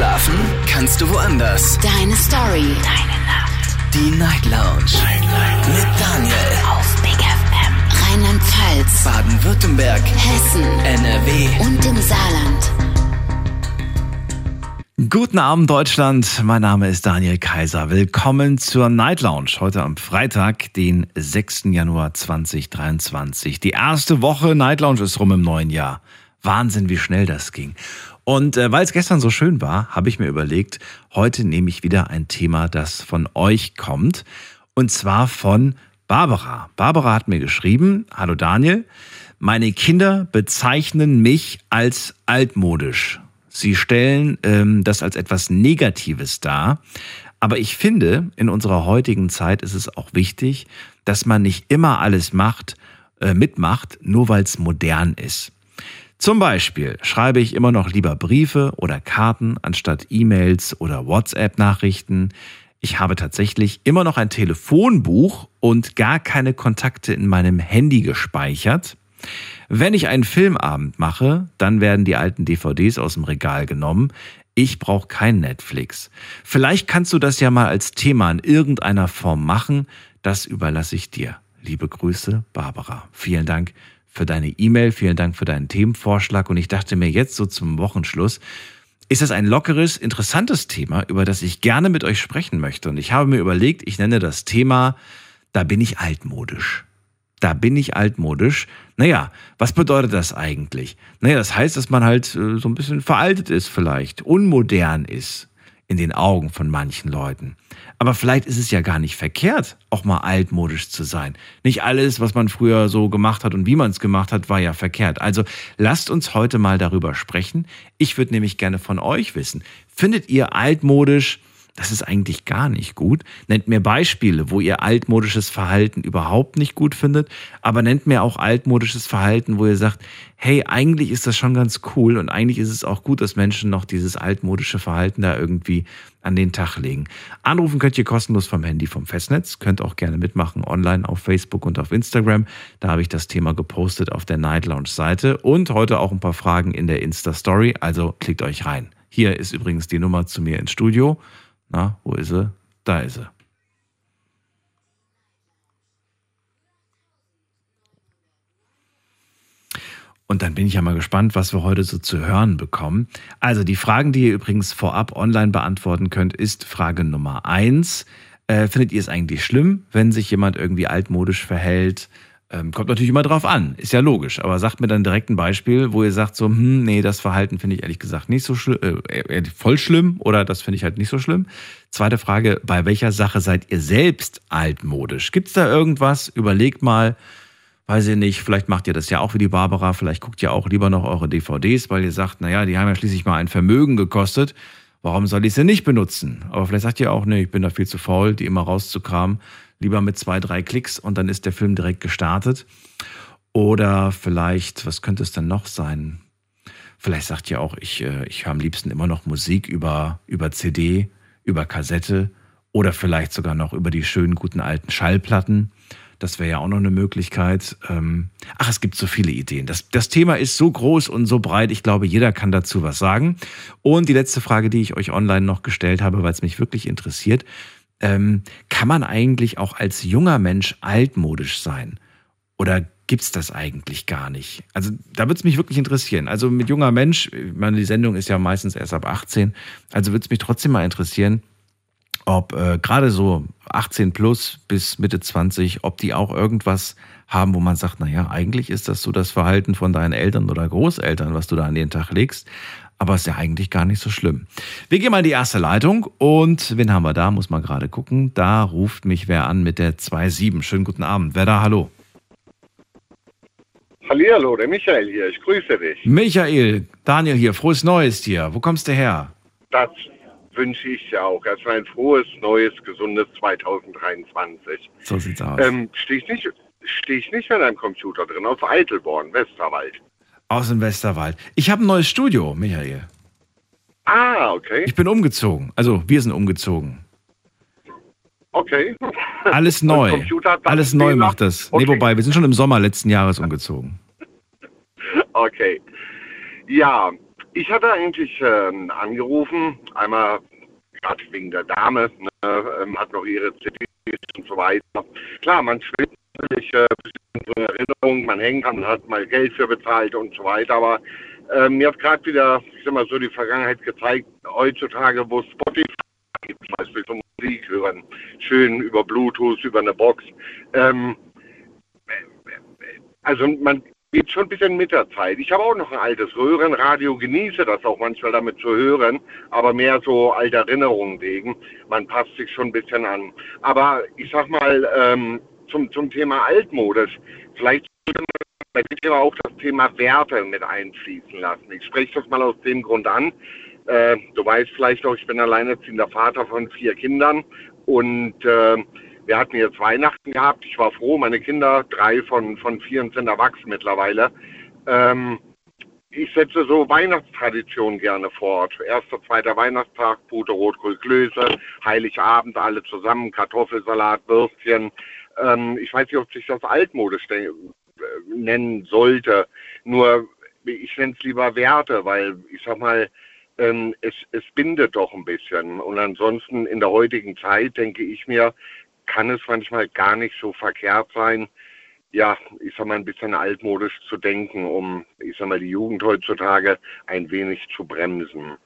Schlafen kannst du woanders. Deine Story. Deine Nacht. Die Night Lounge. Night, Night. Mit Daniel. Auf Big FM. Rheinland-Pfalz. Baden-Württemberg. Hessen. NRW. Und im Saarland. Guten Abend, Deutschland. Mein Name ist Daniel Kaiser. Willkommen zur Night Lounge. Heute am Freitag, den 6. Januar 2023. Die erste Woche Night Lounge ist rum im neuen Jahr. Wahnsinn, wie schnell das ging. Und äh, weil es gestern so schön war, habe ich mir überlegt, heute nehme ich wieder ein Thema, das von euch kommt. Und zwar von Barbara. Barbara hat mir geschrieben, hallo Daniel, meine Kinder bezeichnen mich als altmodisch. Sie stellen ähm, das als etwas Negatives dar. Aber ich finde, in unserer heutigen Zeit ist es auch wichtig, dass man nicht immer alles macht, äh, mitmacht, nur weil es modern ist. Zum Beispiel schreibe ich immer noch lieber Briefe oder Karten anstatt E-Mails oder WhatsApp-Nachrichten. Ich habe tatsächlich immer noch ein Telefonbuch und gar keine Kontakte in meinem Handy gespeichert. Wenn ich einen Filmabend mache, dann werden die alten DVDs aus dem Regal genommen. Ich brauche kein Netflix. Vielleicht kannst du das ja mal als Thema in irgendeiner Form machen. Das überlasse ich dir. Liebe Grüße, Barbara. Vielen Dank für deine E-Mail, vielen Dank für deinen Themenvorschlag. Und ich dachte mir jetzt so zum Wochenschluss, ist das ein lockeres, interessantes Thema, über das ich gerne mit euch sprechen möchte. Und ich habe mir überlegt, ich nenne das Thema, da bin ich altmodisch da bin ich altmodisch. Naja, was bedeutet das eigentlich? Naja, das heißt, dass man halt äh, so ein bisschen veraltet ist vielleicht, unmodern ist in den Augen von manchen Leuten. Aber vielleicht ist es ja gar nicht verkehrt, auch mal altmodisch zu sein. Nicht alles, was man früher so gemacht hat und wie man es gemacht hat, war ja verkehrt. Also lasst uns heute mal darüber sprechen. Ich würde nämlich gerne von euch wissen, findet ihr altmodisch das ist eigentlich gar nicht gut. Nennt mir Beispiele, wo ihr altmodisches Verhalten überhaupt nicht gut findet, aber nennt mir auch altmodisches Verhalten, wo ihr sagt, hey, eigentlich ist das schon ganz cool und eigentlich ist es auch gut, dass Menschen noch dieses altmodische Verhalten da irgendwie an den Tag legen. Anrufen könnt ihr kostenlos vom Handy vom Festnetz, könnt auch gerne mitmachen online auf Facebook und auf Instagram. Da habe ich das Thema gepostet auf der Night Lounge Seite und heute auch ein paar Fragen in der Insta Story, also klickt euch rein. Hier ist übrigens die Nummer zu mir ins Studio na, wo ist sie? Da ist sie. Und dann bin ich ja mal gespannt, was wir heute so zu hören bekommen. Also die Fragen, die ihr übrigens vorab online beantworten könnt, ist Frage Nummer eins. Äh, findet ihr es eigentlich schlimm, wenn sich jemand irgendwie altmodisch verhält? Ähm, kommt natürlich immer drauf an, ist ja logisch. Aber sagt mir dann direkt ein Beispiel, wo ihr sagt so, hm, nee, das Verhalten finde ich ehrlich gesagt nicht so schlimm, äh, voll schlimm oder das finde ich halt nicht so schlimm. Zweite Frage, bei welcher Sache seid ihr selbst altmodisch? Gibt's da irgendwas? Überlegt mal, weiß ich nicht, vielleicht macht ihr das ja auch wie die Barbara, vielleicht guckt ihr auch lieber noch eure DVDs, weil ihr sagt, naja, die haben ja schließlich mal ein Vermögen gekostet. Warum soll ich sie nicht benutzen? Aber vielleicht sagt ihr auch, nee, ich bin da viel zu faul, die immer rauszukramen lieber mit zwei, drei Klicks und dann ist der Film direkt gestartet. Oder vielleicht, was könnte es denn noch sein? Vielleicht sagt ihr auch, ich, äh, ich höre am liebsten immer noch Musik über, über CD, über Kassette oder vielleicht sogar noch über die schönen guten alten Schallplatten. Das wäre ja auch noch eine Möglichkeit. Ähm, ach, es gibt so viele Ideen. Das, das Thema ist so groß und so breit. Ich glaube, jeder kann dazu was sagen. Und die letzte Frage, die ich euch online noch gestellt habe, weil es mich wirklich interessiert ähm, kann man eigentlich auch als junger Mensch altmodisch sein? Oder gibt's das eigentlich gar nicht? Also da würde es mich wirklich interessieren. Also mit junger Mensch, ich meine, die Sendung ist ja meistens erst ab 18, also würde es mich trotzdem mal interessieren, ob äh, gerade so 18 plus bis Mitte 20, ob die auch irgendwas haben, wo man sagt, naja, eigentlich ist das so das Verhalten von deinen Eltern oder Großeltern, was du da an den Tag legst. Aber ist ja eigentlich gar nicht so schlimm. Wir gehen mal in die erste Leitung und wen haben wir da? Muss man gerade gucken. Da ruft mich wer an mit der 2.7. Schönen guten Abend. Wer da? Hallo. Hallihallo, der Michael hier. Ich grüße dich. Michael, Daniel hier. Frohes Neues dir. Wo kommst du her? Das wünsche ich dir auch. Erstmal ein frohes, neues, gesundes 2023. So sieht's aus. Ähm, Stehe ich, nicht, steh ich nicht mit einem Computer drin, auf Eitelborn, Westerwald. Aus dem Westerwald. Ich habe ein neues Studio, Michael. Ah, okay. Ich bin umgezogen. Also, wir sind umgezogen. Okay. Alles neu. Alles neu macht das. Okay. Nee, wobei, wir sind schon im Sommer letzten Jahres umgezogen. Okay. Ja, Ich hatte eigentlich äh, angerufen, einmal gerade wegen der Dame, ne, ähm, hat noch ihre CDs und so weiter. Klar, man schwimmt natürlich äh, so eine Erinnerung, man hängt man hat mal Geld für bezahlt und so weiter, aber äh, mir hat gerade wieder, ich sag mal so, die Vergangenheit gezeigt, heutzutage, wo Spotify gibt, zum Beispiel zum Musik hören, schön über Bluetooth, über eine Box. Ähm, also man geht schon ein bisschen mit der Zeit. Ich habe auch noch ein altes Röhrenradio, genieße das auch manchmal damit zu hören, aber mehr so alte Erinnerungen wegen. Man passt sich schon ein bisschen an. Aber ich sag mal, ähm, zum, zum Thema altmodisch, vielleicht man bei dem Thema auch das Thema Werte mit einfließen lassen. Ich spreche das mal aus dem Grund an. Äh, du weißt vielleicht auch, ich bin alleinerziehender Vater von vier Kindern und äh, wir hatten jetzt Weihnachten gehabt. Ich war froh, meine Kinder, drei von, von vier sind erwachsen mittlerweile. Ähm, ich setze so Weihnachtstraditionen gerne fort. Erster, zweiter Weihnachtstag, Pute, Rotkohl, Klöße, Heiligabend, alle zusammen, Kartoffelsalat, Würstchen. Ähm, ich weiß nicht, ob sich das altmodisch nennen sollte. Nur ich nenne es lieber Werte, weil ich sag mal, ähm, es, es bindet doch ein bisschen. Und ansonsten in der heutigen Zeit denke ich mir, kann es manchmal gar nicht so verkehrt sein, ja, ich sag mal, ein bisschen altmodisch zu denken, um, ich sag mal, die Jugend heutzutage ein wenig zu bremsen.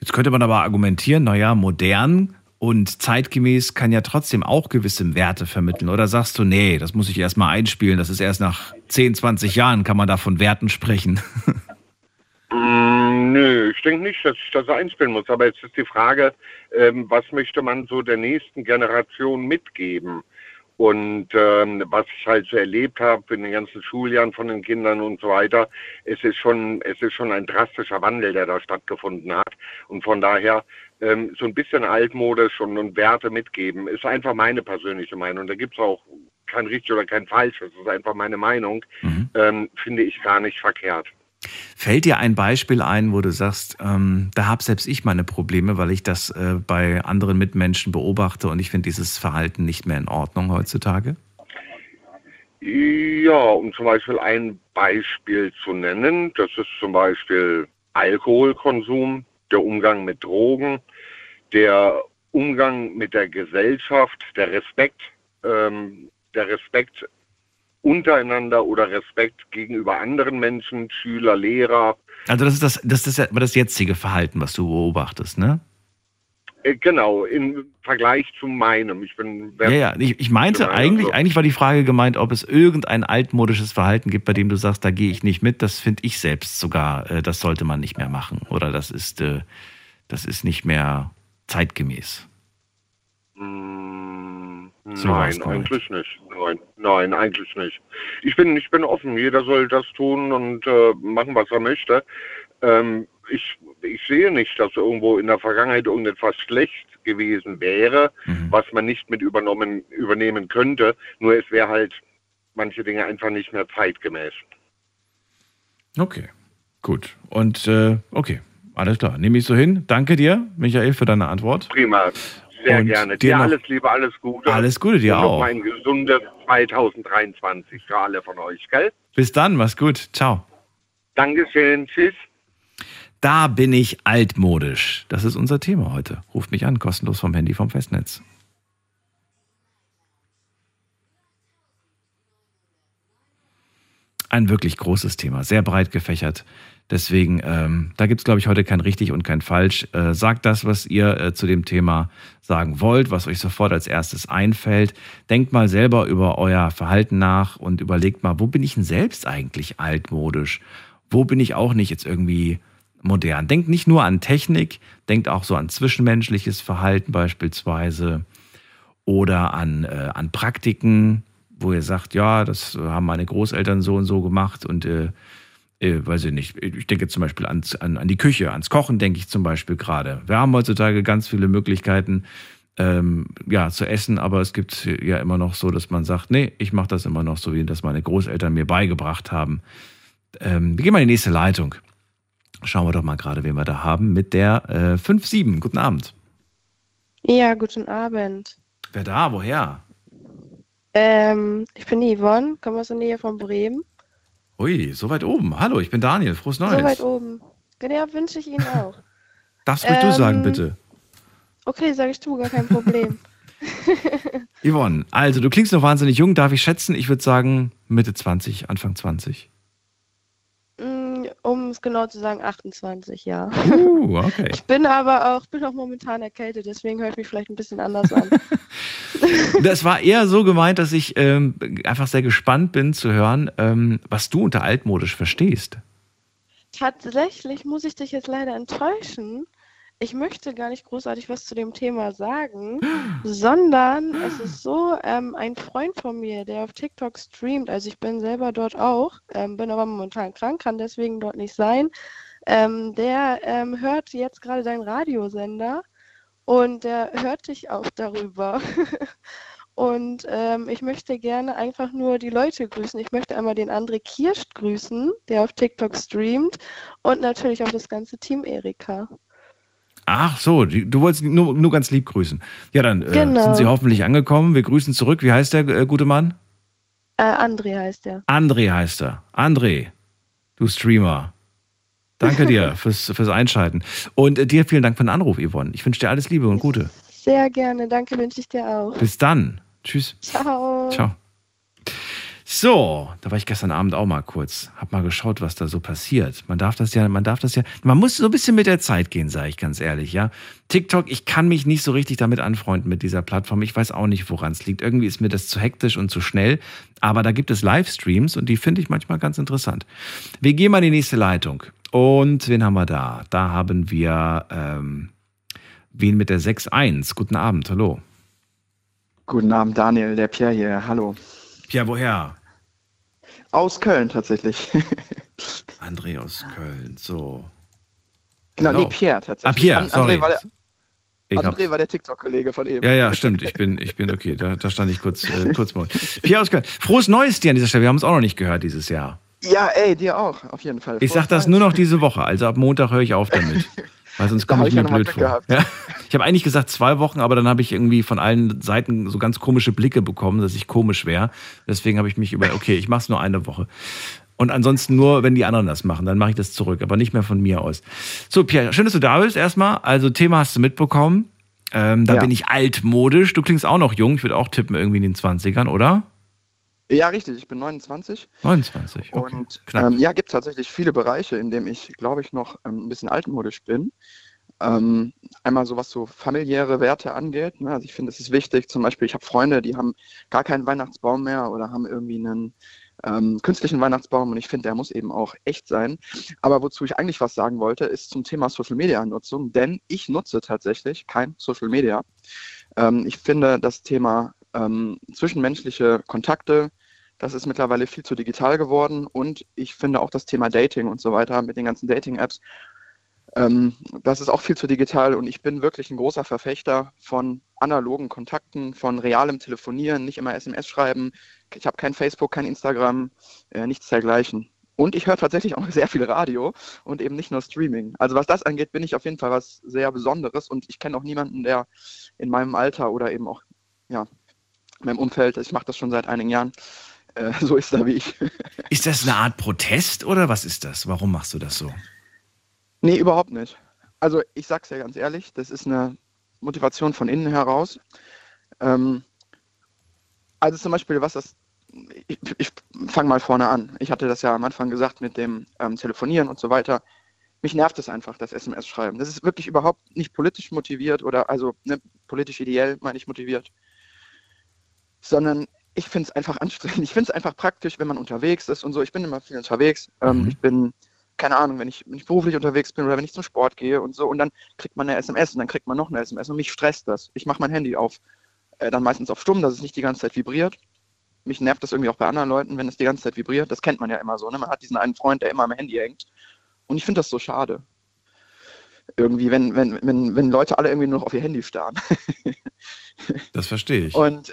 Jetzt könnte man aber argumentieren, naja, modern und zeitgemäß kann ja trotzdem auch gewisse Werte vermitteln. Oder sagst du, nee, das muss ich erstmal einspielen, das ist erst nach 10, 20 Jahren kann man da von Werten sprechen? Mm, nö, ich denke nicht, dass ich das einspielen muss. Aber jetzt ist die Frage, ähm, was möchte man so der nächsten Generation mitgeben? Und ähm, was ich halt so erlebt habe in den ganzen Schuljahren von den Kindern und so weiter, es ist schon, es ist schon ein drastischer Wandel, der da stattgefunden hat. Und von daher ähm, so ein bisschen altmodisch und, und Werte mitgeben, ist einfach meine persönliche Meinung. Da gibt es auch kein richtig oder kein falsch, das ist einfach meine Meinung, mhm. ähm, finde ich gar nicht verkehrt. Fällt dir ein Beispiel ein, wo du sagst, ähm, da habe selbst ich meine Probleme, weil ich das äh, bei anderen Mitmenschen beobachte und ich finde dieses Verhalten nicht mehr in Ordnung heutzutage? Ja, um zum Beispiel ein Beispiel zu nennen, das ist zum Beispiel Alkoholkonsum, der Umgang mit Drogen, der Umgang mit der Gesellschaft, der Respekt, ähm, der Respekt untereinander oder Respekt gegenüber anderen Menschen, Schüler, Lehrer. Also das ist das, das ist das jetzige Verhalten, was du beobachtest, ne? Äh, genau, im Vergleich zu meinem. Ich bin ja, ja, ich, ich meinte eigentlich, also. eigentlich war die Frage gemeint, ob es irgendein altmodisches Verhalten gibt, bei dem du sagst, da gehe ich nicht mit. Das finde ich selbst sogar, äh, das sollte man nicht mehr machen. Oder das ist, äh, das ist nicht mehr zeitgemäß. Mm, nein, eigentlich nicht. Nein, nein, eigentlich nicht. Ich bin, ich bin offen. Jeder soll das tun und äh, machen, was er möchte. Ähm, ich, ich sehe nicht, dass irgendwo in der Vergangenheit irgendetwas schlecht gewesen wäre, mhm. was man nicht mit übernommen, übernehmen könnte. Nur es wäre halt manche Dinge einfach nicht mehr zeitgemäß. Okay, gut. Und äh, okay, alles klar. Nehme ich so hin. Danke dir, Michael, für deine Antwort. Prima. Sehr und gerne. Dir, dir alles Liebe, alles Gute. Alles Gute dir und auch. ein gesundes 2023 für alle von euch, gell? Bis dann, mach's gut. Ciao. Dankeschön. Tschüss. Da bin ich altmodisch. Das ist unser Thema heute. Ruft mich an, kostenlos vom Handy vom Festnetz. Ein wirklich großes Thema, sehr breit gefächert. Deswegen, ähm, da gibt es, glaube ich, heute kein richtig und kein falsch. Äh, sagt das, was ihr äh, zu dem Thema sagen wollt, was euch sofort als erstes einfällt. Denkt mal selber über euer Verhalten nach und überlegt mal, wo bin ich denn selbst eigentlich altmodisch? Wo bin ich auch nicht jetzt irgendwie modern. Denkt nicht nur an Technik, denkt auch so an zwischenmenschliches Verhalten beispielsweise oder an, äh, an Praktiken, wo ihr sagt, ja, das haben meine Großeltern so und so gemacht und äh, äh, weiß ich nicht, ich denke zum Beispiel ans, an, an die Küche, ans Kochen denke ich zum Beispiel gerade. Wir haben heutzutage ganz viele Möglichkeiten, ähm, ja, zu essen, aber es gibt ja immer noch so, dass man sagt, nee, ich mache das immer noch so, wie das meine Großeltern mir beigebracht haben. Ähm, wir gehen mal in die nächste Leitung. Schauen wir doch mal gerade, wen wir da haben mit der äh, 5-7. Guten Abend. Ja, guten Abend. Wer da? Woher? Ähm, ich bin Yvonne, komme aus der Nähe von Bremen. Ui, so weit oben. Hallo, ich bin Daniel. Frohes Neues. So weit oben. Ja, wünsche ich Ihnen auch. Darfst ruhig du Ähm, sagen, bitte. Okay, sage ich du, gar kein Problem. Yvonne, also du klingst noch wahnsinnig jung, darf ich schätzen? Ich würde sagen Mitte 20, Anfang 20. Um es genau zu sagen, 28, ja. Uh, okay. Ich bin aber auch, bin auch momentan erkältet, deswegen höre ich mich vielleicht ein bisschen anders an. Das war eher so gemeint, dass ich ähm, einfach sehr gespannt bin zu hören, ähm, was du unter altmodisch verstehst. Tatsächlich muss ich dich jetzt leider enttäuschen. Ich möchte gar nicht großartig was zu dem Thema sagen, sondern es ist so, ähm, ein Freund von mir, der auf TikTok streamt, also ich bin selber dort auch, ähm, bin aber momentan krank, kann deswegen dort nicht sein, ähm, der ähm, hört jetzt gerade deinen Radiosender und der hört dich auch darüber. Und ähm, ich möchte gerne einfach nur die Leute grüßen. Ich möchte einmal den André Kirsch grüßen, der auf TikTok streamt. Und natürlich auch das ganze Team Erika. Ach so, du wolltest nur, nur ganz lieb grüßen. Ja, dann äh, Genau. sind sie hoffentlich angekommen. Wir grüßen zurück. Wie heißt der äh, gute Mann? Äh, André heißt er. André heißt er. André, du Streamer. Danke dir fürs, fürs Einschalten. Und äh, dir vielen Dank für den Anruf, Yvonne. Ich wünsche dir alles Liebe und Gute. Sehr gerne. Danke, wünsche ich dir auch. Bis dann. Tschüss. Ciao. Ciao. So, da war ich gestern Abend auch mal kurz, hab mal geschaut, was da so passiert. Man darf das ja, man darf das ja, man muss so ein bisschen mit der Zeit gehen, sage ich ganz ehrlich, ja. TikTok, ich kann mich nicht so richtig damit anfreunden mit dieser Plattform. Ich weiß auch nicht, woran es liegt. Irgendwie ist mir das zu hektisch und zu schnell. Aber da gibt es Livestreams und die finde ich manchmal ganz interessant. Wir gehen mal in die nächste Leitung. Und wen haben wir da? Da haben wir ähm, wen mit der 6.1. Guten Abend, hallo. Guten Abend, Daniel, der Pierre hier. Hallo. Ja, woher? Aus Köln tatsächlich. André aus Köln, so. genau, Genau. nee, Pierre tatsächlich. Ah, Pierre, sorry. André war der, Ich hab, André war der TikTok-Kollege von eben. ja, ja, stimmt. Ich bin, ich bin okay. Da, da stand ich kurz, äh, kurz mal. Pierre aus Köln. Frohes Neues dir an dieser Stelle. Wir haben es auch noch nicht gehört dieses Jahr. Ja, ey, dir auch, auf jeden Fall. Ich Frohes sag das Neues. nur noch diese Woche. Also ab Montag höre ich auf damit. Weil sonst komme ich mir blöd vor. gehabt. Ja. Ich habe eigentlich gesagt zwei Wochen, aber dann habe ich irgendwie von allen Seiten so ganz komische Blicke bekommen, dass ich komisch wäre. Deswegen habe ich mich über, okay, ich mache es nur eine Woche. Und ansonsten nur, wenn die anderen das machen, dann mache ich das zurück, aber nicht mehr von mir aus. So, Pierre, schön, dass du da bist erstmal. Also Thema hast du mitbekommen. Ähm, da Ja. bin ich altmodisch. Du klingst auch noch jung. Ich würde auch tippen, irgendwie in den 20ern, oder? Ja, richtig, ich bin 29 29. Okay. und ähm, ja, gibt tatsächlich viele Bereiche, in denen ich, glaube ich, noch ähm, ein bisschen altmodisch bin. Ähm, einmal so, was so familiäre Werte angeht. Ne? Also ich finde, es ist wichtig, zum Beispiel, ich habe Freunde, die haben gar keinen Weihnachtsbaum mehr oder haben irgendwie einen ähm, künstlichen Weihnachtsbaum und ich finde, der muss eben auch echt sein. Aber wozu ich eigentlich was sagen wollte, ist zum Thema Social Media Nutzung, denn ich nutze tatsächlich kein Social Media. Ähm, ich finde das Thema ähm, zwischenmenschliche Kontakte, das ist mittlerweile viel zu digital geworden und ich finde auch das Thema Dating und so weiter mit den ganzen Dating-Apps, ähm, das ist auch viel zu digital und ich bin wirklich ein großer Verfechter von analogen Kontakten, von realem Telefonieren, nicht immer SMS schreiben. Ich habe kein Facebook, kein Instagram, äh, nichts dergleichen. Und ich höre tatsächlich auch sehr viel Radio und eben nicht nur Streaming. Also was das angeht, bin ich auf jeden Fall was sehr Besonderes und ich kenne auch niemanden, der in meinem Alter oder eben auch ja, in meinem Umfeld, ich mache das schon seit einigen Jahren, äh, so ist da wie ich. Ist das eine Art Protest oder was ist das? Warum machst du das so? Nee, überhaupt nicht. Also ich sag's ja ganz ehrlich, das ist eine Motivation von innen heraus. Ähm, also zum Beispiel, was das, ich, ich fange mal vorne an. Ich hatte das ja am Anfang gesagt mit dem ähm, Telefonieren und so weiter. Mich nervt es einfach, das SMS-Schreiben. Das ist wirklich überhaupt nicht politisch motiviert oder also ne, politisch ideell, meine ich, motiviert. Sondern ich finde es einfach anstrengend. Ich finde es einfach praktisch, wenn man unterwegs ist und so. Ich bin immer viel unterwegs. Ähm, Mhm. Ich bin keine Ahnung, wenn ich, wenn ich beruflich unterwegs bin oder wenn ich zum Sport gehe und so und dann kriegt man eine SMS und dann kriegt man noch eine SMS und mich stresst das. Ich mache mein Handy auf, äh, dann meistens auf stumm, dass es nicht die ganze Zeit vibriert. Mich nervt das irgendwie auch bei anderen Leuten, wenn es die ganze Zeit vibriert. Das kennt man ja immer so. Ne? Man hat diesen einen Freund, der immer am Handy hängt. Und ich finde das so schade. Irgendwie, wenn, wenn, wenn, wenn Leute alle irgendwie nur noch auf ihr Handy starren. Das verstehe ich. Und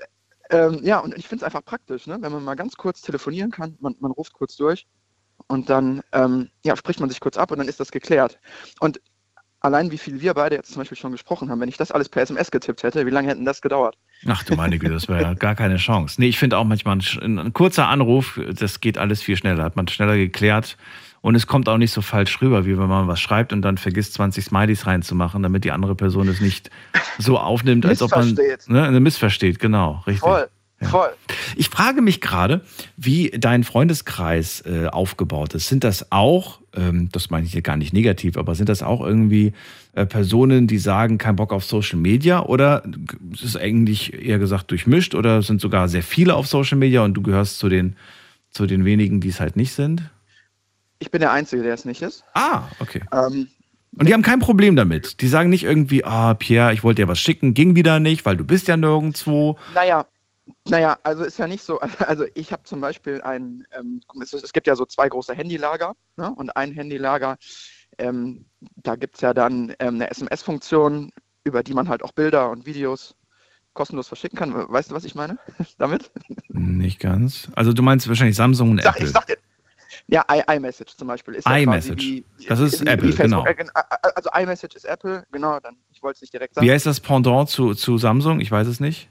ähm, ja, und ich finde es einfach praktisch, ne? wenn man mal ganz kurz telefonieren kann, man, man ruft kurz durch und dann ähm, ja, spricht man sich kurz ab und dann ist das geklärt. Und allein wie viel wir beide jetzt zum Beispiel schon gesprochen haben, wenn ich das alles per SMS getippt hätte, wie lange hätten das gedauert? Ach du meine Güte, das wäre ja gar keine Chance. Nee, ich finde auch manchmal ein, ein, kurzer Anruf, das geht alles viel schneller. Hat man schneller geklärt und es kommt auch nicht so falsch rüber, wie wenn man was schreibt und dann vergisst, 20 Smileys reinzumachen, damit die andere Person es nicht so aufnimmt, als ob man ne, missversteht. Genau, richtig. Voll. Ja. Voll. Ich frage mich gerade, wie dein Freundeskreis äh, aufgebaut ist. Sind das auch, ähm, das meine ich hier gar nicht negativ, aber sind das auch irgendwie äh, Personen, die sagen, kein Bock auf Social Media oder ist es eigentlich eher gesagt durchmischt oder sind sogar sehr viele auf Social Media und du gehörst zu den, zu den wenigen, die es halt nicht sind? Ich bin der Einzige, der es nicht ist. Ah, okay. Ähm, und die haben kein Problem damit. Die sagen nicht irgendwie, ah, Pierre, ich wollte dir was schicken, ging wieder nicht, weil du bist ja nirgendwo. Naja, naja, also ist ja nicht so, also ich habe zum Beispiel ein, ähm, es, es, gibt ja so zwei große Handylager ne? und ein Handylager, ähm, da gibt es ja dann ähm, eine SMS-Funktion, über die man halt auch Bilder und Videos kostenlos verschicken kann. Weißt du, was ich meine damit? Nicht ganz. Also du meinst wahrscheinlich Samsung und sag, Apple. Ich sag dir, ja, iMessage zum Beispiel ist iMessage. Ja wie, das ist wie, Apple, wie genau. Äh, also iMessage ist Apple, genau, dann, ich wollte es nicht direkt sagen. Wie heißt das Pendant zu, zu Samsung? Ich weiß es nicht.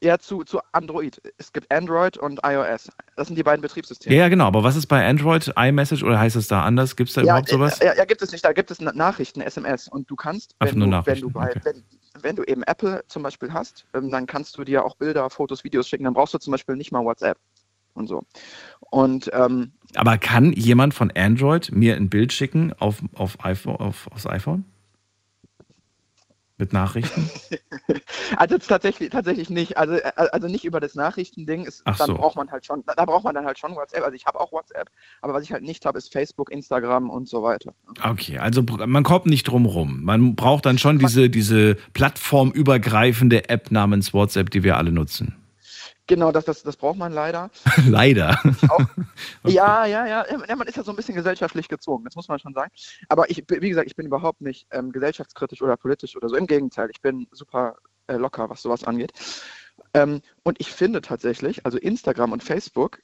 Ja, zu, zu Android. Es gibt Android und iOS. Das sind die beiden Betriebssysteme. Ja, genau. Aber was ist bei Android? iMessage oder heißt es da anders? Gibt es da ja, überhaupt sowas? Ja, ja, gibt es nicht. Da gibt es Nachrichten, SMS. Und du kannst, wenn, du, wenn, du, bei, okay. wenn, wenn, du eben Apple zum Beispiel hast, ähm, dann kannst du dir auch Bilder, Fotos, Videos schicken. Dann brauchst du zum Beispiel nicht mal WhatsApp und so. Und, ähm, Aber kann jemand von Android mir ein Bild schicken auf, auf iPhone, auf, aufs iPhone? Mit Nachrichten? also tatsächlich, tatsächlich nicht. Also, äh, also nicht über das Nachrichtending. Ist, Ach dann so. braucht man halt schon, da braucht man dann halt schon WhatsApp. Also ich habe auch WhatsApp, aber was ich halt nicht habe, ist Facebook, Instagram und so weiter. Okay, also man kommt nicht drum rum. Man braucht dann schon diese, diese plattformübergreifende App namens WhatsApp, die wir alle nutzen. Genau, das, das, das braucht man leider. leider. Auch, okay. Ja, ja, ja. Man ist ja so ein bisschen gesellschaftlich gezogen, das muss man schon sagen. Aber ich, wie gesagt, ich bin überhaupt nicht ähm, gesellschaftskritisch oder politisch oder so. Im Gegenteil, ich bin super äh, locker, was sowas angeht. Ähm, und ich finde tatsächlich, also Instagram und Facebook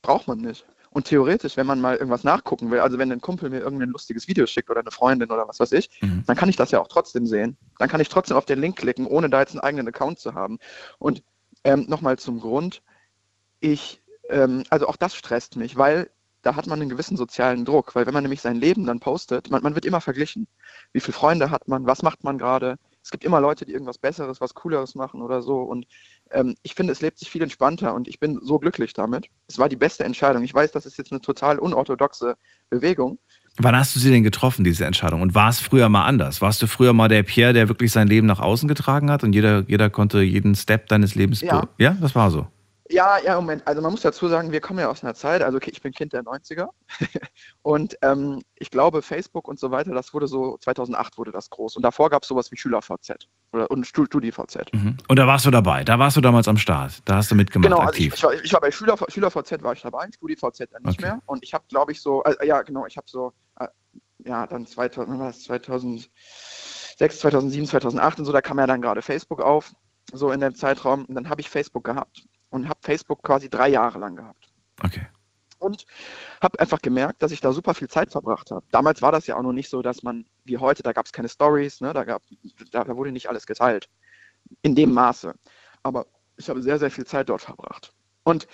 braucht man nicht. Und theoretisch, wenn man mal irgendwas nachgucken will, also wenn ein Kumpel mir irgendein lustiges Video schickt oder eine Freundin oder was weiß ich, mhm. dann kann ich das ja auch trotzdem sehen. Dann kann ich trotzdem auf den Link klicken, ohne da jetzt einen eigenen Account zu haben. Und ähm, Nochmal zum Grund. Ich, ähm, also auch das stresst mich, weil da hat man einen gewissen sozialen Druck, weil wenn man nämlich sein Leben dann postet, man, man wird immer verglichen. Wie viele Freunde hat man, was macht man gerade? Es gibt immer Leute, die irgendwas Besseres, was Cooleres machen oder so. Und ähm, ich finde, es lebt sich viel entspannter und ich bin so glücklich damit. Es war die beste Entscheidung. Ich weiß, das ist jetzt eine total unorthodoxe Bewegung. Wann hast du sie denn getroffen, diese Entscheidung? Und war es früher mal anders? Warst du früher mal der Pierre, der wirklich sein Leben nach außen getragen hat und jeder, jeder konnte jeden Step deines Lebens. Ja, ja das war so. Ja, ja, Moment. Also man muss dazu sagen, wir kommen ja aus einer Zeit, also okay, ich bin Kind der 90er und ähm, ich glaube, Facebook und so weiter, das wurde so, 2008 wurde das groß und davor gab es sowas wie SchülerVZ oder, und StudiVZ. Mhm. Und da warst du dabei, da warst du damals am Start, da hast du mitgemacht genau, also aktiv. Ich, ich, war, ich war bei Schüler, SchülerVZ war ich dabei, StudiVZ dann nicht okay. mehr und ich habe, glaube ich, so, äh, ja genau, ich habe so, ja, dann 2000, was, 2006, 2007, 2008 und so, da kam ja dann gerade Facebook auf, so in dem Zeitraum und dann habe ich Facebook gehabt und habe Facebook quasi drei Jahre lang gehabt. Okay. Und habe einfach gemerkt, dass ich da super viel Zeit verbracht habe. Damals war das ja auch noch nicht so, dass man, wie heute, da gab es keine Stories, ne? da, gab, da, da wurde nicht alles geteilt. In dem Maße. Aber ich habe sehr, sehr viel Zeit dort verbracht. Und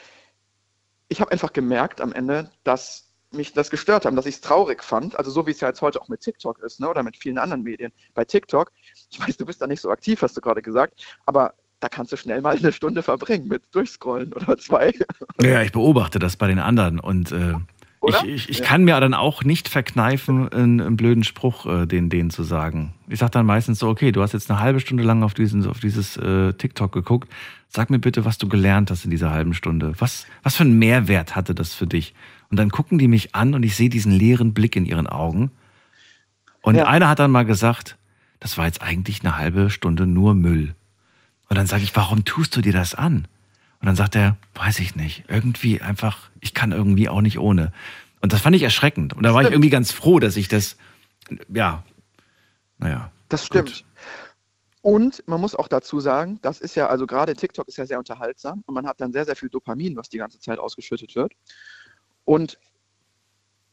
ich habe einfach gemerkt am Ende, dass mich das gestört haben, dass ich es traurig fand, also so wie es ja jetzt heute auch mit TikTok ist, ne, oder mit vielen anderen Medien. Bei TikTok, ich weiß, du bist da nicht so aktiv, hast du gerade gesagt, aber da kannst du schnell mal eine Stunde verbringen mit Durchscrollen oder zwei. Ja, ich beobachte das bei den anderen und äh, ich, ich, ich ja. kann mir dann auch nicht verkneifen, einen, einen blöden Spruch äh, den, denen zu sagen. Ich sage dann meistens so, okay, du hast jetzt eine halbe Stunde lang auf, diesen, auf dieses äh, TikTok geguckt. Sag mir bitte, was du gelernt hast in dieser halben Stunde. Was, was für einen Mehrwert hatte das für dich? Und dann gucken die mich an und ich sehe diesen leeren Blick in ihren Augen. Und ja. einer hat dann mal gesagt, das war jetzt eigentlich eine halbe Stunde nur Müll. Und dann sage ich, warum tust du dir das an? Und dann sagt er, weiß ich nicht, irgendwie einfach, ich kann irgendwie auch nicht ohne. Und das fand ich erschreckend. Und da war ich irgendwie ganz froh, dass ich das, ja, naja. Das stimmt. Gut. Und man muss auch dazu sagen, das ist ja, also gerade TikTok ist ja sehr unterhaltsam und man hat dann sehr, sehr viel Dopamin, was die ganze Zeit ausgeschüttet wird. Und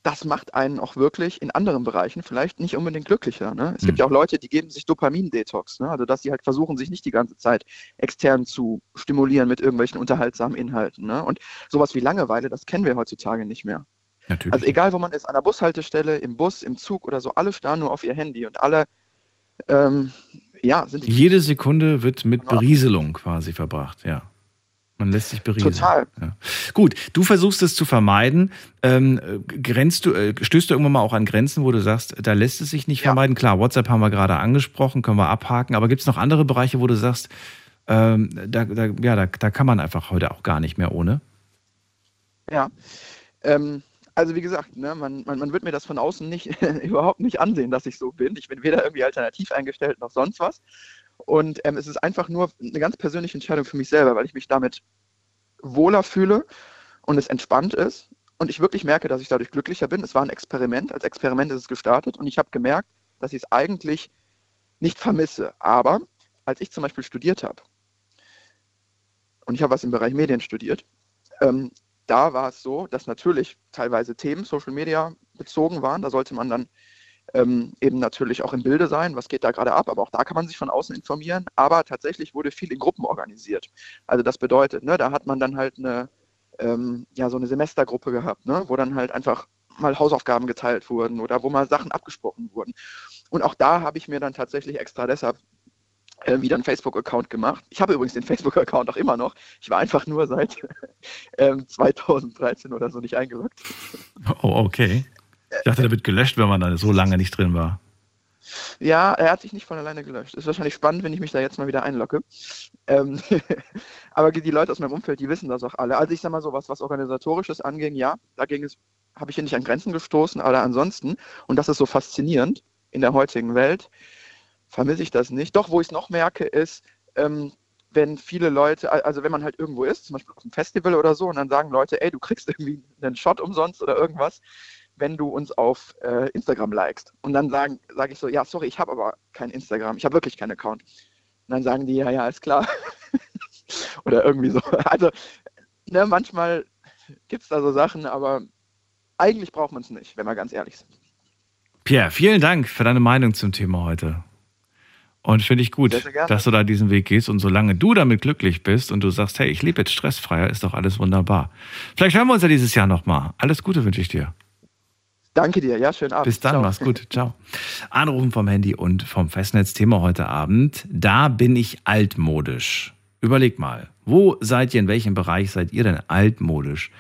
das macht einen auch wirklich in anderen Bereichen vielleicht nicht unbedingt glücklicher. Ne? Es Mhm. gibt ja auch Leute, die geben sich Dopamin-Detox, ne? also dass sie halt versuchen, sich nicht die ganze Zeit extern zu stimulieren mit irgendwelchen unterhaltsamen Inhalten. Ne? Und sowas wie Langeweile, das kennen wir heutzutage nicht mehr. Natürlich. Also egal, wo man ist, an der Bushaltestelle, im Bus, im Zug oder so, alle starren nur auf ihr Handy und alle, ähm, ja, sind Jede Sekunde wird mit Berieselung quasi verbracht, ja. Man lässt sich berieseln. Total. Ja. Gut, du versuchst es zu vermeiden. Ähm, äh, grenzt du, äh, stößt du irgendwann mal auch an Grenzen, wo du sagst, da lässt es sich nicht Ja. vermeiden? Klar, WhatsApp haben wir gerade angesprochen, können wir abhaken, aber gibt es noch andere Bereiche, wo du sagst, ähm, da, da, ja, da, da kann man einfach heute auch gar nicht mehr ohne? Ja. Ähm, also wie gesagt, ne, man, man, man wird mir das von außen nicht überhaupt nicht ansehen, dass ich so bin. Ich bin weder irgendwie alternativ eingestellt noch sonst was. Und ähm, es ist einfach nur eine ganz persönliche Entscheidung für mich selber, weil ich mich damit wohler fühle und es entspannt ist. Und ich wirklich merke, dass ich dadurch glücklicher bin. Es war ein Experiment. Als Experiment ist es gestartet und ich habe gemerkt, dass ich es eigentlich nicht vermisse. Aber als ich zum Beispiel studiert habe, und ich habe was im Bereich Medien studiert, ähm, da war es so, dass natürlich teilweise Themen Social Media bezogen waren. Da sollte man dann ähm, eben natürlich auch im Bilde sein, was geht da gerade ab, aber auch da kann man sich von außen informieren. Aber tatsächlich wurde viel in Gruppen organisiert. Also das bedeutet, ne, da hat man dann halt eine, ähm, ja, so eine Semestergruppe gehabt, ne, wo dann halt einfach mal Hausaufgaben geteilt wurden oder wo mal Sachen abgesprochen wurden. Und auch da habe ich mir dann tatsächlich extra deshalb äh, wieder einen Facebook-Account gemacht. Ich habe übrigens den Facebook-Account auch immer noch. Ich war einfach nur seit ähm, 2013 oder so nicht eingeloggt. Oh, okay. Ich dachte, der wird gelöscht, wenn man da so lange nicht drin war. Ja, er hat sich nicht von alleine gelöscht. Ist wahrscheinlich spannend, wenn ich mich da jetzt mal wieder einlogge. Ähm, aber die Leute aus meinem Umfeld, die wissen das auch alle. Also ich sag mal so, was, was Organisatorisches anging, ja, da ging es, habe ich hier nicht an Grenzen gestoßen, aber ansonsten, und das ist so faszinierend in der heutigen Welt, vermisse ich das nicht. Doch, wo ich es noch merke, ist, ähm, wenn viele Leute, also wenn man halt irgendwo ist, zum Beispiel auf einem Festival oder so, und dann sagen Leute, ey, du kriegst irgendwie einen Shot umsonst oder irgendwas, wenn du uns auf äh, Instagram likest. Und dann sage sag ich so, ja, sorry, ich habe aber kein Instagram, ich habe wirklich keinen Account. Und dann sagen die, ja, ja, ist klar. oder irgendwie so. Also, ne, manchmal gibt es da so Sachen, aber eigentlich braucht man es nicht, wenn wir ganz ehrlich sind. Pierre, vielen Dank für deine Meinung zum Thema heute. Und finde ich gut, Sehr, sehr gerne. dass du da diesen Weg gehst. Und solange du damit glücklich bist und du sagst, hey, ich lebe jetzt stressfreier, ist doch alles wunderbar. Vielleicht hören wir uns ja dieses Jahr nochmal. Alles Gute wünsche ich dir. Danke dir, ja, schönen Abend. Bis dann, Ciao. mach's gut. Ciao. Anrufen vom Handy und vom Festnetz. Thema heute Abend. Da bin ich altmodisch. Überleg mal, wo seid ihr, in welchem Bereich seid ihr denn altmodisch?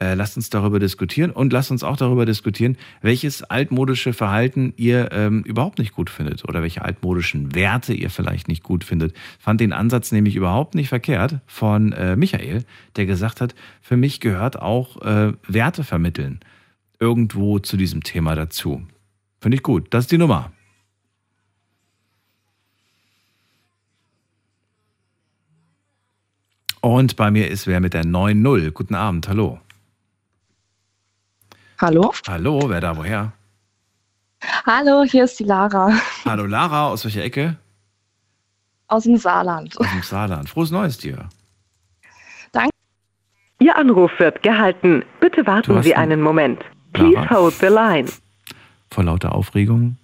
Äh, lasst uns darüber diskutieren und lasst uns auch darüber diskutieren, welches altmodische Verhalten ihr ähm, überhaupt nicht gut findet oder welche altmodischen Werte ihr vielleicht nicht gut findet. Fand den Ansatz nämlich überhaupt nicht verkehrt von äh, Michael, der gesagt hat, für mich gehört auch äh, Werte vermitteln irgendwo zu diesem Thema dazu. Finde ich gut. Das ist die Nummer. Und bei mir ist wer mit der 9.0. Guten Abend, hallo. Hallo? Hallo, wer da, woher? Hallo, hier ist die Lara Hallo Lara, aus welcher Ecke? aus dem Saarland. Aus dem Saarland. Frohes Neues dir. Ihr Anruf wird gehalten. Bitte warten Sie einen Moment. Please hold the line. Vor lauter Aufregung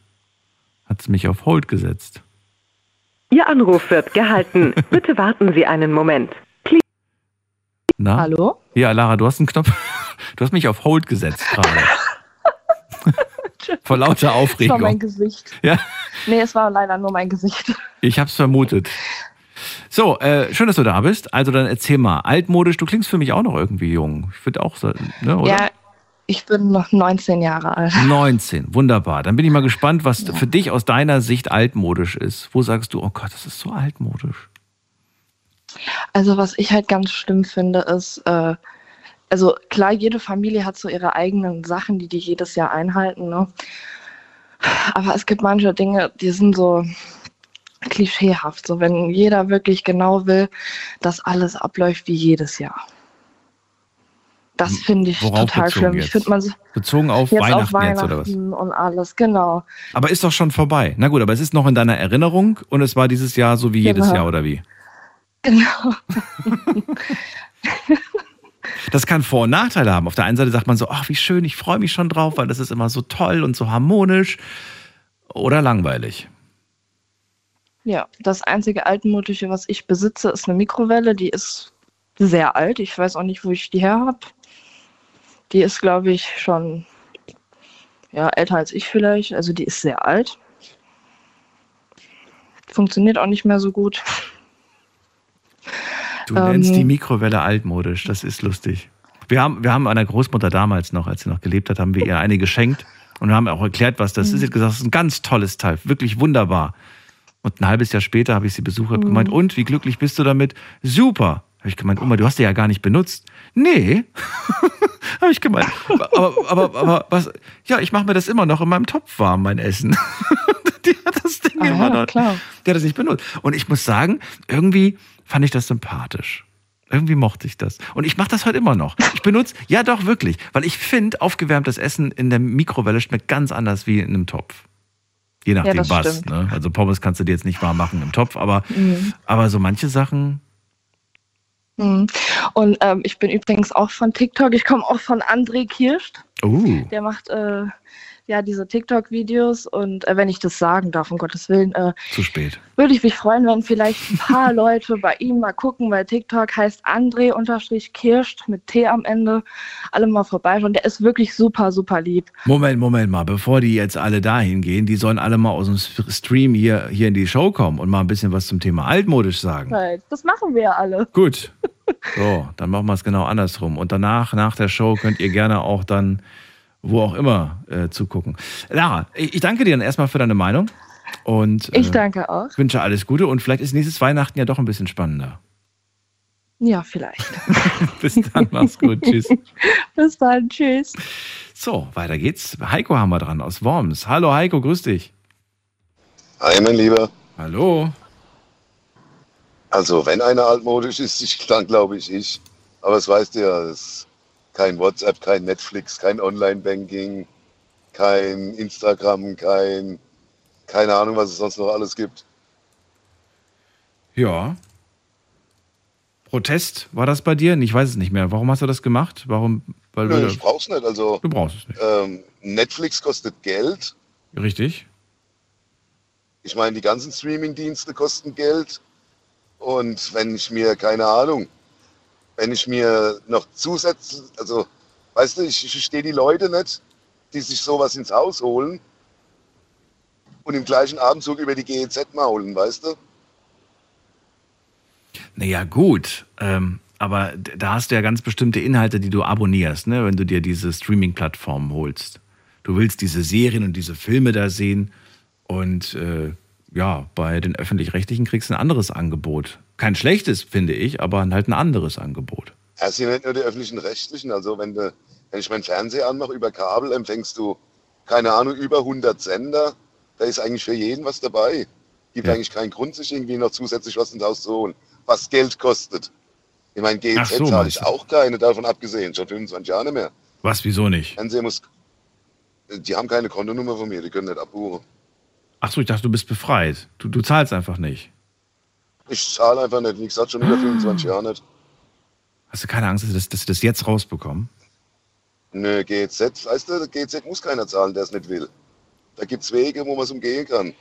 hat sie mich auf Hold gesetzt. Ihr Anruf wird gehalten. Bitte warten Sie einen Moment. Na? Hallo? Ja, Lara, du hast einen Knopf. Du hast mich auf Hold gesetzt gerade. Vor lauter Das war mein Aufregung. Gesicht. Ja. Nee, es war leider nur mein Gesicht. Ich hab's vermutet. So, äh, schön, dass du da bist. Also dann erzähl mal, altmodisch, du klingst für mich auch noch irgendwie jung. Ich würde auch sagen, ne, oder? Ja, ich bin noch 19 Jahre alt. 19, wunderbar. Dann bin ich mal gespannt, was für dich aus deiner Sicht altmodisch ist. Wo sagst du, oh Gott, das ist so altmodisch? Also was ich halt ganz schlimm finde, ist, äh, also klar, jede Familie hat so ihre eigenen Sachen, die die jedes Jahr einhalten, ne? Aber es gibt manche Dinge, die sind so klischeehaft, so wenn jeder wirklich genau will, dass alles abläuft wie jedes Jahr. Das finde ich Worauf total schlimm. jetzt? Ich finde man so- Bezogen auf jetzt Weihnachten, auf Weihnachten jetzt oder was? und alles, genau. Aber ist doch schon vorbei. Na gut, aber es ist noch in deiner Erinnerung und es war dieses Jahr so wie jedes Genau. Jahr oder wie? Genau. Das kann Vor- und Nachteile haben. Auf der einen Seite sagt man so, ach, wie schön, ich freue mich schon drauf, weil das ist immer so toll und so harmonisch. Oder langweilig. Ja, das einzige altmodische, was ich besitze, ist eine Mikrowelle. Die ist sehr alt. Ich weiß auch nicht, wo ich die her habe. Die ist, glaube ich, schon ja, älter als ich vielleicht. Also die ist sehr alt. Funktioniert auch nicht mehr so gut. Du nennst Ähm. die Mikrowelle altmodisch, das ist lustig. Wir haben, wir haben einer Großmutter damals noch, als sie noch gelebt hat, haben wir ihr eine geschenkt und haben auch erklärt, was das ist. Sie hat gesagt, das ist ein ganz tolles Teil, wirklich wunderbar. Und ein halbes Jahr später habe ich sie besucht und gemeint, und wie glücklich bist du damit? Super. Habe ich gemeint, Oma, du hast die ja gar nicht benutzt. Nee. habe ich gemeint. Aber, aber, aber was? Ja, ich mache mir das immer noch in meinem Topf warm, mein Essen. die hat das Ding Ah, immer ja, noch. klar. Der hat das nicht benutzt. Und ich muss sagen, irgendwie fand ich das sympathisch. Irgendwie mochte ich das. Und ich mache das heute immer noch. Ich benutze, ja doch, wirklich. Weil ich finde, aufgewärmtes Essen in der Mikrowelle schmeckt ganz anders wie in einem Topf. Je nachdem das was. Ne? Also Pommes kannst du dir jetzt nicht warm machen im Topf, aber, Mhm. aber so manche Sachen. Mhm. Und ähm, ich bin übrigens auch von TikTok. Ich komme auch von André Kirscht. Uh, Der macht äh, ja diese TikTok-Videos. Und äh, wenn ich das sagen darf, um Gottes Willen, äh, zu spät. würde ich mich freuen, wenn vielleicht ein paar Leute bei ihm mal gucken, weil TikTok heißt André-Kirscht mit T am Ende. Alle mal vorbeischauen. Der ist wirklich super, super lieb. Moment, Moment mal, bevor die jetzt alle dahin gehen, die sollen alle mal aus dem Stream hier, hier in die Show kommen und mal ein bisschen was zum Thema altmodisch sagen. Das machen wir ja alle. Gut. So, dann machen wir es genau andersrum. Und danach, nach der Show, könnt ihr gerne auch dann, wo auch immer, äh, zugucken. Lara, ich, ich danke dir dann erstmal für deine Meinung und Ich äh, danke auch. wünsche alles Gute und vielleicht ist nächstes Weihnachten ja doch ein bisschen spannender. Ja, vielleicht. Bis dann, mach's gut, tschüss. Bis dann. Tschüss. So, weiter geht's. Heiko haben wir dran aus Worms. Hallo Heiko, grüß dich. Hi, mein Lieber. Hallo. Also, wenn einer altmodisch ist, ich, dann glaube ich ich. Aber es weißt du ja, es ist kein WhatsApp, kein Netflix, kein Online-Banking, kein Instagram, kein, keine Ahnung, was es sonst noch alles gibt. Ja. Protest war das bei dir? Ich weiß es nicht mehr. Warum hast du das gemacht? Warum? Weil Nö, du, ich brauch's nicht. Also, du brauchst es nicht. ähm, Netflix kostet Geld. Richtig? Ich meine, die ganzen Streaming-Dienste kosten Geld. Und wenn ich mir, keine Ahnung, wenn ich mir noch zusätzlich, also, weißt du, ich, verstehe die Leute nicht, die sich sowas ins Haus holen und im gleichen Abendzug über die GEZ maulen, weißt du? Naja, gut. Ähm, aber da hast du ja ganz bestimmte Inhalte, die du abonnierst, ne? wenn du dir diese Streaming-Plattformen holst. Du willst diese Serien und diese Filme da sehen und äh, ja, bei den Öffentlich-Rechtlichen kriegst du ein anderes Angebot. Kein schlechtes, finde ich, aber halt ein anderes Angebot. Es sind nicht nur die öffentlichen Rechtlichen, also wenn, du, wenn ich meinen Fernseher anmache über Kabel, empfängst du, keine Ahnung, über 100 Sender. Da ist eigentlich für jeden was dabei. Gibt Ja. eigentlich keinen Grund, sich irgendwie noch zusätzlich was ins Haus zu holen, was Geld kostet. Ich meine, GEZ so, zahle ich auch keine, davon abgesehen, schon 25 Jahre nicht mehr. Was, wieso nicht? Fernseher muss, die haben keine Kontonummer von mir, die können nicht abbuchen. Ach so, ich dachte, du bist befreit. Du, du zahlst einfach nicht. Ich zahle einfach nicht, wie gesagt, schon über 25 Jahre nicht. Hast du keine Angst, dass, dass sie das jetzt rausbekommen? Nö, GEZ, weißt du, GEZ muss keiner zahlen, der es nicht will. Da gibt es Wege, wo man es umgehen kann.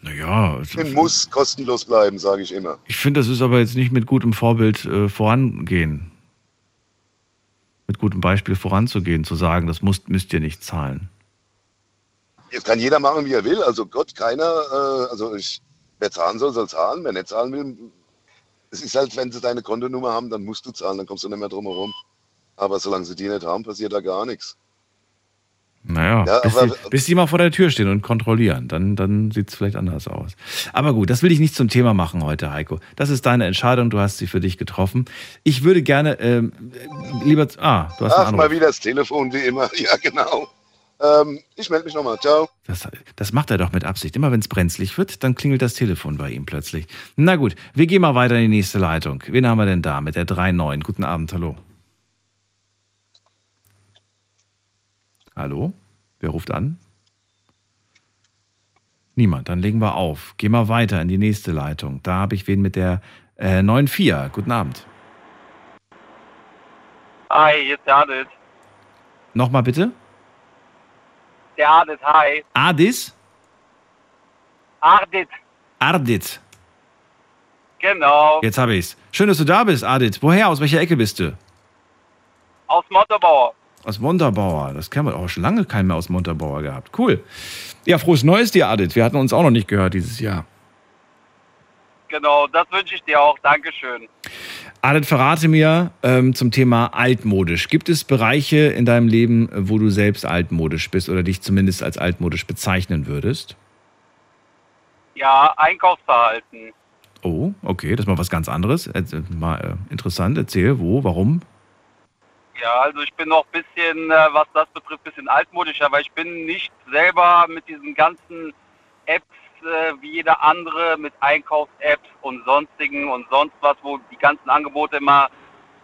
Naja, also- Es muss kostenlos bleiben, sage ich immer. ich finde, das ist aber jetzt nicht mit gutem Vorbild äh, vorangehen. Mit gutem Beispiel voranzugehen, zu sagen, das muss, müsst ihr nicht zahlen. Jetzt kann jeder machen, wie er will. Also Gott, keiner, äh, also ich, wer zahlen soll, soll zahlen. Wer nicht zahlen will, es ist halt, wenn sie deine Kontonummer haben, dann musst du zahlen, dann kommst du nicht mehr drum herum. Aber solange sie die nicht haben, passiert da gar nichts. Naja, Ja, bis, aber- die, bis die mal vor der Tür stehen und kontrollieren, dann, dann sieht es vielleicht anders aus. Aber gut, das will ich nicht zum Thema machen heute, Heiko. Das ist deine Entscheidung, du hast sie für dich getroffen. Ich würde gerne, ähm, lieber, ah, du hast Ach, mal wieder das Telefon, wie immer. Ja, genau. Ähm, ich melde mich nochmal. Ciao. Das, das macht er doch mit Absicht. Immer wenn es brenzlig wird, dann klingelt das Telefon bei ihm plötzlich. Na gut, wir gehen mal weiter in die nächste Leitung. Wen haben wir denn da mit der 3.9? Guten Abend, hallo. Hallo? Wer ruft an? Niemand, dann legen wir auf. Gehen wir weiter in die nächste Leitung. Da habe ich wen mit der äh, 9.4. Guten Abend. Hi, der Adit. Nochmal bitte. Der Adit, hi. Adis? Ardit, Ardit. genau. Jetzt habe ich's. Schön, dass du da bist, Adit. Woher? Aus welcher Ecke bist du? Aus Motterbauer. Aus Montabaur. Das kennen wir auch schon lange keinen mehr aus Montabaur gehabt. Cool. Ja, frohes Neues dir, Adit. Wir hatten uns auch noch nicht gehört dieses Jahr. Genau, das wünsche ich dir auch. Dankeschön. Adit, verrate mir ähm, zum Thema altmodisch. Gibt es Bereiche in deinem Leben, wo du selbst altmodisch bist oder dich zumindest als altmodisch bezeichnen würdest? Ja, Einkaufsverhalten. Oh, okay, das ist mal was ganz anderes. Äh, mal äh, interessant. Erzähl, wo, warum? Ja, also ich bin noch ein bisschen, äh, was das betrifft, ein bisschen altmodischer, weil ich bin nicht selber mit diesen ganzen Apps äh, wie jeder andere, mit Einkaufs-Apps und sonstigen und sonst was, wo die ganzen Angebote immer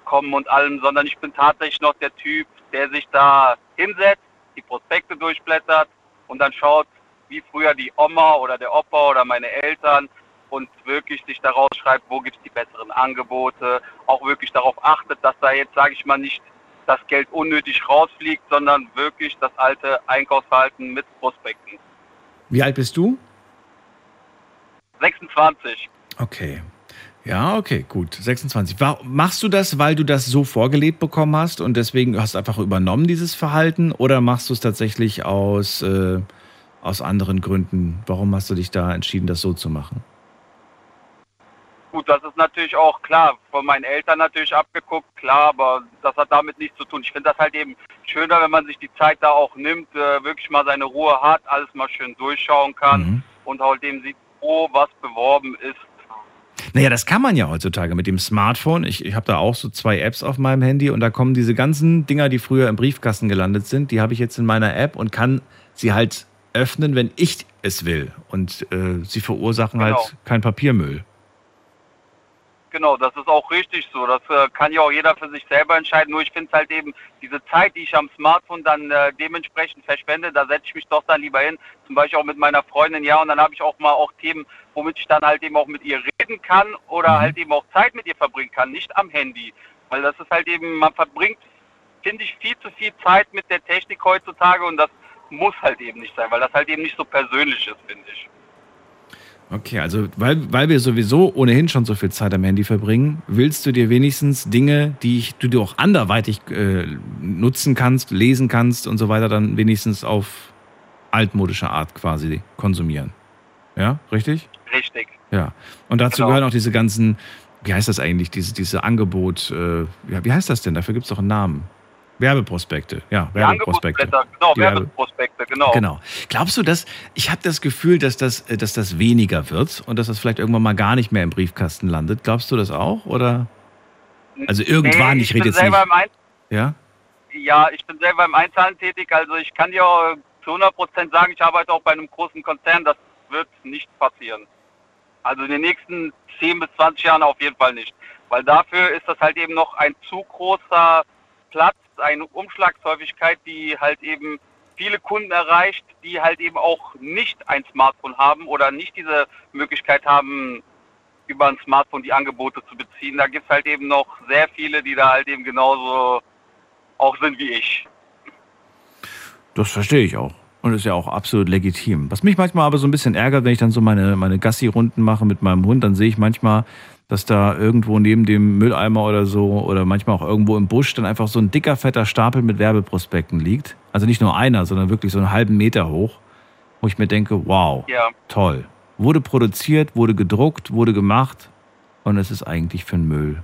kommen und allem, sondern ich bin tatsächlich noch der Typ, der sich da hinsetzt, die Prospekte durchblättert und dann schaut, wie früher die Oma oder der Opa oder meine Eltern und wirklich sich daraus schreibt, wo gibt es die besseren Angebote, auch wirklich darauf achtet, dass da jetzt, sage ich mal, nicht das Geld unnötig rausfliegt, sondern wirklich das alte Einkaufsverhalten mit Prospekten. Wie alt bist du? 26. Okay. Ja, okay, gut. 26. War, machst du das, weil du das so vorgelebt bekommen hast und deswegen hast du einfach übernommen, dieses Verhalten? Oder machst du es tatsächlich aus, äh, aus anderen Gründen? Warum hast du dich da entschieden, das so zu machen? Gut, das ist natürlich auch klar, von meinen Eltern natürlich abgeguckt, klar, aber das hat damit nichts zu tun. Ich finde das halt eben schöner, wenn man sich die Zeit da auch nimmt, äh, wirklich mal seine Ruhe hat, alles mal schön durchschauen kann Mhm. und halt eben sieht, wo was beworben ist. Naja, das kann man ja heutzutage mit dem Smartphone. Ich, ich habe da auch so zwei Apps auf meinem Handy und da kommen diese ganzen Dinger, die früher im Briefkasten gelandet sind, die habe ich jetzt in meiner App und kann sie halt öffnen, wenn ich es will. Und äh, sie verursachen Genau. halt kein Papiermüll. Genau, das ist auch richtig so. Das äh, kann ja auch jeder für sich selber entscheiden. Nur ich finde es halt eben, diese Zeit, die ich am Smartphone dann äh, dementsprechend verschwende, da setze ich mich doch dann lieber hin. Zum Beispiel auch mit meiner Freundin, ja, und dann habe ich auch mal auch Themen, womit ich dann halt eben auch mit ihr reden kann oder halt eben auch Zeit mit ihr verbringen kann, nicht am Handy. Weil das ist halt eben, man verbringt, finde ich, viel zu viel Zeit mit der Technik heutzutage und das muss halt eben nicht sein, weil das halt eben nicht so persönlich ist, finde ich. Okay, also weil, weil wir sowieso ohnehin schon so viel Zeit am Handy verbringen, willst du dir wenigstens Dinge, die ich, du dir auch anderweitig äh, nutzen kannst, lesen kannst und so weiter, dann wenigstens auf altmodische Art quasi konsumieren. Ja, richtig? Richtig. Ja. Und dazu Genau. gehören auch diese ganzen, wie heißt das eigentlich, diese, diese Angebot, äh, ja, wie heißt das denn? Dafür gibt es doch einen Namen. Werbeprospekte, ja, Die Werbeprospekte. Genau, Die Werbe- Werbeprospekte, genau. Genau. Glaubst du, dass ich habe das Gefühl, dass das, äh, dass das weniger wird und dass das vielleicht irgendwann mal gar nicht mehr im Briefkasten landet? Glaubst du das auch? Oder? Also irgendwann, Nee, ich rede bin jetzt selber nicht. Im Ja? ja, ich bin selber im Einzelhandel tätig, also ich kann dir auch zu 100% sagen, ich arbeite auch bei einem großen Konzern, das wird nicht passieren. Also in den nächsten 10 bis 20 Jahren auf jeden Fall nicht. Weil dafür ist das halt eben noch ein zu großer Platz, eine Umschlagshäufigkeit, die halt eben viele Kunden erreicht, die halt eben auch nicht ein Smartphone haben oder nicht diese Möglichkeit haben, über ein Smartphone die Angebote zu beziehen. Da gibt es halt eben noch sehr viele, die da halt eben genauso auch sind wie ich. Das verstehe ich auch. Und ist ja auch absolut legitim. Was mich manchmal aber so ein bisschen ärgert, wenn ich dann so meine, meine Gassi-Runden mache mit meinem Hund, dann sehe ich manchmal, dass da irgendwo neben dem Mülleimer oder so oder manchmal auch irgendwo im Busch dann einfach so ein dicker, fetter Stapel mit Werbeprospekten liegt. Also nicht nur einer, sondern wirklich so einen halben Meter hoch, wo ich mir denke, wow, Ja. toll. Wurde produziert, wurde gedruckt, wurde gemacht und es ist eigentlich für den Müll.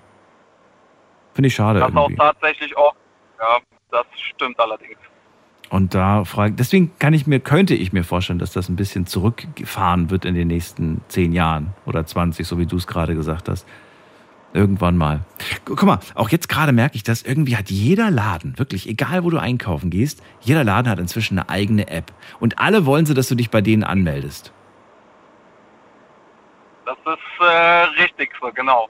Finde ich schade Das irgendwie. auch tatsächlich auch, ja, das stimmt allerdings. Und da frage deswegen kann ich mir, könnte ich mir vorstellen, dass das ein bisschen zurückgefahren wird in den nächsten zehn Jahren oder 20, so wie du es gerade gesagt hast. Irgendwann mal. Gu- Guck mal, auch jetzt gerade merke ich das, irgendwie hat jeder Laden, wirklich, egal wo du einkaufen gehst, jeder Laden hat inzwischen eine eigene App. Und alle wollen sie, dass du dich bei denen anmeldest. Das ist äh, richtig so, genau.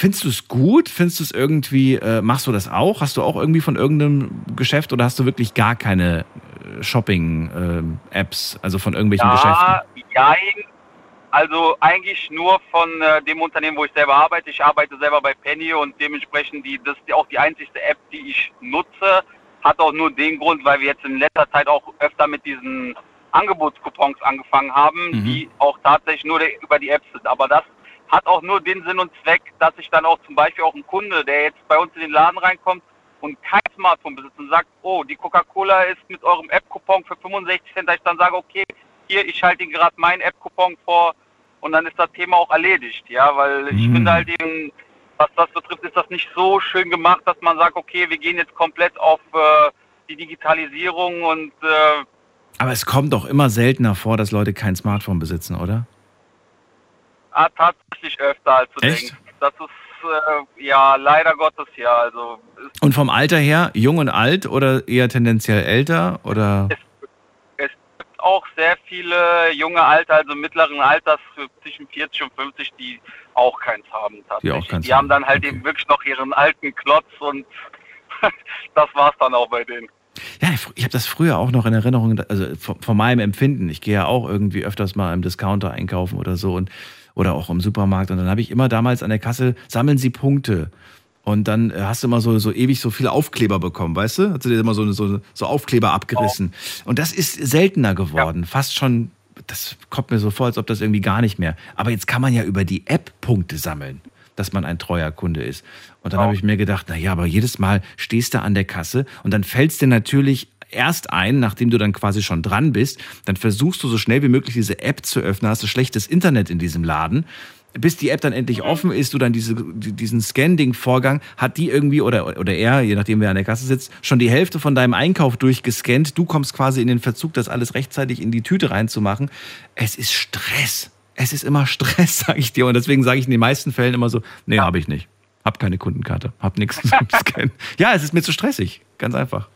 Findest du es gut? Findest du es irgendwie, äh, machst du das auch? Hast du auch irgendwie von irgendeinem Geschäft oder hast du wirklich gar keine äh, Shopping-Apps, also von irgendwelchen Geschäften? Ja, Also eigentlich nur von äh, dem Unternehmen, wo ich selber arbeite. Ich arbeite selber bei Penny und dementsprechend die, das ist auch die einzigste App, die ich nutze. Hat auch nur den Grund, weil wir jetzt in letzter Zeit auch öfter mit diesen Angebotscoupons angefangen haben, Mhm. die auch tatsächlich nur über die App sind. Aber das hat auch nur den Sinn und Zweck, dass ich dann auch zum Beispiel auch ein Kunde, der jetzt bei uns in den Laden reinkommt und kein Smartphone besitzt und sagt, oh, die Coca-Cola ist mit eurem App-Coupon für 65 Cent, dass ich dann sage, okay, hier, ich schalte Ihnen gerade meinen App-Coupon vor und dann ist das Thema auch erledigt, ja, weil ich Mhm. finde halt eben, was das betrifft, ist das nicht so schön gemacht, dass man sagt, okay, wir gehen jetzt komplett auf äh, die Digitalisierung und äh, Aber es kommt doch immer seltener vor, dass Leute kein Smartphone besitzen, oder? Ah, tatsächlich öfter als du Echt? denkst. Das ist äh, ja leider Gottes ja, also es Und vom Alter her, jung und alt oder eher tendenziell älter? Oder? es gibt auch sehr viele junge Alter, also mittleren Alters zwischen 40 und 50, die auch keins haben Die tatsächlich. auch keins die haben dann halt okay. eben wirklich noch ihren alten Klotz und das war's dann auch bei denen. Ja, ich, ich habe das früher auch noch in Erinnerung, also von, von meinem Empfinden. Ich gehe ja auch irgendwie öfters mal im Discounter einkaufen oder so und oder auch im Supermarkt. Und dann habe ich immer damals an der Kasse, sammeln Sie Punkte. Und dann äh, hast du immer so, so ewig so viele Aufkleber bekommen, weißt du? Hast du dir immer so, so, so Aufkleber abgerissen. Und das ist seltener geworden. Fast schon, das kommt mir so vor, als ob das irgendwie gar nicht mehr. Aber jetzt kann man ja über die App Punkte sammeln, dass man ein treuer Kunde ist. Und dann habe ich mir gedacht, na ja, aber jedes Mal stehst du an der Kasse und dann fällst dir natürlich erst ein, nachdem du dann quasi schon dran bist, dann versuchst du so schnell wie möglich diese App zu öffnen, hast du schlechtes Internet in diesem Laden. Bis die App dann endlich offen ist, du dann diese, die- diesen Scanning-Vorgang, hat die irgendwie oder, oder er, je nachdem wer an der Kasse sitzt, schon die Hälfte von deinem Einkauf durchgescannt. Du kommst quasi in den Verzug, das alles rechtzeitig in die Tüte reinzumachen. Es ist Stress. Es ist immer Stress, sage ich dir. Und deswegen sage ich in den meisten Fällen immer so, nee, habe ich nicht. Hab keine Kundenkarte, hab nichts zum Scannen. Ja, es ist mir zu stressig. Ganz einfach.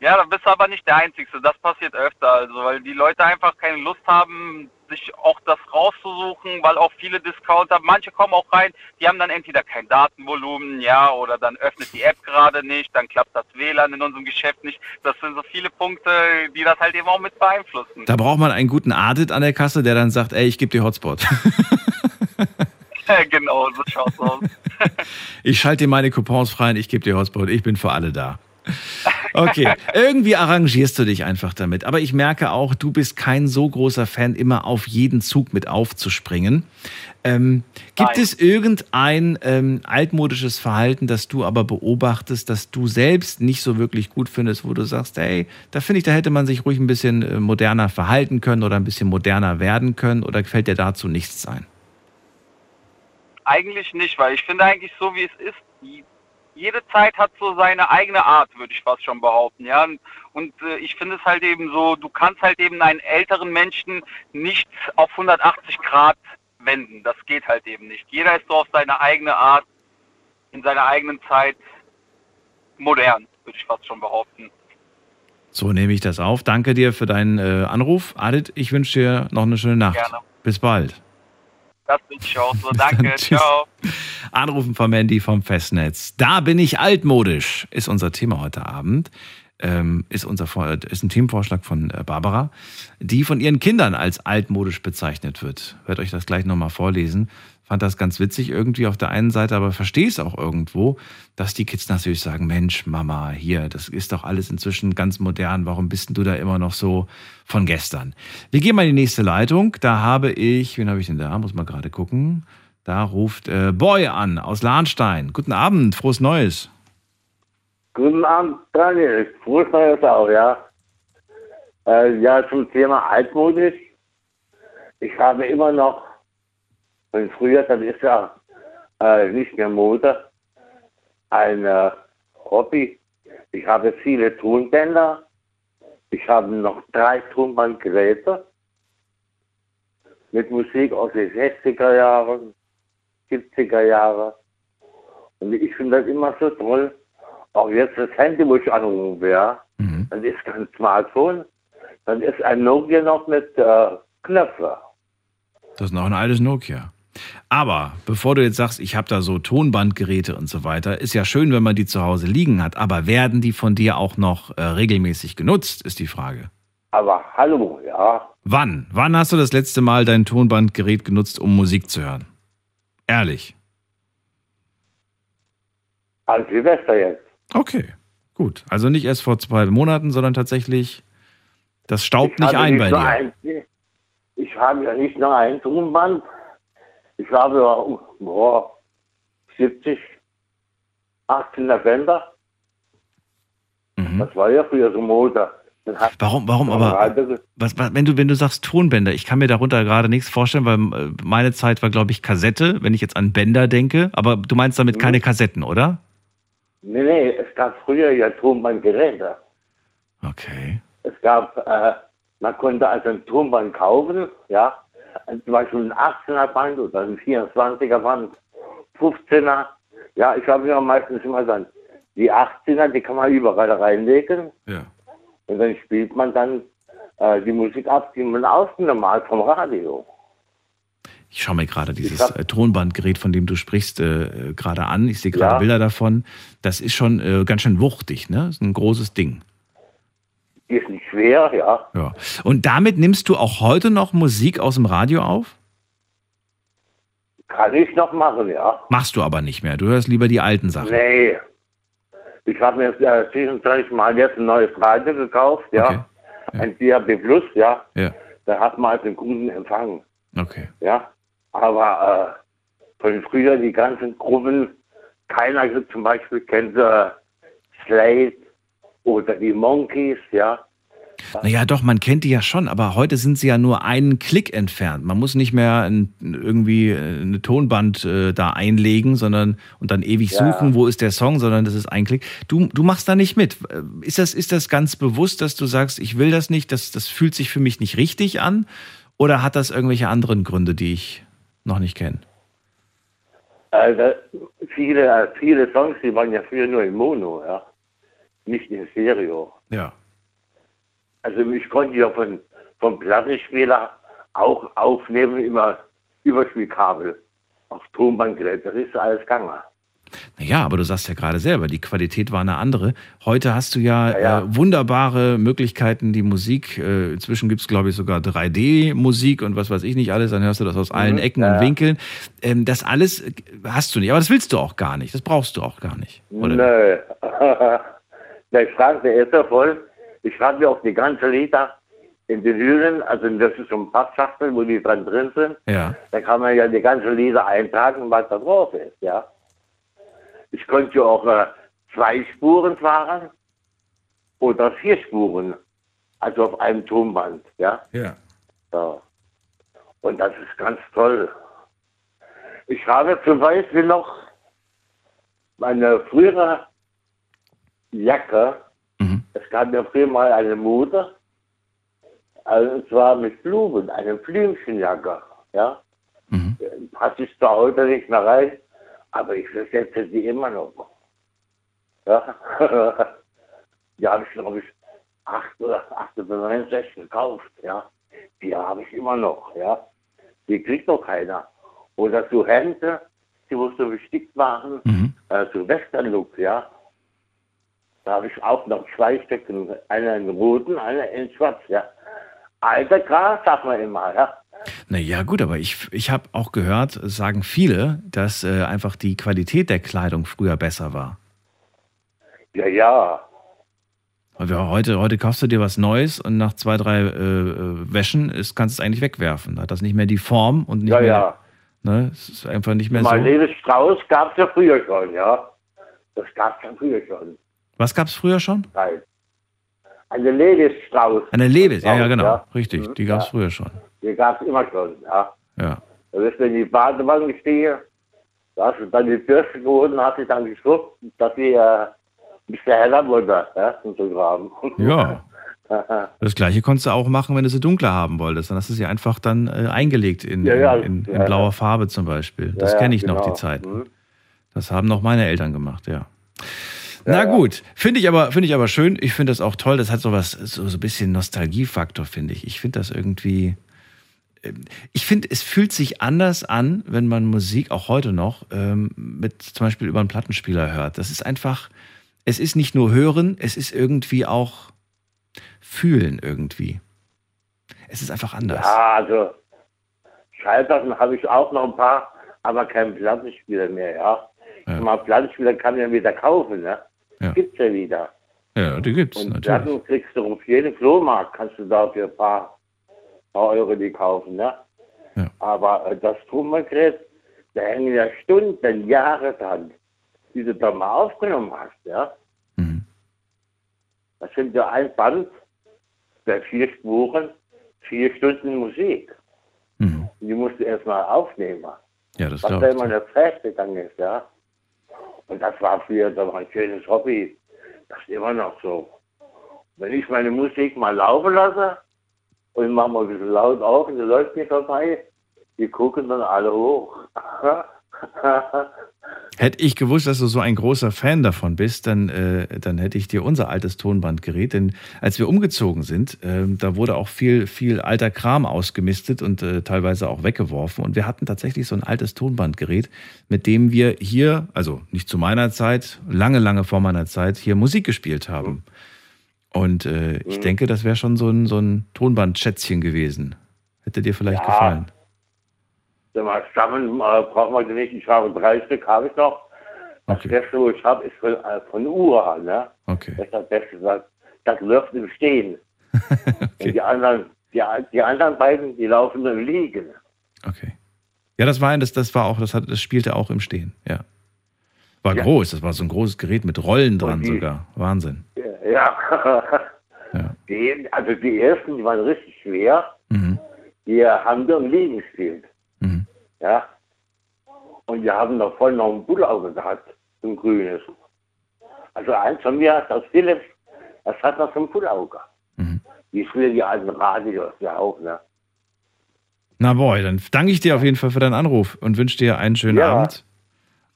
Ja, da bist du aber nicht der Einzige. Das passiert öfter, also weil die Leute einfach keine Lust haben, sich auch das rauszusuchen, weil auch viele Discounter, manche kommen auch rein, die haben dann entweder kein Datenvolumen, ja, oder dann öffnet die App gerade nicht, dann klappt das WLAN in unserem Geschäft nicht. Das sind so viele Punkte, die das halt eben auch mit beeinflussen. Da braucht man einen guten Audit an der Kasse, der dann sagt, ey, ich gebe dir Hotspot. genau, so schaut's aus. Ich schalte dir meine Coupons frei und ich gebe dir Hotspot. Ich bin für alle da. Okay, irgendwie arrangierst du dich einfach damit. Aber ich merke auch, du bist kein so großer Fan, immer auf jeden Zug mit aufzuspringen. Ähm, gibt Nein. es irgendein ähm, altmodisches Verhalten, das du aber beobachtest, das du selbst nicht so wirklich gut findest, wo du sagst, hey, da finde ich, da hätte man sich ruhig ein bisschen äh, moderner verhalten können oder ein bisschen moderner werden können oder fällt dir dazu nichts ein? Eigentlich nicht, weil ich finde eigentlich so, wie es ist, jede Zeit hat so seine eigene Art, würde ich fast schon behaupten, ja. Und, äh, ich finde es halt eben so, du kannst halt eben einen älteren Menschen nicht auf 180 Grad wenden. Das geht halt eben nicht. Jeder ist so auf seine eigene Art, in seiner eigenen Zeit modern, würde ich fast schon behaupten. So nehme ich das auf. Danke dir für deinen äh, Anruf. Adit, ich wünsche dir noch eine schöne Nacht. Gerne. Bis bald. Das wünsche ich auch so. Danke, ciao. Anrufen vom Handy vom Festnetz. Da bin ich altmodisch, ist unser Thema heute Abend. Ähm, ist, unser, ist ein Themenvorschlag von äh, Barbara, die von ihren Kindern als altmodisch bezeichnet wird. Werd euch das gleich nochmal vorlesen. Fand das ganz witzig irgendwie auf der einen Seite, aber verstehe es auch irgendwo, dass die Kids natürlich sagen, Mensch, Mama, hier, das ist doch alles inzwischen ganz modern, warum bist denn du da immer noch so von gestern? Wir gehen mal in die nächste Leitung, da habe ich, wen habe ich denn da, muss mal gerade gucken, da ruft äh, Boy an aus Lahnstein. Guten Abend, frohes Neues. Guten Abend, Daniel. Frohes Neues auch, ja. Äh, ja, zum Thema altmodisch. Ich habe immer noch, von früher, das ist ja äh, nicht mehr Mode, ein äh, Hobby. Ich habe viele Tonbänder. Ich habe noch drei Tonbandgeräte mit Musik aus den 60er Jahren, 70er Jahre. Und ich finde das immer so toll. Auch jetzt das Handy, wo ich anrufen wäre, das ist kein Smartphone, dann ist ein Nokia noch mit äh, Knöpfe. Das ist noch ein altes Nokia. Aber bevor du jetzt sagst, ich habe da so Tonbandgeräte und so weiter, ist ja schön, wenn man die zu Hause liegen hat. Aber werden die von dir auch noch äh, regelmäßig genutzt, ist die Frage. Aber hallo, ja. Wann? Wann hast du das letzte Mal dein Tonbandgerät genutzt, um Musik zu hören? Ehrlich. An Silvester jetzt. Okay, gut. Also nicht erst vor zwei Monaten, sondern tatsächlich, das staubt Ich nicht ein nicht bei dir. Ein, ich habe ja nicht nur ein Tonband. Ich habe boah, 70, 18er Bänder. Das war ja früher so Mhm. Warum, warum aber, was, was, wenn, du, wenn du sagst Tonbänder, ich kann mir darunter gerade nichts vorstellen, weil äh, meine Zeit war, glaube ich, Kassette, wenn ich jetzt an Bänder denke. Aber du meinst damit Mhm. keine Kassetten, oder? Nee, nee, es gab früher ja Tonbandgeräte. Okay. Es gab, äh, man konnte also ein Tonband kaufen, ja, zum Beispiel ein 18er Band oder ein 24er Band, 15er. Ja, ich habe ja meistens immer dann die 18er, die kann man überall reinlegen. Ja. Und dann spielt man dann äh, die Musik ab, die man aufgenommen hat vom Radio. Ich schaue mir gerade dieses äh, Tonbandgerät, von dem du sprichst, äh, äh, gerade an. Ich sehe gerade Ja. Bilder davon. Das ist schon äh, ganz schön wuchtig, ne? Das ist ein großes Ding. Ist nicht schwer, ja. Ja. Und damit nimmst du auch heute noch Musik aus dem Radio auf? Kann ich noch machen, ja. Machst du aber nicht mehr. Du hörst lieber die alten Sachen. Nee. Ich habe mir äh, zwischenzeitlich mal jetzt ein neues Radio gekauft, ja. Ein DAB Plus, ja. Ja. Da hat man also einen guten Empfang, Okay. ja. Aber äh, von früher die ganzen Gruppen, keiner zum Beispiel kennt äh, Slade oder die Monkeys, ja. Naja, doch, man kennt die ja schon, aber heute sind sie ja nur einen Klick entfernt. Man muss nicht mehr ein, irgendwie äh, eine Tonband äh, da einlegen, sondern und dann ewig Ja. suchen, wo ist der Song, sondern das ist ein Klick. Du, du machst da nicht mit. Äh, Ist das, ist das ganz bewusst, dass du sagst, ich will das nicht, das, das fühlt sich für mich nicht richtig an? Oder hat das irgendwelche anderen Gründe, die ich noch nicht kenne? Also viele, äh, viele Songs, die waren ja früher nur in Mono, ja. Nicht in Stereo. Ja. Also ich konnte ja von, vom Plattenspieler auch aufnehmen, immer Überspielkabel auf Tonbandgerät. Das ist alles gegangen. Naja, aber du sagst ja gerade selber, die Qualität war eine andere. Heute hast du ja, Ja, ja. Äh, wunderbare Möglichkeiten, die Musik. Äh, inzwischen gibt es, glaube ich, sogar 3D-Musik und was weiß ich nicht alles. Dann hörst du das aus allen Mhm, Ecken ja, und. Winkeln. Ähm, das alles äh, hast du nicht. Aber das willst du auch gar nicht. Das brauchst du auch gar nicht. Oder? Nö. Der Schrank, der ist ja voll. Ich schreibe mir auch die ganze Lieder in den Hühlen, also das ist so ein Pappschachtel, wo die dran drin sind. Ja. Da kann man ja die ganze Lieder eintragen, was da drauf ist, ja. Ich könnte ja auch äh, zwei Spuren fahren oder vier Spuren, also auf einem Tonband, ja. Ja. ja. Und das ist ganz toll. Ich habe zum Beispiel noch meine frühere Jacke. Es gab ja früher mal eine Mode, also und zwar mit Blumen, eine Blümchenjacke, ja. Passt ich da heute nicht mehr rein, aber ich versetze die immer noch. Ja. die habe ich, glaube ich, 8 oder 68 gekauft, ja. Die habe ich immer noch, ja. Die kriegt doch keiner. Oder so Hemden, die musst du bestickt machen, äh, so Western-Look, ja. Da habe ich auch noch zwei Stücken, einer in roten, einer in schwarz, ja. Alter Gras, sagt man immer, ja. Naja, gut, aber ich, ich habe auch gehört, sagen viele, dass äh, einfach die Qualität der Kleidung früher besser war. Ja, ja. Heute, heute kaufst du dir was Neues und nach zwei, drei äh, äh, Wäschen ist, kannst du es eigentlich wegwerfen. Da hat das nicht mehr die Form und nicht Ja, mehr. ja. Ne, es ist einfach nicht mehr so. Marlene Strauß gab es ja früher schon, ja. Das gab es ja früher schon. Was gab es früher schon? Nein. Eine Levis-Strauß. Eine Levis, ja, ja, genau. ja. Richtig, Mhm, die gab es ja. früher schon. Die gab es immer schon, ja. Ja. Da bist du in die Badewanne gestiegen, da hast du dann die Bürste geholt und hast dich dann geschrubbt, dass sie äh, ein bisschen heller wurde, ja, zum zu graben. Ja. Das gleiche konntest du auch machen, wenn du sie dunkler haben wolltest. Dann hast du sie einfach dann äh, eingelegt in, Ja, ja, in, in, ja, blauer. Farbe zum Beispiel. Das kenne ich noch, genau. die Zeiten. Mhm. Das haben noch meine Eltern gemacht, ja. Na gut, finde ich aber finde ich aber schön. Ich finde das auch toll. Das hat so was so, so ein bisschen Nostalgiefaktor, finde ich. Ich finde das irgendwie ähm, ich finde, es fühlt sich anders an, wenn man Musik auch heute noch ähm, mit zum Beispiel über einen Plattenspieler hört. Das ist einfach, es ist nicht nur hören, es ist irgendwie auch fühlen irgendwie. Es ist einfach anders. Ja, also Schallplatten habe ich auch noch ein paar, aber kein Plattenspieler mehr, ja. Ja. Mal Plattenspieler kann man ja wieder kaufen, ne? Ja. Gibt's ja wieder. Ja, die gibt's Und natürlich. Platten kriegst du auf jeden Flohmarkt, kannst du da für ein paar, paar Euro die kaufen, ne? Ja. Aber äh, das Tonbandgerät, da hängen ja Stunden, Jahre dran, die du da mal aufgenommen hast, ja? Mhm. Das sind ja ein Band, bei vier Spuren, vier Stunden Musik. Mhm. Die musst du erstmal aufnehmen. Ja, das was da immer in der Zeit gegangen ist, ja. Und das war früher doch ein schönes Hobby. Das ist immer noch so. Wenn ich meine Musik mal laufen lasse und mache mal ein bisschen laut auf und die läuft mir vorbei, die gucken dann alle hoch. Hätte ich gewusst, dass du so ein großer Fan davon bist, dann, äh, dann hätte ich dir unser altes Tonbandgerät, denn als wir umgezogen sind, äh, da wurde auch viel, viel alter Kram ausgemistet und äh, teilweise auch weggeworfen. Und wir hatten tatsächlich so ein altes Tonbandgerät, mit dem wir hier, also nicht zu meiner Zeit, lange, lange vor meiner Zeit, hier Musik gespielt haben. Und äh, ich Mhm. denke, das wäre schon so ein, so ein Tonbandschätzchen gewesen. Hätte dir vielleicht Ja. gefallen. Mal, Stammen äh, brauchen wir nicht. Ich habe drei Stück, habe ich noch. Das Beste, wo ich habe, ist von, äh, von Ura, ne? Okay. Das ist das Beste, das, das läuft im Stehen. Und die anderen, die, die anderen beiden, die laufen im Liegen. Ja, das war ein, das, das war auch, das, hat, das spielte auch im Stehen, ja. War Ja. groß, das war so ein großes Gerät mit Rollen dran die- sogar. Wahnsinn. Ja. Die, also die ersten, die waren richtig schwer. Mhm. Die haben wir im Liegen gespielt. Ja. Und wir haben noch voll noch ein Bullauge gehabt, ein grünes. Also eins von mir, das Philips, das hat noch so ein Bullauge. Mhm. Wie die alten Radios ja auch, ne? Na boy, dann danke ich dir auf jeden Fall für deinen Anruf und wünsche dir einen schönen Ja. Abend.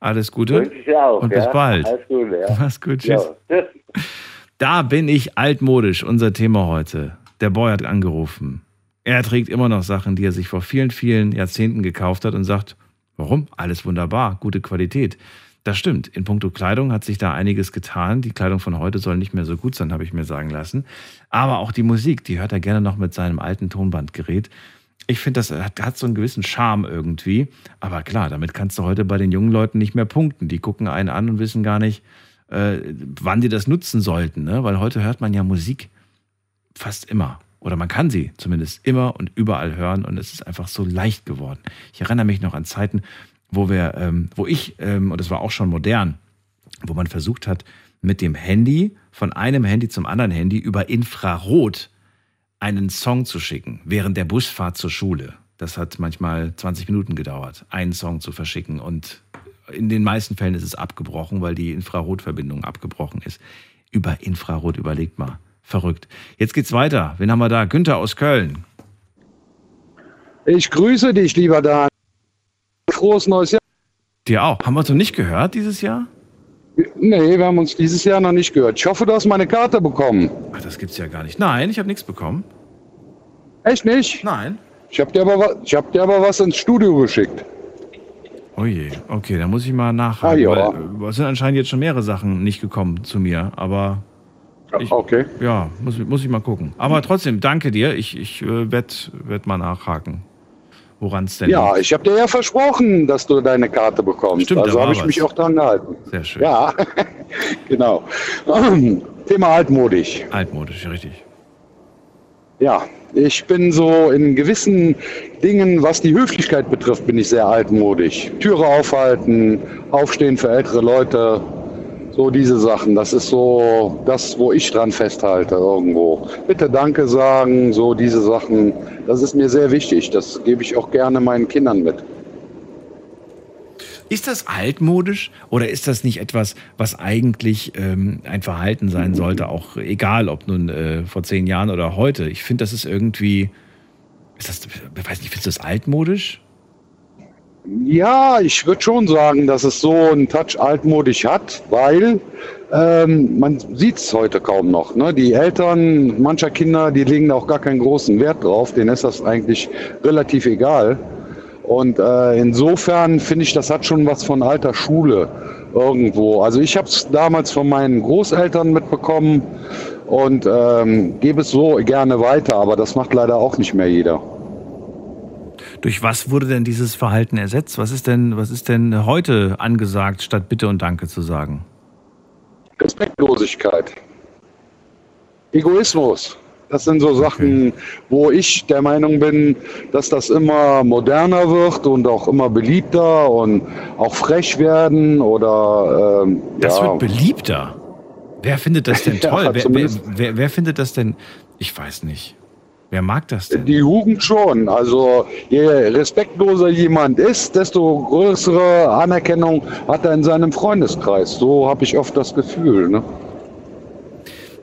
Alles Gute. Wünsche ich dir auch, Und ja? bis bald. Alles Gute, ja. Mach's gut, tschüss. Ja, tschüss. Da bin ich altmodisch, unser Thema heute. Der Boy hat angerufen. Er trägt immer noch Sachen, die er sich vor vielen, vielen Jahrzehnten gekauft hat und sagt, warum? Alles wunderbar, gute Qualität. Das stimmt. In puncto Kleidung hat sich da einiges getan. Die Kleidung von heute soll nicht mehr so gut sein, habe ich mir sagen lassen. Aber auch die Musik, die hört er gerne noch mit seinem alten Tonbandgerät. Ich finde, das hat, hat so einen gewissen Charme irgendwie. Aber klar, damit kannst du heute bei den jungen Leuten nicht mehr punkten. Die gucken einen an und wissen gar nicht, äh, wann die das nutzen sollten. Ne? Weil heute hört man ja Musik fast immer. Oder man kann sie zumindest immer und überall hören und es ist einfach so leicht geworden. Ich erinnere mich noch an Zeiten, wo wir, ähm, wo ich, ähm, und das war auch schon modern, wo man versucht hat, mit dem Handy von einem Handy zum anderen Handy über Infrarot einen Song zu schicken, während der Busfahrt zur Schule. Das hat manchmal 20 Minuten gedauert, einen Song zu verschicken. Und in den meisten Fällen ist es abgebrochen, weil die Infrarotverbindung abgebrochen ist. Über Infrarot, überlegt mal. Verrückt. Jetzt geht's weiter. Wen haben wir da? Günther aus Köln. Ich grüße dich, lieber Dan. Frohes neues Jahr. Dir auch. Haben wir uns noch nicht gehört dieses Jahr? Nee, wir haben uns dieses Jahr noch nicht gehört. Ich hoffe, du hast meine Karte bekommen. Ach, das gibt's ja gar nicht. Nein, ich habe nichts bekommen. Echt nicht? Nein. Ich habe dir, aber wa- ich hab dir aber was ins Studio geschickt. Oh je, okay, da muss ich mal nachhaken. Ah, ja. weil, äh, es sind anscheinend jetzt schon mehrere Sachen nicht gekommen zu mir, aber ich, okay. ja, muss, muss ich mal gucken. Aber trotzdem, danke dir. Ich, ich äh, werde werd mal nachhaken, woran es denn Ja, liegt. ich habe dir ja versprochen, dass du deine Karte bekommst. Stimmt, also habe ich was. mich auch dran gehalten. Sehr schön. Ja, genau. Thema altmodisch. Altmodisch, richtig. Ja, ich bin so in gewissen Dingen, was die Höflichkeit betrifft, bin ich sehr altmodisch. Türe aufhalten, aufstehen für ältere Leute, so diese Sachen. Das ist so das, wo ich dran festhalte irgendwo. Bitte Danke sagen, so diese Sachen. Das ist mir sehr wichtig. Das gebe ich auch gerne meinen Kindern mit. Ist das altmodisch oder ist das nicht etwas, was eigentlich ähm, ein Verhalten sein sollte, auch egal ob nun äh, vor zehn Jahren oder heute? Ich finde, das ist irgendwie, ist das, ich weiß nicht, findest du das altmodisch? Ja, ich würde schon sagen, dass es so einen Touch altmodisch hat, weil ähm, man sieht es heute kaum noch. Ne? Die Eltern mancher Kinder, die legen da auch gar keinen großen Wert drauf, denen ist das eigentlich relativ egal. Und äh, insofern finde ich, das hat schon was von alter Schule irgendwo. Also ich habe es damals von meinen Großeltern mitbekommen und ähm, gebe es so gerne weiter, aber das macht leider auch nicht mehr jeder. Durch was wurde denn dieses Verhalten ersetzt? Was ist denn, was ist denn heute angesagt, statt Bitte und Danke zu sagen? Respektlosigkeit. Egoismus. Das sind so Sachen, wo ich der Meinung bin, dass das immer moderner wird und auch immer beliebter und auch frech werden oder ähm, Das ja. wird beliebter. Wer findet das denn Ja, toll? wer, wer, zumindest- wer, wer findet das denn? Ich weiß nicht. Wer mag das denn? Die Jugend schon. Also je respektloser jemand ist, desto größere Anerkennung hat er in seinem Freundeskreis. So habe ich oft das Gefühl. Ne?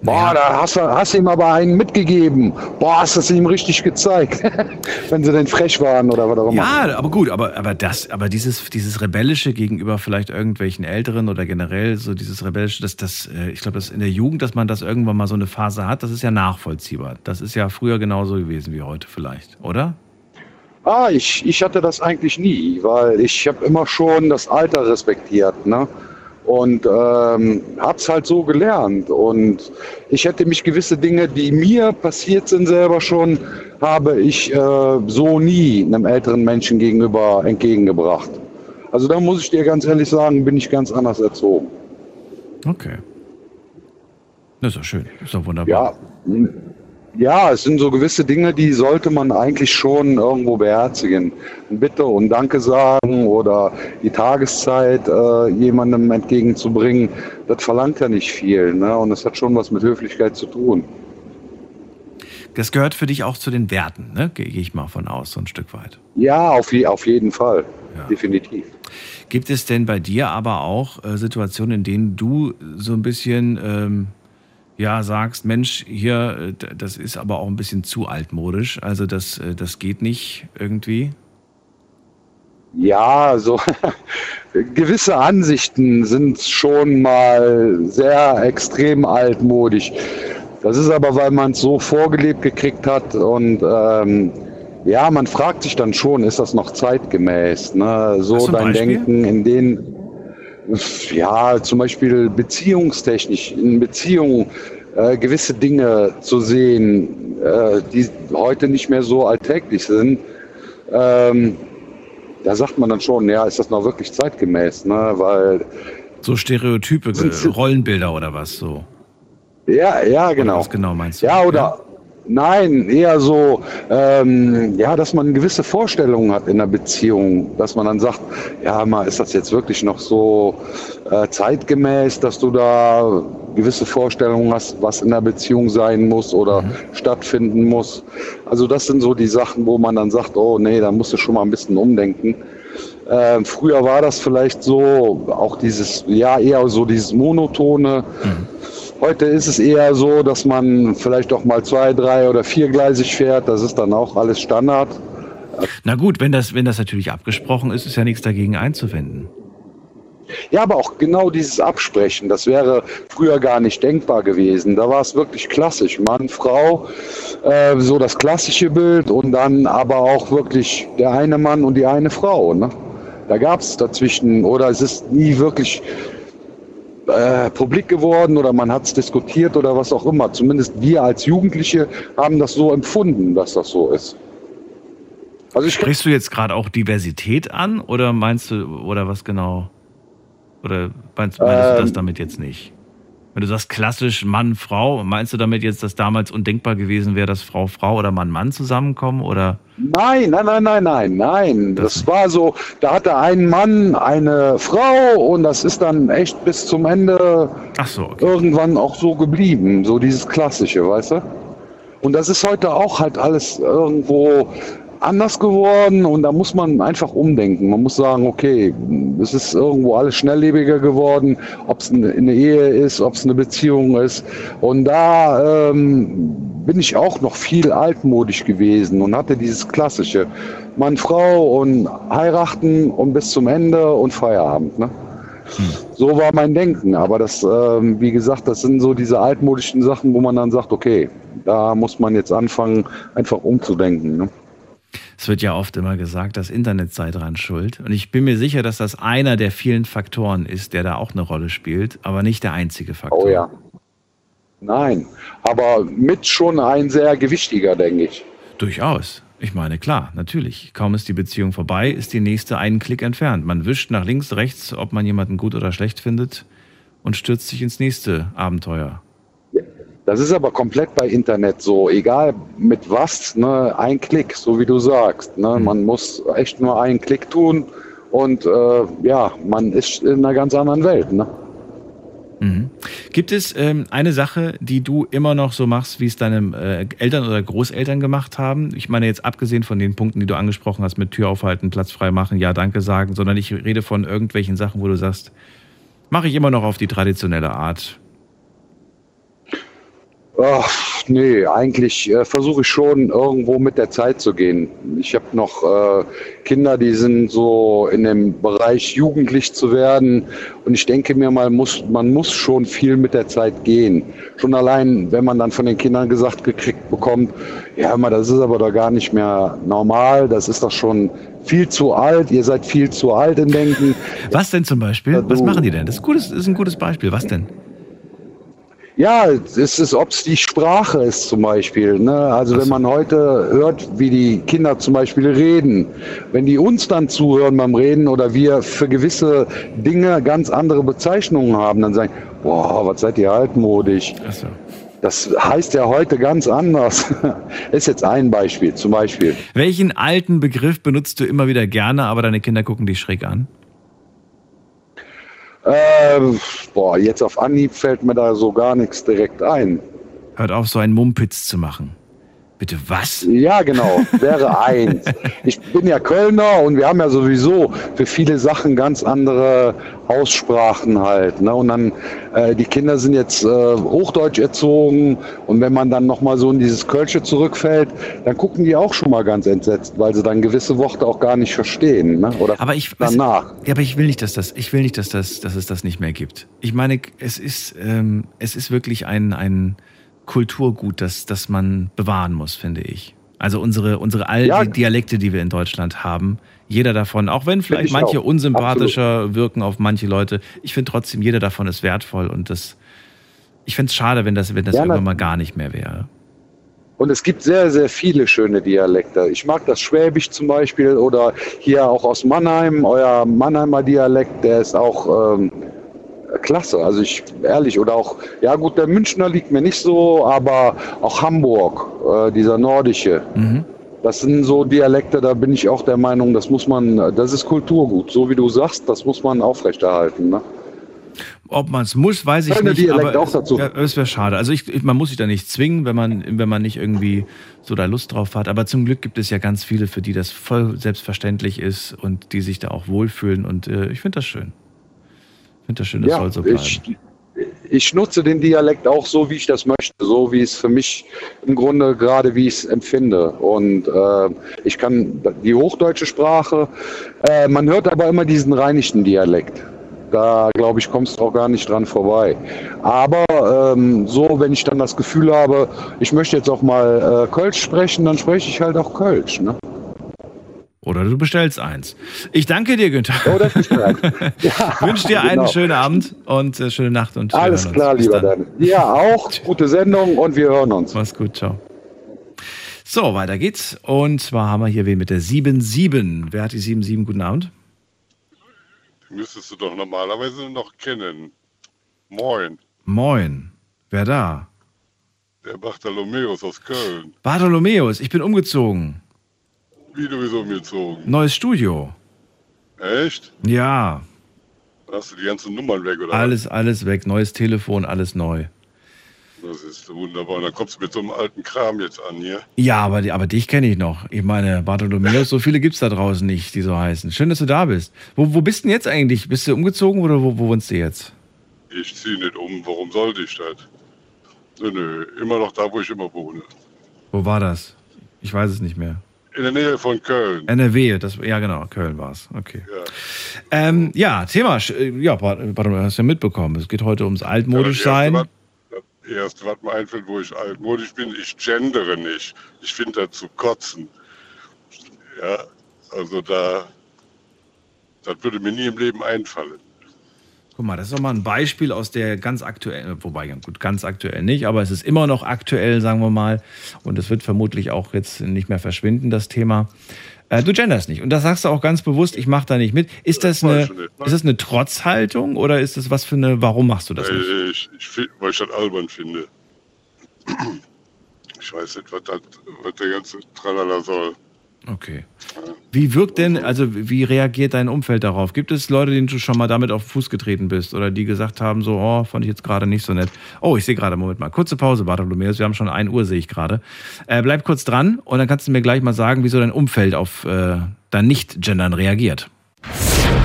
Boah, da hast du hast ihm aber einen mitgegeben. Boah, hast du es ihm richtig gezeigt. Wenn sie denn frech waren oder was auch immer. Ja, aber gut, aber, aber das, aber dieses, dieses Rebellische gegenüber vielleicht irgendwelchen Älteren oder generell so dieses Rebellische, das, das, äh, ich glaube, das in der Jugend, dass man das irgendwann mal so eine Phase hat, das ist ja nachvollziehbar. Das ist ja früher genauso gewesen wie heute vielleicht, oder? Ah, ich, ich hatte das eigentlich nie, weil ich habe immer schon das Alter respektiert, ne? Und ähm, hab's halt so gelernt. Und ich hätte mich gewisse Dinge, die mir passiert sind selber schon, habe ich äh, so nie einem älteren Menschen gegenüber entgegengebracht. Also da muss ich dir ganz ehrlich sagen, bin ich ganz anders erzogen. Okay. Das ist doch schön. Ist doch wunderbar. Ja. Ja, es sind so gewisse Dinge, die sollte man eigentlich schon irgendwo beherzigen. Bitte und Danke sagen oder die Tageszeit äh, jemandem entgegenzubringen, das verlangt ja nicht viel. Ne? Und es hat schon was mit Höflichkeit zu tun. Das gehört für dich auch zu den Werten, ne? Gehe ich mal von aus, so ein Stück weit. Ja, auf, je, auf jeden Fall. Definitiv. Gibt es denn bei dir aber auch äh, Situationen, in denen du so ein bisschen ähm, ja sagst, Mensch, hier, äh, das ist aber auch ein bisschen zu altmodisch, also das, äh, das geht nicht irgendwie? Ja, so gewisse Ansichten sind schon mal sehr extrem altmodisch. Das ist aber, weil man es so vorgelebt gekriegt hat und ähm, ja, man fragt sich dann schon, ist das noch zeitgemäß? Ne? So dein Beispiel? Denken in den, ja, zum Beispiel beziehungstechnisch, in Beziehungen äh, gewisse Dinge zu sehen, äh, die heute nicht mehr so alltäglich sind. Ähm, da sagt man dann schon, ja, ist das noch wirklich zeitgemäß, ne? Weil So Stereotype, Rollenbilder oder was so? ja, ja, genau. was genau meinst du? Ja, oder nein, eher so, ähm, ja, dass man gewisse Vorstellungen hat in der Beziehung, dass man dann sagt, ja, mal ist das jetzt wirklich noch so äh, zeitgemäß, dass du da gewisse Vorstellungen hast, was in der Beziehung sein muss oder stattfinden muss. Also das sind so die Sachen, wo man dann sagt, oh nee, da musst du schon mal ein bisschen umdenken. Ähm, früher war das vielleicht so, auch dieses, ja, eher so dieses monotone. Heute ist es eher so, dass man vielleicht auch mal zwei, drei oder viergleisig fährt. Das ist dann auch alles Standard. Na gut, wenn das, wenn das natürlich abgesprochen ist, ist ja nichts dagegen einzuwenden. Ja, aber auch genau dieses Absprechen, das wäre früher gar nicht denkbar gewesen. Da war es wirklich klassisch. Mann, Frau, äh, so das klassische Bild und dann aber auch wirklich der eine Mann und die eine Frau. Ne? Da gab es dazwischen, oder es ist nie wirklich äh, publik geworden oder man hat es diskutiert oder was auch immer. Zumindest wir als Jugendliche haben das so empfunden, dass das so ist. Also ich Sprichst du jetzt gerade auch Diversität an oder meinst du, oder was genau? Oder meinst, meinst du das Ähm. damit jetzt nicht? Wenn du sagst klassisch Mann, Frau, meinst du damit jetzt, dass damals undenkbar gewesen wäre, dass Frau, Frau oder Mann, Mann zusammenkommen? Oder? Nein, nein, nein, nein, nein, nein. Das war so, da hatte ein Mann eine Frau und das ist dann echt bis zum Ende irgendwann auch so geblieben. So dieses Klassische, weißt du? Und das ist heute auch halt alles irgendwo anders geworden und da muss man einfach umdenken. Man muss sagen, okay, es ist irgendwo alles schnelllebiger geworden, ob es eine, Ehe ist, ob es eine Beziehung ist. Und da ähm, bin ich auch noch viel altmodisch gewesen und hatte dieses klassische Mann, Frau und heiraten und bis zum Ende und Feierabend. Ne? So war mein Denken. Aber das, ähm, wie gesagt, das sind so diese altmodischen Sachen, wo man dann sagt, okay, da muss man jetzt anfangen, einfach umzudenken. Ne? Es wird ja oft immer gesagt, das Internet sei dran schuld. Und ich bin mir sicher, dass das einer der vielen Faktoren ist, der da auch eine Rolle spielt, aber nicht der einzige Faktor. Oh ja. Nein, aber mit schon ein sehr gewichtiger, denke ich. Durchaus. Ich meine, klar, natürlich. Kaum ist die Beziehung vorbei, ist die nächste einen Klick entfernt. Man wischt nach links, rechts, ob man jemanden gut oder schlecht findet und stürzt sich ins nächste Abenteuer. Das ist aber komplett bei Internet so, egal mit was, ne, ein Klick, so wie du sagst. Ne, Mhm. Man muss echt nur einen Klick tun und äh, ja, man ist in einer ganz anderen Welt. Ne? Mhm. Gibt es ähm, eine Sache, die du immer noch so machst, wie es deine äh, Eltern oder Großeltern gemacht haben? Ich meine jetzt abgesehen von den Punkten, die du angesprochen hast, mit Tür aufhalten, Platz frei machen, ja, danke sagen, sondern ich rede von irgendwelchen Sachen, wo du sagst, mache ich immer noch auf die traditionelle Art. Ach, nee, eigentlich äh, versuche ich schon irgendwo mit der Zeit zu gehen. Ich habe noch äh, Kinder, die sind so in dem Bereich jugendlich zu werden und ich denke mir mal, muss, man muss schon viel mit der Zeit gehen. Schon allein, wenn man dann von den Kindern gesagt gekriegt bekommt, ja, mal, das ist aber doch gar nicht mehr normal, das ist doch schon viel zu alt, ihr seid viel zu alt im Denken. Was denn zum Beispiel? Was machen die denn? Das ist, gutes, das ist ein gutes Beispiel. Was denn? Ja, es ist, ob es die Sprache ist zum Beispiel. Ne? Also wenn man heute hört, wie die Kinder zum Beispiel reden, wenn die uns dann zuhören beim Reden oder wir für gewisse Dinge ganz andere Bezeichnungen haben, dann sagen, boah, was seid ihr altmodisch. Das heißt ja heute ganz anders. ist jetzt ein Beispiel, zum Beispiel. Welchen alten Begriff benutzt du immer wieder gerne, aber deine Kinder gucken dich schräg an? Ähm, boah, jetzt auf Anhieb fällt mir da so gar nichts direkt ein. Hört auf, so einen Mumpitz zu machen. Bitte was? Ja, genau, wäre eins. Ich bin ja Kölner und wir haben ja sowieso für viele Sachen ganz andere Aussprachen halt. Ne? Und dann, äh, die Kinder sind jetzt äh, Hochdeutsch erzogen und wenn man dann nochmal so in dieses Kölsche zurückfällt, dann gucken die auch schon mal ganz entsetzt, weil sie dann gewisse Worte auch gar nicht verstehen. Ne? Oder Aber ich, danach. Ja, aber ich will nicht, dass das, ich will nicht, dass das, dass es das nicht mehr gibt. Ich meine, es ist, ähm, es ist wirklich ein, ein Kulturgut, das, das man bewahren muss, finde ich. Also unsere, unsere all Ja. die Dialekte, die wir in Deutschland haben, jeder davon, auch wenn vielleicht ich manche auch. unsympathischer wirken auf manche Leute, ich finde trotzdem, jeder davon ist wertvoll und das, ich finde es schade, wenn das, wenn das Ja, irgendwann mal gar nicht mehr wäre. Und es gibt sehr, sehr viele schöne Dialekte. Ich mag das Schwäbisch zum Beispiel oder hier auch aus Mannheim, euer Mannheimer Dialekt, der ist auch ähm, klasse. Also ich, ehrlich, oder auch, ja gut, der Münchner liegt mir nicht so, aber auch Hamburg, äh, dieser nordische. Mhm. Das sind so Dialekte, da bin ich auch der Meinung, das muss man, das ist Kulturgut. So wie du sagst, das muss man aufrechterhalten. Ne? Ob man es muss, weiß ich Deine nicht. Dialekt aber auch dazu. Ja, es wäre schade. Also ich, man muss sich da nicht zwingen, wenn man, wenn man nicht irgendwie so da Lust drauf hat. Aber zum Glück gibt es ja ganz viele, für die das voll selbstverständlich ist und die sich da auch wohlfühlen. Und äh, ich finde das schön. Ich finde das schön, das Ja, soll so bleiben. ich, ich nutze den Dialekt auch so, wie ich das möchte, so wie es für mich im Grunde gerade, wie ich es empfinde. Und äh, ich kann die hochdeutsche Sprache, äh, man hört aber immer diesen rheinischen Dialekt. Da, glaube ich, kommst du auch gar nicht dran vorbei. Aber ähm, so, wenn ich dann das Gefühl habe, ich möchte jetzt auch mal äh, Kölsch sprechen, dann spreche ich halt auch Kölsch. Ne? Oder du bestellst eins. Ich danke dir, Günther. Oder ich bestelle. Ich wünsche dir einen genau. schönen Abend und äh, schöne Nacht. Und Alles klar, Bis lieber dann. Dan. Ja, auch. Gute Sendung und wir hören uns. Mach's gut, ciao. So, weiter geht's. Und zwar haben wir hier wen mit der 7-7. Wer hat die 7-7? Guten Abend. Die müsstest du doch normalerweise noch kennen. Moin, Moin. Wer da? der Bartholomäus aus Köln. Bartholomäus, ich bin umgezogen. Wie du bist umgezogen. Neues Studio. Echt? Ja, hast du die ganzen Nummern weg, oder? alles, alles weg. Neues Telefon, alles neu. Das ist wunderbar. Und dann kommst du mit so einem alten Kram jetzt an hier. Ja, aber, aber dich kenne ich noch. Ich meine, Bartholomäus, so viele gibt's da draußen nicht, die so heißen. Schön, dass du da bist. Wo, wo bist du denn jetzt eigentlich? Bist du umgezogen oder wo, wo wohnst du jetzt? Ich ziehe nicht um. Warum sollte ich das? Nö, nö. Immer noch da, wo ich immer wohne. Wo war das? Ich weiß es nicht mehr. In der Nähe von Köln. NRW, das, ja genau, Köln war's. Okay. Ja. Ähm, ja, Thema, äh, ja, Bart- Bartholomäus, hast du ja mitbekommen. Es geht heute ums altmodisch sein. Ja, das erste, was- mir einfällt, wo ich altmodisch bin, ich gendere nicht. Ich finde das zu kotzen. Ja, also da, das würde mir nie im Leben einfallen. Guck mal, das ist doch mal ein Beispiel aus der ganz aktuellen, wobei, gut, ganz aktuell nicht, aber es ist immer noch aktuell, sagen wir mal. Und es wird vermutlich auch jetzt nicht mehr verschwinden, das Thema. Äh, du genderst nicht. Und das sagst du auch ganz bewusst, ich mache da nicht mit. Ist das, eine, ist das eine Trotzhaltung oder ist das was für eine, warum machst du das nicht? Weil ich, ich, find- weil ich das albern finde. Ich weiß nicht, was, das, was der ganze Tralala soll. Okay. Wie wirkt denn, also wie reagiert dein Umfeld darauf? Gibt es Leute, denen du schon mal damit auf den Fuß getreten bist oder die gesagt haben, so, oh, fand ich jetzt gerade nicht so nett. Oh, ich sehe gerade, Moment mal, kurze Pause, Bartholomäus, wir haben schon 1 Uhr, sehe ich gerade. Äh, bleib kurz dran und dann kannst du mir gleich mal sagen, wieso dein Umfeld auf äh, dein Nicht-Gendern reagiert.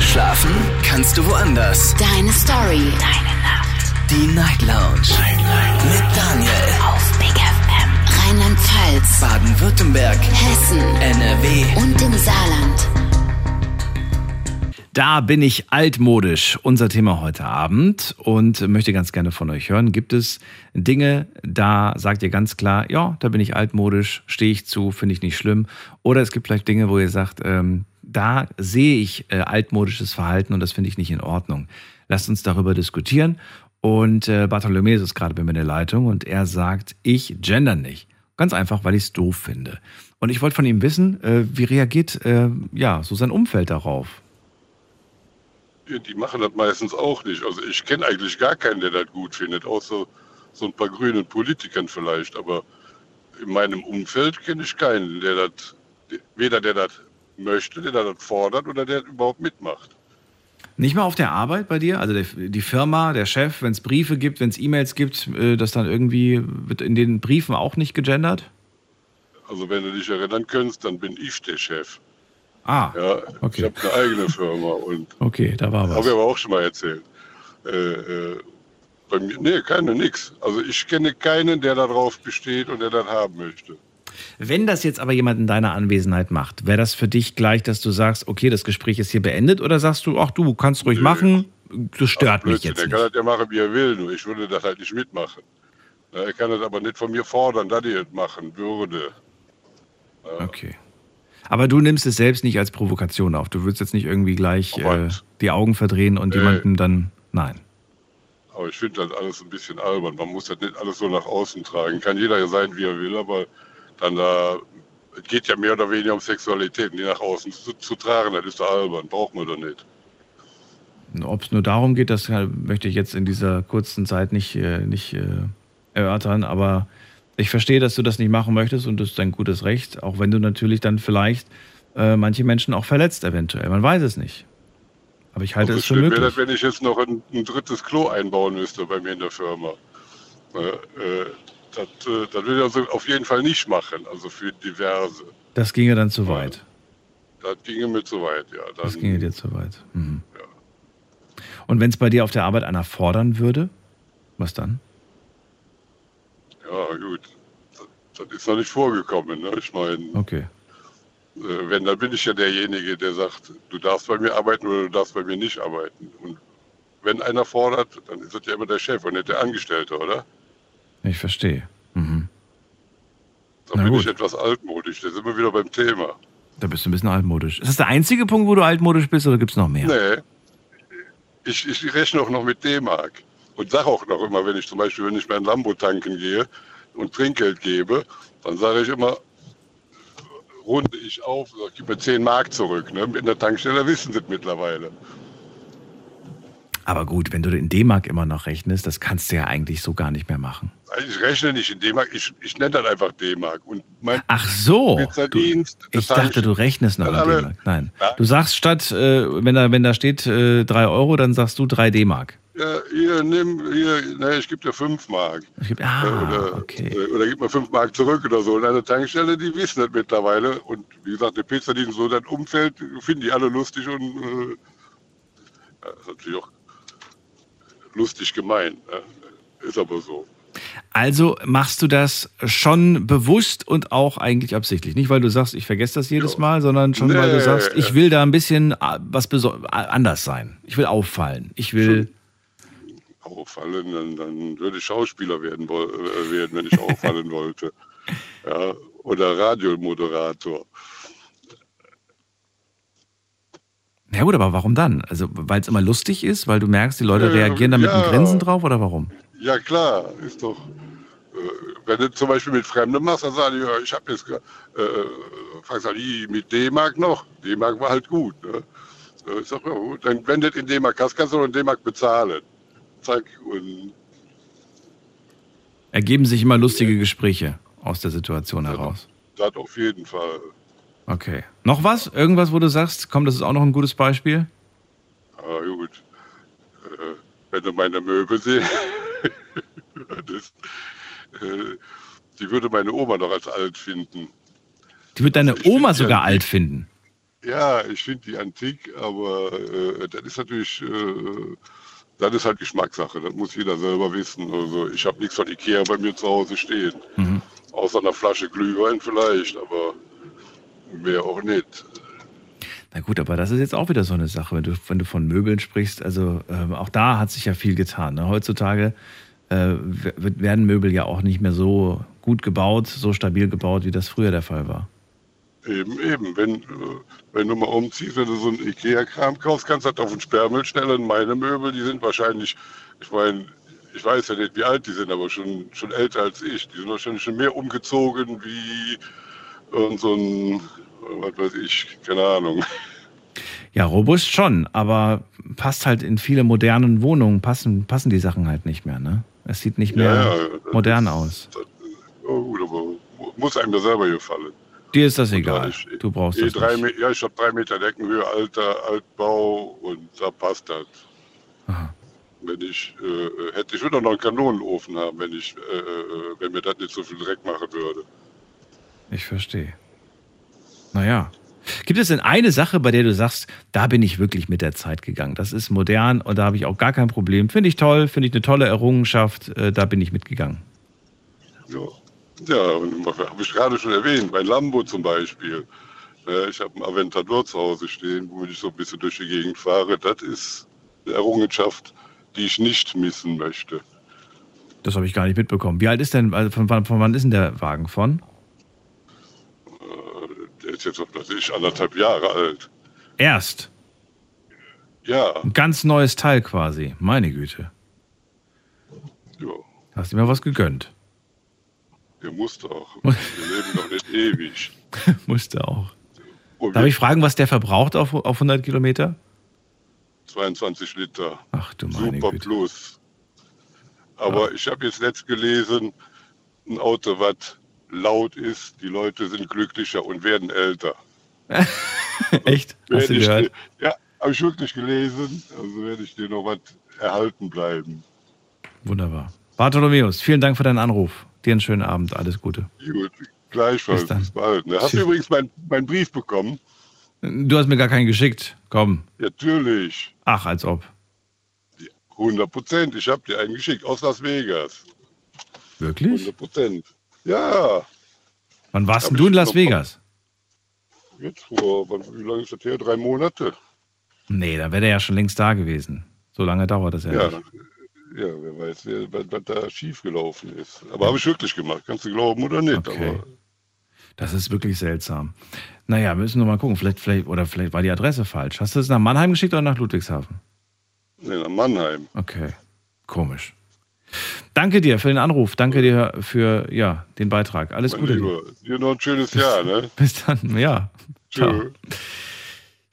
Schlafen kannst du woanders. Deine Story. Deine Nacht. Die Night Lounge. Night, Night. Mit Daniel. Rheinland-Pfalz. Baden-Württemberg. Hessen. NRW. Und im Saarland. Da bin ich altmodisch, unser Thema heute Abend und möchte ganz gerne von euch hören. Gibt es Dinge, da sagt ihr ganz klar, ja, da bin ich altmodisch, stehe ich zu, finde ich nicht schlimm. Oder es gibt vielleicht Dinge, wo ihr sagt, ähm, da sehe ich äh, altmodisches Verhalten und das finde ich nicht in Ordnung. Lasst uns darüber diskutieren. Und äh, Bartholomäus ist gerade bei mir in der Leitung und er sagt, ich gender nicht. Ganz einfach, weil ich es doof finde. Und ich wollte von ihm wissen, äh, wie reagiert äh, ja so sein Umfeld darauf? Die machen das meistens auch nicht. Also ich kenne eigentlich gar keinen, der das gut findet, außer so ein paar grünen Politikern vielleicht. Aber in meinem Umfeld kenne ich keinen, der das, weder der das möchte, der das fordert oder der überhaupt mitmacht. Nicht mal auf der Arbeit bei dir? Also der, die Firma, der Chef, wenn es Briefe gibt, wenn es E-Mails gibt, äh, das dann irgendwie wird in den Briefen auch nicht gegendert? Also wenn du dich erinnern könntest, dann bin ich der Chef. Ah, Ja, okay. ich habe eine eigene Firma und Okay, da war habe was. ich aber auch schon mal erzählt. Äh, äh, bei mir, nee, keine, nix. Also ich kenne keinen, der darauf besteht und der das haben möchte. Wenn das jetzt aber jemand in deiner Anwesenheit macht, wäre das für dich gleich, dass du sagst, okay, das Gespräch ist hier beendet oder sagst du, ach du, kannst ruhig machen, das stört mich Blödsinn, jetzt der nicht. kann das ja machen, wie er will, nur ich würde das halt nicht mitmachen. Ja, Er kann das aber nicht von mir fordern, dass ich das machen würde. Okay. Aber du nimmst es selbst nicht als Provokation auf. Du würdest jetzt nicht irgendwie gleich äh, die Augen verdrehen und Nee. jemanden dann. Nein. Aber ich finde das alles ein bisschen albern. Man muss das nicht alles so nach außen tragen. Kann jeder ja sein, wie er will, aber dann da, es geht ja mehr oder weniger um Sexualität, die nach außen zu, zu tragen, das ist albern, braucht man doch nicht. Ob es nur darum geht, das äh, möchte ich jetzt in dieser kurzen Zeit nicht, äh, nicht äh, erörtern, aber ich verstehe, dass du das nicht machen möchtest und das ist dein gutes Recht, auch wenn du natürlich dann vielleicht äh, manche Menschen auch verletzt, eventuell. Man weiß es nicht. Aber ich halte es für möglich. wäre das, wenn ich jetzt noch ein, ein drittes Klo einbauen müsste bei mir in der Firma. Äh, äh, das, äh, das will ich also auf jeden Fall nicht machen, also für diverse. Das ginge dann zu weit. Das ginge mir zu weit, ja. Dann, Das ginge dir zu weit. Mhm. Und wenn es bei dir auf der Arbeit einer fordern würde, was dann? Ja, gut. Das, das ist noch nicht vorgekommen. Ne? Ich meine, Okay. äh, wenn, dann bin ich ja derjenige, der sagt, du darfst bei mir arbeiten oder du darfst bei mir nicht arbeiten. Und wenn einer fordert, dann ist das ja immer der Chef und nicht der Angestellte, oder? Ich verstehe. Mhm. Da Na bin gut. ich etwas altmodisch. Da sind wir wieder beim Thema. Da bist du ein bisschen altmodisch. Ist das der einzige Punkt, wo du altmodisch bist oder gibt es noch mehr? Nee. Ich, ich rechne auch noch mit D-Mark. Und sage auch noch immer, wenn ich zum Beispiel, wenn ich mein Lambo tanken gehe und Trinkgeld gebe, dann sage ich immer, runde ich auf, sag, gib mir 10 Mark zurück. Ne? In der Tankstelle wissen sie es mittlerweile. Aber gut, wenn du in D-Mark immer noch rechnest, das kannst du ja eigentlich so gar nicht mehr machen. Ich rechne nicht in D-Mark, ich, ich nenne das einfach D-Mark. Ach so. Du, das ich dachte, du rechnest noch in D-Mark. Nein. Ja. Du sagst statt, äh, wenn, da, wenn da steht äh, 3 Euro, dann sagst du 3 D-Mark. Ja, hier, nimm, hier, ne, ich gebe dir 5 Mark. Ich geb- Ah, oder, okay. äh, oder gib mir 5 Mark zurück oder so. Und eine Tankstelle, die wissen das mittlerweile. Und wie gesagt, der Pizzadienst, so das Umfeld, finden die alle lustig und äh, ja, ist natürlich auch lustig gemeint. Ne? Ist aber so. Also machst du das schon bewusst und auch eigentlich absichtlich. Nicht, weil du sagst, ich vergesse das jedes Mal, sondern schon, weil du Nee, sagst, ich will da ein bisschen äh, was äh, anders sein. Ich will auffallen. Ich will. Auffallen, dann, dann würde ich Schauspieler werden, äh, werden wenn ich auffallen wollte. Ja, oder Radiomoderator. Ja gut, aber warum dann? Also weil es immer lustig ist, weil du merkst, die Leute Ja, reagieren da mit ja. einem Grinsen drauf oder warum? Ja klar, ist doch. Äh, wenn du zum Beispiel mit Fremden machst, dann sagen die, ja, ich habe jetzt, äh, fragst du, die mit D-Mark noch? D-Mark war halt gut. Ne? Äh, Ich sag, ja gut, dann wenn du das in D-Mark hast, kannst du noch in D-Mark bezahlen. Zack, und Ergeben sich immer lustige Gespräche aus der Situation heraus. das auf jeden Fall. Okay. Noch was? Irgendwas, wo du sagst, komm, das ist auch noch ein gutes Beispiel? Aber gut, äh, wenn du meine Möbel siehst, äh, die würde meine Oma noch als alt finden. Die wird deine Oma sogar alt finden. Ja, ich finde die antik, aber äh, das ist natürlich, äh, das ist halt Geschmackssache. Das muss jeder selber wissen. Also ich habe nichts von Ikea bei mir zu Hause stehen. Mhm. Außer einer Flasche Glühwein vielleicht, aber mehr auch nicht. Na gut, aber das ist jetzt auch wieder so eine Sache, wenn du, wenn du von Möbeln sprichst. Also ähm, auch da hat sich ja viel getan. Ne? Heutzutage äh, werden Möbel ja auch nicht mehr so gut gebaut, so stabil gebaut, wie das früher der Fall war. Eben, eben. Wenn, äh, wenn du mal umziehst, wenn du so einen Ikea-Kram kaufst, kannst du das auf den Sperrmüll stellen. Meine Möbel, die sind wahrscheinlich, ich meine, ich weiß ja nicht, wie alt die sind, aber schon, schon älter als ich. Die sind wahrscheinlich schon mehr umgezogen wie so ein, was weiß ich, keine Ahnung. Ja, robust schon, aber passt halt in viele modernen Wohnungen, passen, passen die Sachen halt nicht mehr. Ne? Es sieht nicht mehr Ja, ja, das modern aus. Oh, gut, aber muss einem ja selber gefallen. Dir ist das egal. Du brauchst Eh das drei, nicht. Ja, ich habe drei Meter Deckenhöhe, alter Altbau und da passt das. Wenn ich äh, hätte, ich würde noch einen Kanonenofen haben, wenn ich, äh, äh, wenn mir das nicht so viel Dreck machen würde. Ich verstehe. Naja. Gibt es denn eine Sache, bei der du sagst, da bin ich wirklich mit der Zeit gegangen? Das ist modern und da habe ich auch gar kein Problem. Finde ich toll, finde ich eine tolle Errungenschaft, äh, da bin ich mitgegangen. Ja, ja habe ich gerade schon erwähnt, mein Lambo zum Beispiel. Äh, ich habe einen Aventador zu Hause stehen, wo ich so ein bisschen durch die Gegend fahre. Das ist eine Errungenschaft, die ich nicht missen möchte. Das habe ich gar nicht mitbekommen. Wie alt ist denn, also von, wann- von wann ist denn der Wagen von? Der ist jetzt, was ich, anderthalb Jahre alt. Erst. Ja, Ein ganz neues Teil quasi. Meine Güte. ja, Hast du mir was gegönnt? der musste auch. Wir leben doch nicht ewig. Musste auch. Und Darf wir- ich fragen, was der verbraucht auf, auf 100 Kilometer? 22 Liter. Ach du meine Super Güte. Plus. Aber ich habe jetzt letzt gelesen, ein Auto, was laut ist, die Leute sind glücklicher und werden älter. Echt? Hast du ich gehört? Ja, habe ich wirklich gelesen. Also werde ich dir noch was erhalten bleiben. Wunderbar. Bartholomäus, vielen Dank für deinen Anruf. Dir einen schönen Abend. Alles Gute. Gut, gleichfalls. Bis dann. Bis bald. Ne? Hast du Tschüss. übrigens meinen mein Brief bekommen? Du hast mir gar keinen geschickt. Komm. Natürlich. Ach, als ob. 100 Prozent. Ich habe dir einen geschickt aus Las Vegas. Wirklich? 100 Prozent. Ja. Wann warst denn du in Las Vegas? Jetzt vor, wie lange ist das her? Drei Monate. Nee, dann wäre der ja schon längst da gewesen. So lange dauert das ja, Ja, nicht. ja wer weiß, wer, was, was da schiefgelaufen ist. Aber habe ich wirklich gemacht. Kannst du glauben oder nicht. Okay. Das ist wirklich seltsam. Naja, müssen wir mal gucken. Vielleicht, vielleicht, oder vielleicht war die Adresse falsch. Hast du es nach Mannheim geschickt oder nach Ludwigshafen? nee, nach Mannheim. Okay. Komisch. Danke dir für den Anruf. Danke dir für ja, den Beitrag. Alles Mein Gute. Lieber, dir noch ein schönes Jahr, ne? Bis dann. Ja. Tschö.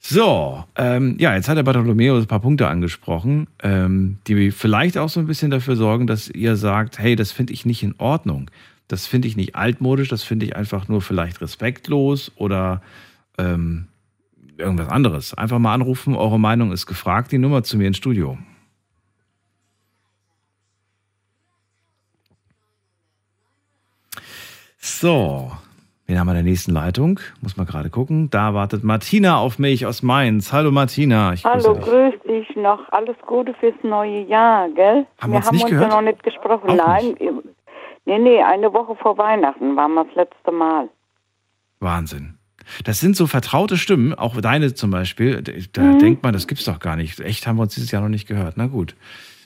So, ähm, ja, jetzt hat der Bartholomäus ein paar Punkte angesprochen, ähm, die vielleicht auch so ein bisschen dafür sorgen, dass ihr sagt, hey, das finde ich nicht in Ordnung. Das finde ich nicht altmodisch, das finde ich einfach nur vielleicht respektlos oder ähm, irgendwas anderes. Einfach mal anrufen, eure Meinung ist gefragt, die Nummer zu mir ins Studio. So, wen haben wir in der nächsten Leitung? Muss mal gerade gucken. Da wartet Martina auf mich aus Mainz. Hallo Martina. Ich Hallo, grüße dich. grüß dich noch. Alles Gute fürs neue Jahr, gell? Haben wir uns haben nicht uns gehört? ja noch nicht gesprochen. Auch Nein, nee, nee, eine Woche vor Weihnachten waren wir das letzte Mal. Wahnsinn. Das sind so vertraute Stimmen, auch deine zum Beispiel. Da Mhm. denkt man, das gibt's doch gar nicht. Echt haben wir uns dieses Jahr noch nicht gehört. Na gut.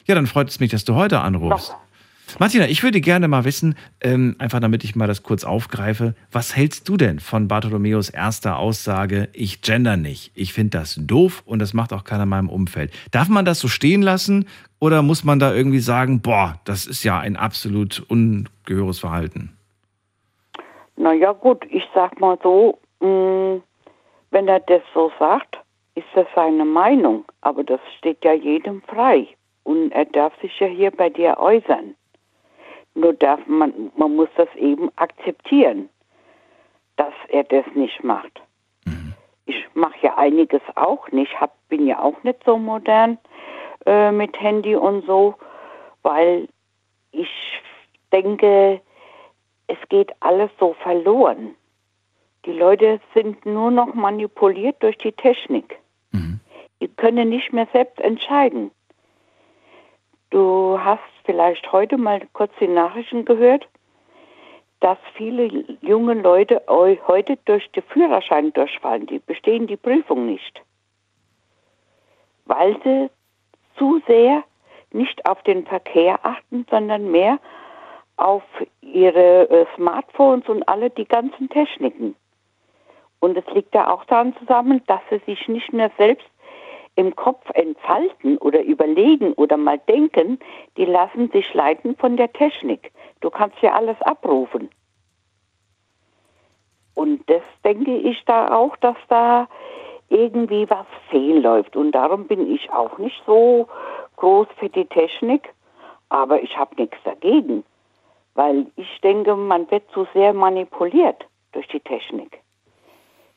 Ja, dann freut es mich, dass du heute anrufst. Martina, ich würde gerne mal wissen, ähm, einfach damit ich mal das kurz aufgreife, was hältst du denn von Bartholomäus erster Aussage, ich gender nicht? Ich finde das doof und das macht auch keiner in meinem Umfeld. Darf man das so stehen lassen oder muss man da irgendwie sagen, boah, das ist ja ein absolut ungehöriges Verhalten? Naja gut, ich sag mal so, mh, wenn er das so sagt, ist das seine Meinung, aber das steht ja jedem frei. Und er darf sich ja hier bei dir äußern. Nur darf man, man muss das eben akzeptieren, dass er das nicht macht. Ich mache ja einiges auch nicht, hab, bin ja auch nicht so modern äh, mit Handy und so, weil ich denke, es geht alles so verloren. Die Leute sind nur noch manipuliert durch die Technik. Die können nicht mehr selbst entscheiden. Du hast vielleicht heute mal kurz die Nachrichten gehört, dass viele junge Leute eu- heute durch den Führerschein durchfallen. Die bestehen die Prüfung nicht. Weil sie zu sehr nicht auf den Verkehr achten, sondern mehr auf ihre äh, Smartphones und alle die ganzen Techniken. Und es liegt da auch daran zusammen, dass sie sich nicht mehr selbst im Kopf entfalten oder überlegen oder mal denken, die lassen sich leiten von der Technik. Du kannst ja alles abrufen. Und das denke ich da auch, dass da irgendwie was fehlläuft. Und darum bin ich auch nicht so groß für die Technik, aber ich habe nichts dagegen, weil ich denke, man wird zu sehr manipuliert durch die Technik.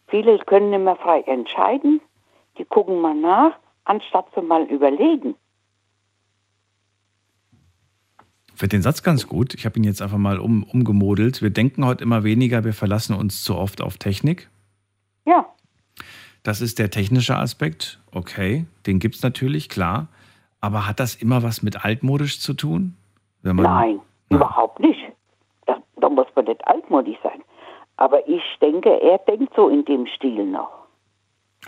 Viele können nicht mehr frei entscheiden, die gucken mal nach, anstatt zu mal überlegen. Ich finde den Satz ganz gut. Ich habe ihn jetzt einfach mal um, umgemodelt. Wir denken heute immer weniger, wir verlassen uns zu oft auf Technik. Ja. Das ist der technische Aspekt. Okay, den gibt es natürlich, klar. Aber hat das immer was mit altmodisch zu tun? Man, Nein, überhaupt nicht. Da, da muss man nicht altmodisch sein. Aber ich denke, er denkt so in dem Stil noch.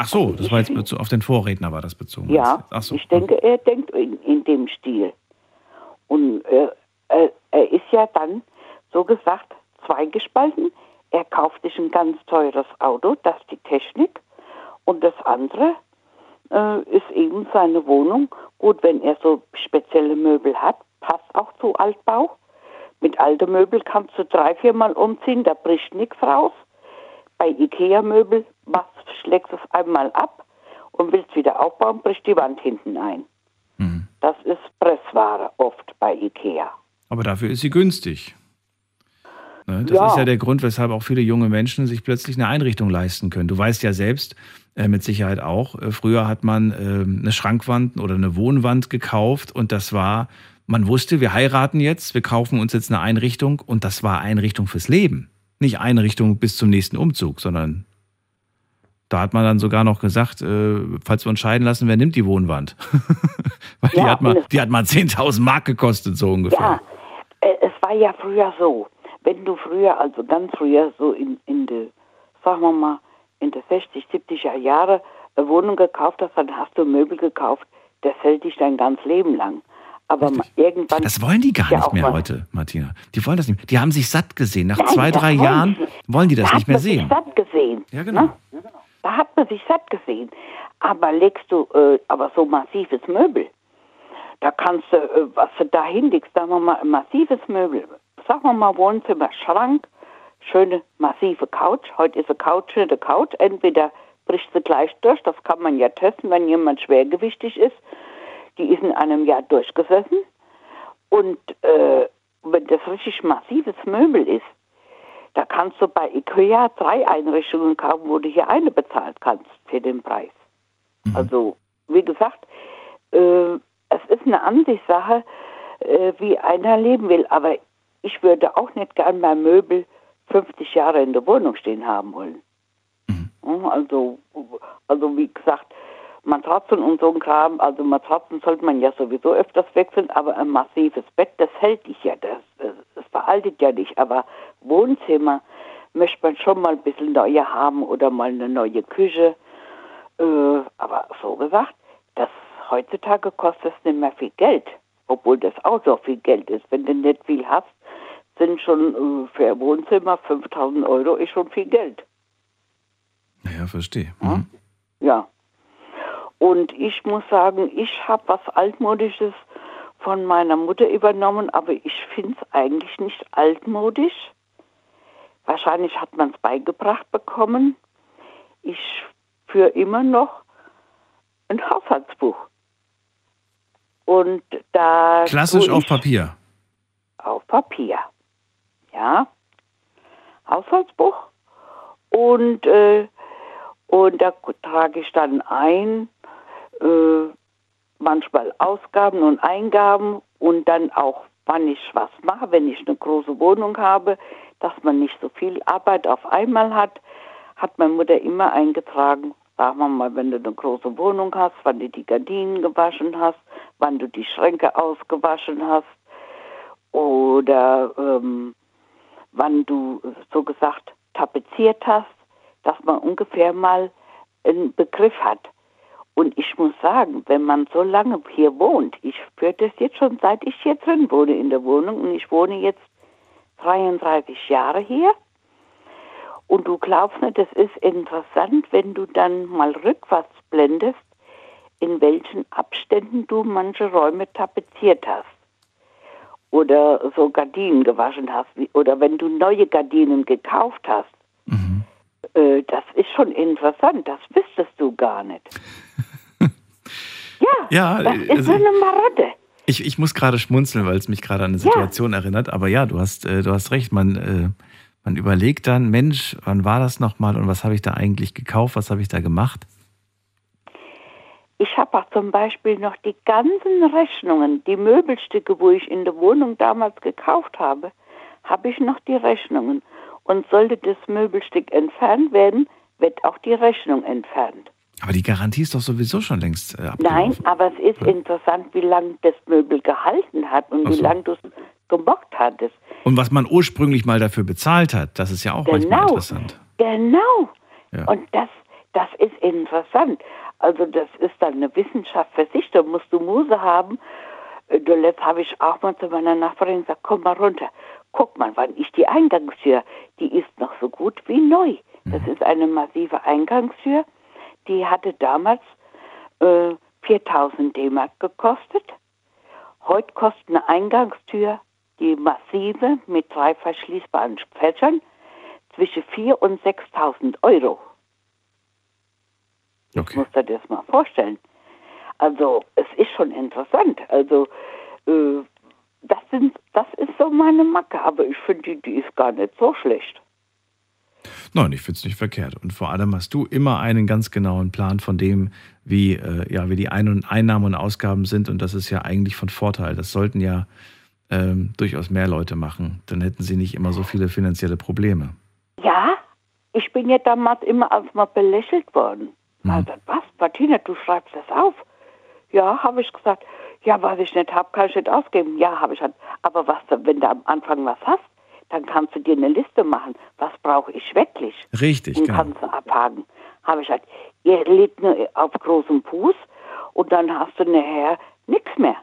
Ach so, das war jetzt auf den Vorredner war das bezogen. Ja, so. ich denke, er denkt in, in dem Stil. Und äh, äh, er ist ja dann, so gesagt, zweigespalten. Er kauft sich ein ganz teures Auto, das ist die Technik. Und das andere äh, ist eben seine Wohnung. Gut, wenn er so spezielle Möbel hat, passt auch zu Altbau. Mit alten Möbel kannst du drei, viermal umziehen, da bricht nichts raus. Bei Ikea-Möbel machst, schlägst du es einmal ab und willst wieder aufbauen, bricht die Wand hinten ein. Das ist Pressware oft bei Ikea. Aber dafür ist sie günstig. Ne, Das Ja. ist ja der Grund, weshalb auch viele junge Menschen sich plötzlich eine Einrichtung leisten können. Du weißt ja selbst, äh, mit Sicherheit auch, äh, früher hat man ähm, eine Schrankwand oder eine Wohnwand gekauft und das war, man wusste, wir heiraten jetzt, wir kaufen uns jetzt eine Einrichtung und das war Einrichtung fürs Leben. Nicht Einrichtung bis zum nächsten Umzug, sondern da hat man dann sogar noch gesagt, äh, falls wir uns scheiden lassen, wer nimmt die Wohnwand? Weil die, Ja, hat mal, die hat mal 10.000 Mark gekostet, so ungefähr. Ja, äh, es war ja früher so, wenn du früher, also ganz früher, so in, in der, sagen wir mal, in der 60, 70er Jahre eine Wohnung gekauft hast, dann hast du Möbel gekauft, das hält dich dein ganzes Leben lang. Aber irgendwann... Das wollen die gar Ja, nicht mehr mal- heute, Martina. Die wollen das nicht mehr. Die haben sich satt gesehen. Nach Nein, zwei, drei wollen Jahren wollen die das da nicht hat mehr man sehen. Sich satt gesehen. Ja, genau. Ne? Da hat man sich satt gesehen. Aber legst du äh, aber so massives Möbel, da kannst du, äh, was du da hinlegst, sagen wir mal, ein massives Möbel, sagen wir mal Wohnzimmer, Schrank, schöne massive Couch. Heute ist eine Couch eine Couch. Entweder bricht sie gleich durch, das kann man ja testen, wenn jemand schwergewichtig ist. Die ist in einem Jahr durchgesessen. Und äh, wenn das richtig massives Möbel ist, da kannst du bei IKEA drei Einrichtungen kaufen, wo du hier eine bezahlt kannst für den Preis. Also, wie gesagt, äh, es ist eine Ansichtssache, äh, wie einer leben will. Aber ich würde auch nicht gern mein Möbel 50 Jahre in der Wohnung stehen haben wollen. Ja, Also, also wie gesagt, Matratzen und so ein Kram, also Matratzen sollte man ja sowieso öfters wechseln, aber ein massives Bett, das hält dich ja, das, das, das veraltet ja nicht. Aber Wohnzimmer möchte man schon mal ein bisschen neue haben oder mal eine neue Küche. Äh, aber so gesagt, das heutzutage kostet es nicht mehr viel Geld. obwohl das auch so viel Geld ist. Wenn du nicht viel hast, sind schon äh, für ein Wohnzimmer 5000 Euro ist schon viel Geld. Ja, verstehe. Mhm. Ja. Und ich muss sagen, ich habe was Altmodisches von meiner Mutter übernommen, aber ich finde es eigentlich nicht altmodisch. Wahrscheinlich hat man es beigebracht bekommen. Ich führe immer noch ein Haushaltsbuch. Und da. Klassisch auf Papier. Auf Papier. Ja. Haushaltsbuch. Und, äh, und da trage ich dann ein, äh, manchmal Ausgaben und Eingaben und dann auch, wann ich was mache, wenn ich eine große Wohnung habe, dass man nicht so viel Arbeit auf einmal hat, hat meine Mutter immer eingetragen, sagen wir mal, wenn du eine große Wohnung hast, wann du die Gardinen gewaschen hast, wann du die Schränke ausgewaschen hast oder ähm, wann du so gesagt tapeziert hast, dass man ungefähr mal einen Begriff hat. Und ich muss sagen, wenn man so lange hier wohnt, ich spüre das jetzt schon seit ich hier drin wohne in der Wohnung und ich wohne jetzt 33 Jahre hier. Und du glaubst nicht, das ist interessant, wenn du dann mal rückwärts blendest, in welchen Abständen du manche Räume tapeziert hast. Oder so Gardinen gewaschen hast. Oder wenn du neue Gardinen gekauft hast. Äh, das ist schon interessant, das wüsstest du gar nicht. ja, Ja, das ist also- so eine Marotte. Ich, ich muss gerade schmunzeln, weil es mich gerade an eine Situation erinnert. Aber ja, du hast, äh, du hast recht. Man, äh, man überlegt dann, Mensch, wann war das nochmal und was habe ich da eigentlich gekauft? Was habe ich da gemacht? Ich habe auch zum Beispiel noch die ganzen Rechnungen, die Möbelstücke, wo ich in der Wohnung damals gekauft habe, habe ich noch die Rechnungen. Und sollte das Möbelstück entfernt werden, wird auch die Rechnung entfernt. Aber die Garantie ist doch sowieso schon längst äh, abgelaufen. Nein, aber es ist interessant, wie lange das Möbel gehalten hat und Ach wie so. lange du es gemocht hattest. Und was man ursprünglich mal dafür bezahlt hat, das ist ja auch manchmal Genau. interessant. Genau. Ja. Und das, das ist interessant. Also das ist dann eine Wissenschaft für sich. Da musst du Muse haben. Äh, Zuletzt habe ich auch mal zu meiner Nachbarin gesagt, komm mal runter. Guck mal, wann ich die Eingangstür, die ist noch so gut wie neu. Das ist eine massive Eingangstür. Die hatte damals äh, 4000 D-Mark gekostet. Heute kostet eine Eingangstür, die massive mit drei verschließbaren Fächern, zwischen 4.000 und 6.000 Euro. Ich muss dir das mal vorstellen. Also, es ist schon interessant. Also, äh, das, sind, das ist so meine Macke, aber ich finde, die, die ist gar nicht so schlecht. Nein, ich finde es nicht verkehrt. Und vor allem hast du immer einen ganz genauen Plan von dem, wie, äh, ja, wie die Ein- und Einnahmen und Ausgaben sind. Und das ist ja eigentlich von Vorteil. Das sollten ja ähm, durchaus mehr Leute machen. Dann hätten sie nicht immer so viele finanzielle Probleme. Ja, ich bin ja damals immer als mal belächelt worden. Mhm. Also, was, Martina, du schreibst das auf? Ja, habe ich gesagt. Ja, was ich nicht habe, kann ich nicht ausgeben. Ja, habe ich gesagt. Aber was, wenn du am Anfang was hast, dann kannst du dir eine Liste machen. Was brauche ich wirklich? Richtig, Und genau. kannst du abhaken. Habe ich gesagt, ihr lebt nur auf großem Fuß und dann hast du nachher nichts mehr.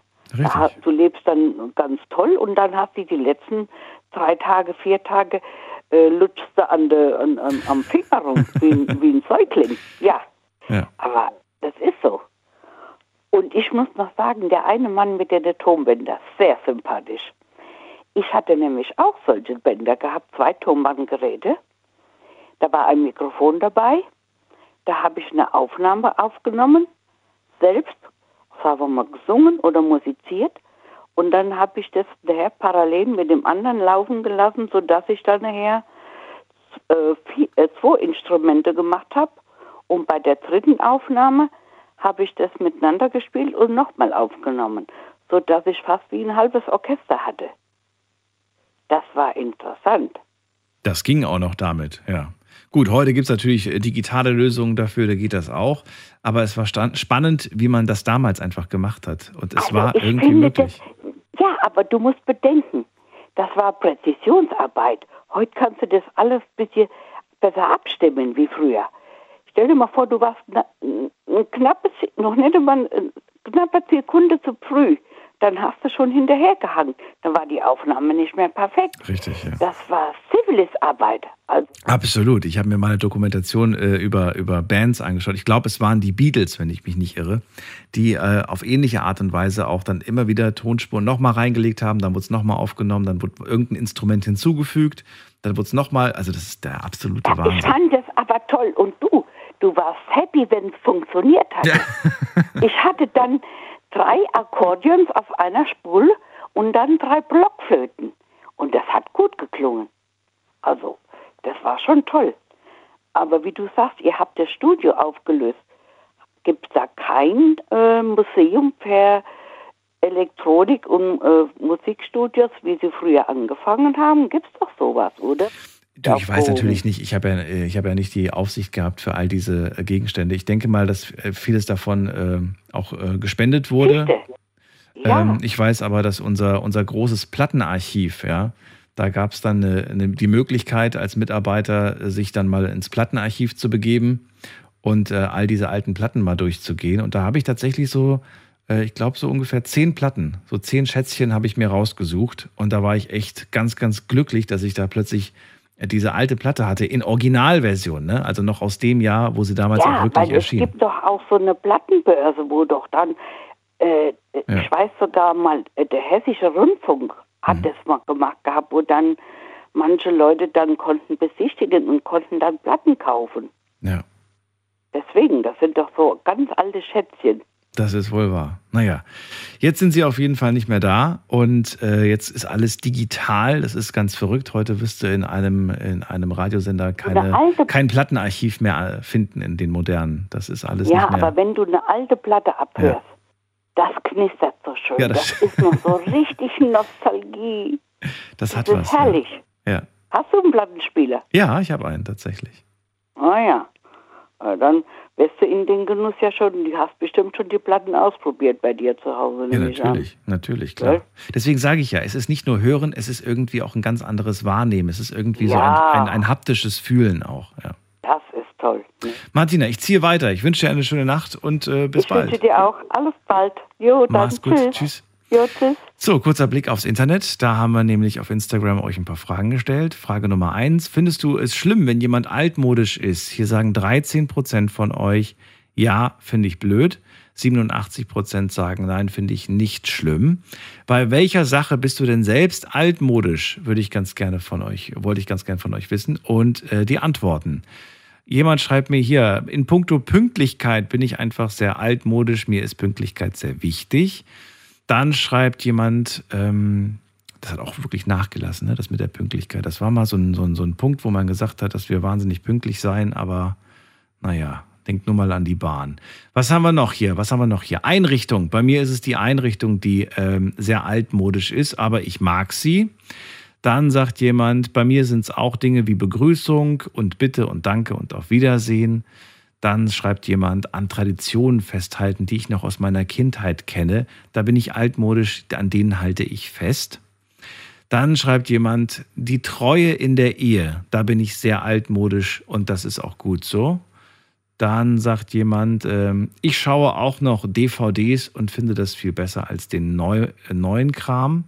Hast- du lebst dann ganz toll und dann hast du die letzten drei Tage, vier Tage äh, lutschst du an de, an, an, am Finger rum, wie, ein- wie ein Säugling. Ja, Ja. aber das ist so. Und ich muss noch sagen, der eine Mann mit den Tonbänder, sehr sympathisch. Ich hatte nämlich auch solche Bänder gehabt, zwei Tonbandgeräte. Da war ein Mikrofon dabei. Da habe ich eine Aufnahme aufgenommen, selbst, sagen wir mal, gesungen oder musiziert. Und dann habe ich das nachher parallel mit dem anderen laufen gelassen, sodass ich dann nachher äh, vier, äh, zwei Instrumente gemacht habe. Und bei der dritten Aufnahme habe ich das miteinander gespielt und nochmal aufgenommen, sodass ich fast wie ein halbes Orchester hatte. Das war interessant. Das ging auch noch damit, ja. Gut, heute gibt es natürlich äh, digitale Lösungen dafür, da geht das auch. Aber es war spannend, wie man das damals einfach gemacht hat. Und es war Also ich irgendwie finde möglich. Das, ja, aber du musst bedenken, das war Präzisionsarbeit. Heute kannst du das alles ein bisschen besser abstimmen wie früher. Stell dir mal vor, du warst ein knappes, noch nicht einmal ein knapper Sekunde zu früh dann hast du schon hinterhergehangen. Dann war die Aufnahme nicht mehr perfekt. Richtig, ja. Das war Zivilisarbeit. Also, Absolut. Ich habe mir mal eine Dokumentation äh, über, über Bands angeschaut. Ich glaube, es waren die Beatles, wenn ich mich nicht irre, die äh, auf ähnliche Art und Weise auch dann immer wieder Tonspuren nochmal reingelegt haben, dann wurde es nochmal aufgenommen, dann wurde irgendein Instrument hinzugefügt, dann wurde es nochmal, also das ist der absolute ich Wahnsinn. fand das aber toll. Und du, du warst happy, wenn es funktioniert hat. ich hatte dann drei Akkordeons auf einer Spule und dann drei Blockflöten. Und das hat gut geklungen. Also, das war schon toll. Aber wie du sagst, ihr habt das Studio aufgelöst. Gibt es da kein äh, Museum für Elektronik und äh, Musikstudios, wie sie früher angefangen haben? Gibt es doch sowas, oder? Du, ich weiß natürlich nicht, ich habe ja, äh, ich hab ja nicht die Aufsicht gehabt für all diese äh, Gegenstände. Ich denke mal, dass äh, vieles davon äh, auch äh, gespendet wurde. Ja. Ähm, ich weiß aber, dass unser, unser großes Plattenarchiv, ja, da gab es dann eine, eine, die Möglichkeit, als Mitarbeiter äh, sich dann mal ins Plattenarchiv zu begeben und all diese alten Platten mal durchzugehen. Und da habe ich tatsächlich so, ich glaube, so ungefähr zehn Platten, so zehn Schätzchen habe ich mir rausgesucht. Und da war ich echt ganz, ganz glücklich, dass ich da plötzlich diese alte Platte hatte in Originalversion, ne? also noch aus dem Jahr, wo sie damals ja, auch wirklich weil erschien. Es gibt doch auch so eine Plattenbörse, wo doch dann, äh, Ja. ich weiß sogar mal, äh, der Hessische Rundfunk hat Mhm. das mal gemacht gehabt, wo dann manche Leute dann konnten besichtigen und konnten dann Platten kaufen. Ja. Deswegen, das sind doch so ganz alte Schätzchen. Das ist wohl wahr. Naja, jetzt sind sie auf jeden Fall nicht mehr da und äh, jetzt ist alles digital. Das ist ganz verrückt. Heute wirst du in einem, in einem Radiosender Eine keine, alte- kein Plattenarchiv mehr äh, finden in den modernen. Das ist alles ja, nicht mehr. aber wenn du eine alte Platte abhörst, das knistert so schön. Ja, das, das- ist noch so richtig Nostalgie. das hat das was. ist herrlich. Ja, Hast du einen Plattenspieler? ja ich habe einen tatsächlich. Ah ja. Ja, Dann wirst du in den Genuss ja schon, du hast bestimmt schon die Platten ausprobiert bei dir zu Hause. Ja, ich natürlich, natürlich, klar. Deswegen sage ich ja, es ist nicht nur Hören, es ist irgendwie auch ein ganz anderes Wahrnehmen. Es ist irgendwie Ja. so ein, ein, ein haptisches Fühlen auch. Ja. Das ist toll. Martina, ich ziehe weiter. Ich wünsche dir eine schöne Nacht und äh, bis ich bald. wünsche dir auch alles bald. Jo, dann Mach's gut. tschüss. Tschüss. Jo, tschüss. So, kurzer Blick aufs Internet. Da haben wir nämlich auf Instagram euch ein paar Fragen gestellt. Frage Nummer eins. Findest du es schlimm, wenn jemand altmodisch ist? Hier sagen 13 Prozent von euch, ja, finde ich blöd. 87 Prozent sagen, nein, finde ich nicht schlimm. Bei welcher Sache bist du denn selbst altmodisch? Würde ich ganz gerne von euch, wollte ich ganz gerne von euch wissen. Und äh, die Antworten. Jemand schreibt mir hier, in puncto Pünktlichkeit bin ich einfach sehr altmodisch. Mir ist Pünktlichkeit sehr wichtig. Dann schreibt jemand, ähm, das hat auch wirklich nachgelassen, ne, das mit der Pünktlichkeit. Das war mal so ein, so, ein, so ein Punkt, wo man gesagt hat, dass wir wahnsinnig pünktlich seien, aber naja, denkt nur mal an die Bahn. Was haben wir noch hier? Was haben wir noch hier? Einrichtung. Bei mir ist es die Einrichtung, die ähm, sehr altmodisch ist, aber ich mag sie. Dann sagt jemand, bei mir sind es auch Dinge wie Begrüßung und Bitte und Danke und auf Wiedersehen. Dann schreibt jemand an Traditionen festhalten, die ich noch aus meiner Kindheit kenne. Da bin ich altmodisch, an denen halte ich fest. Dann schreibt jemand, die Treue in der Ehe, da bin ich sehr altmodisch und das ist auch gut so. Dann sagt jemand, ähm, ich schaue auch noch DVDs und finde das viel besser als den neu, äh, neuen Kram.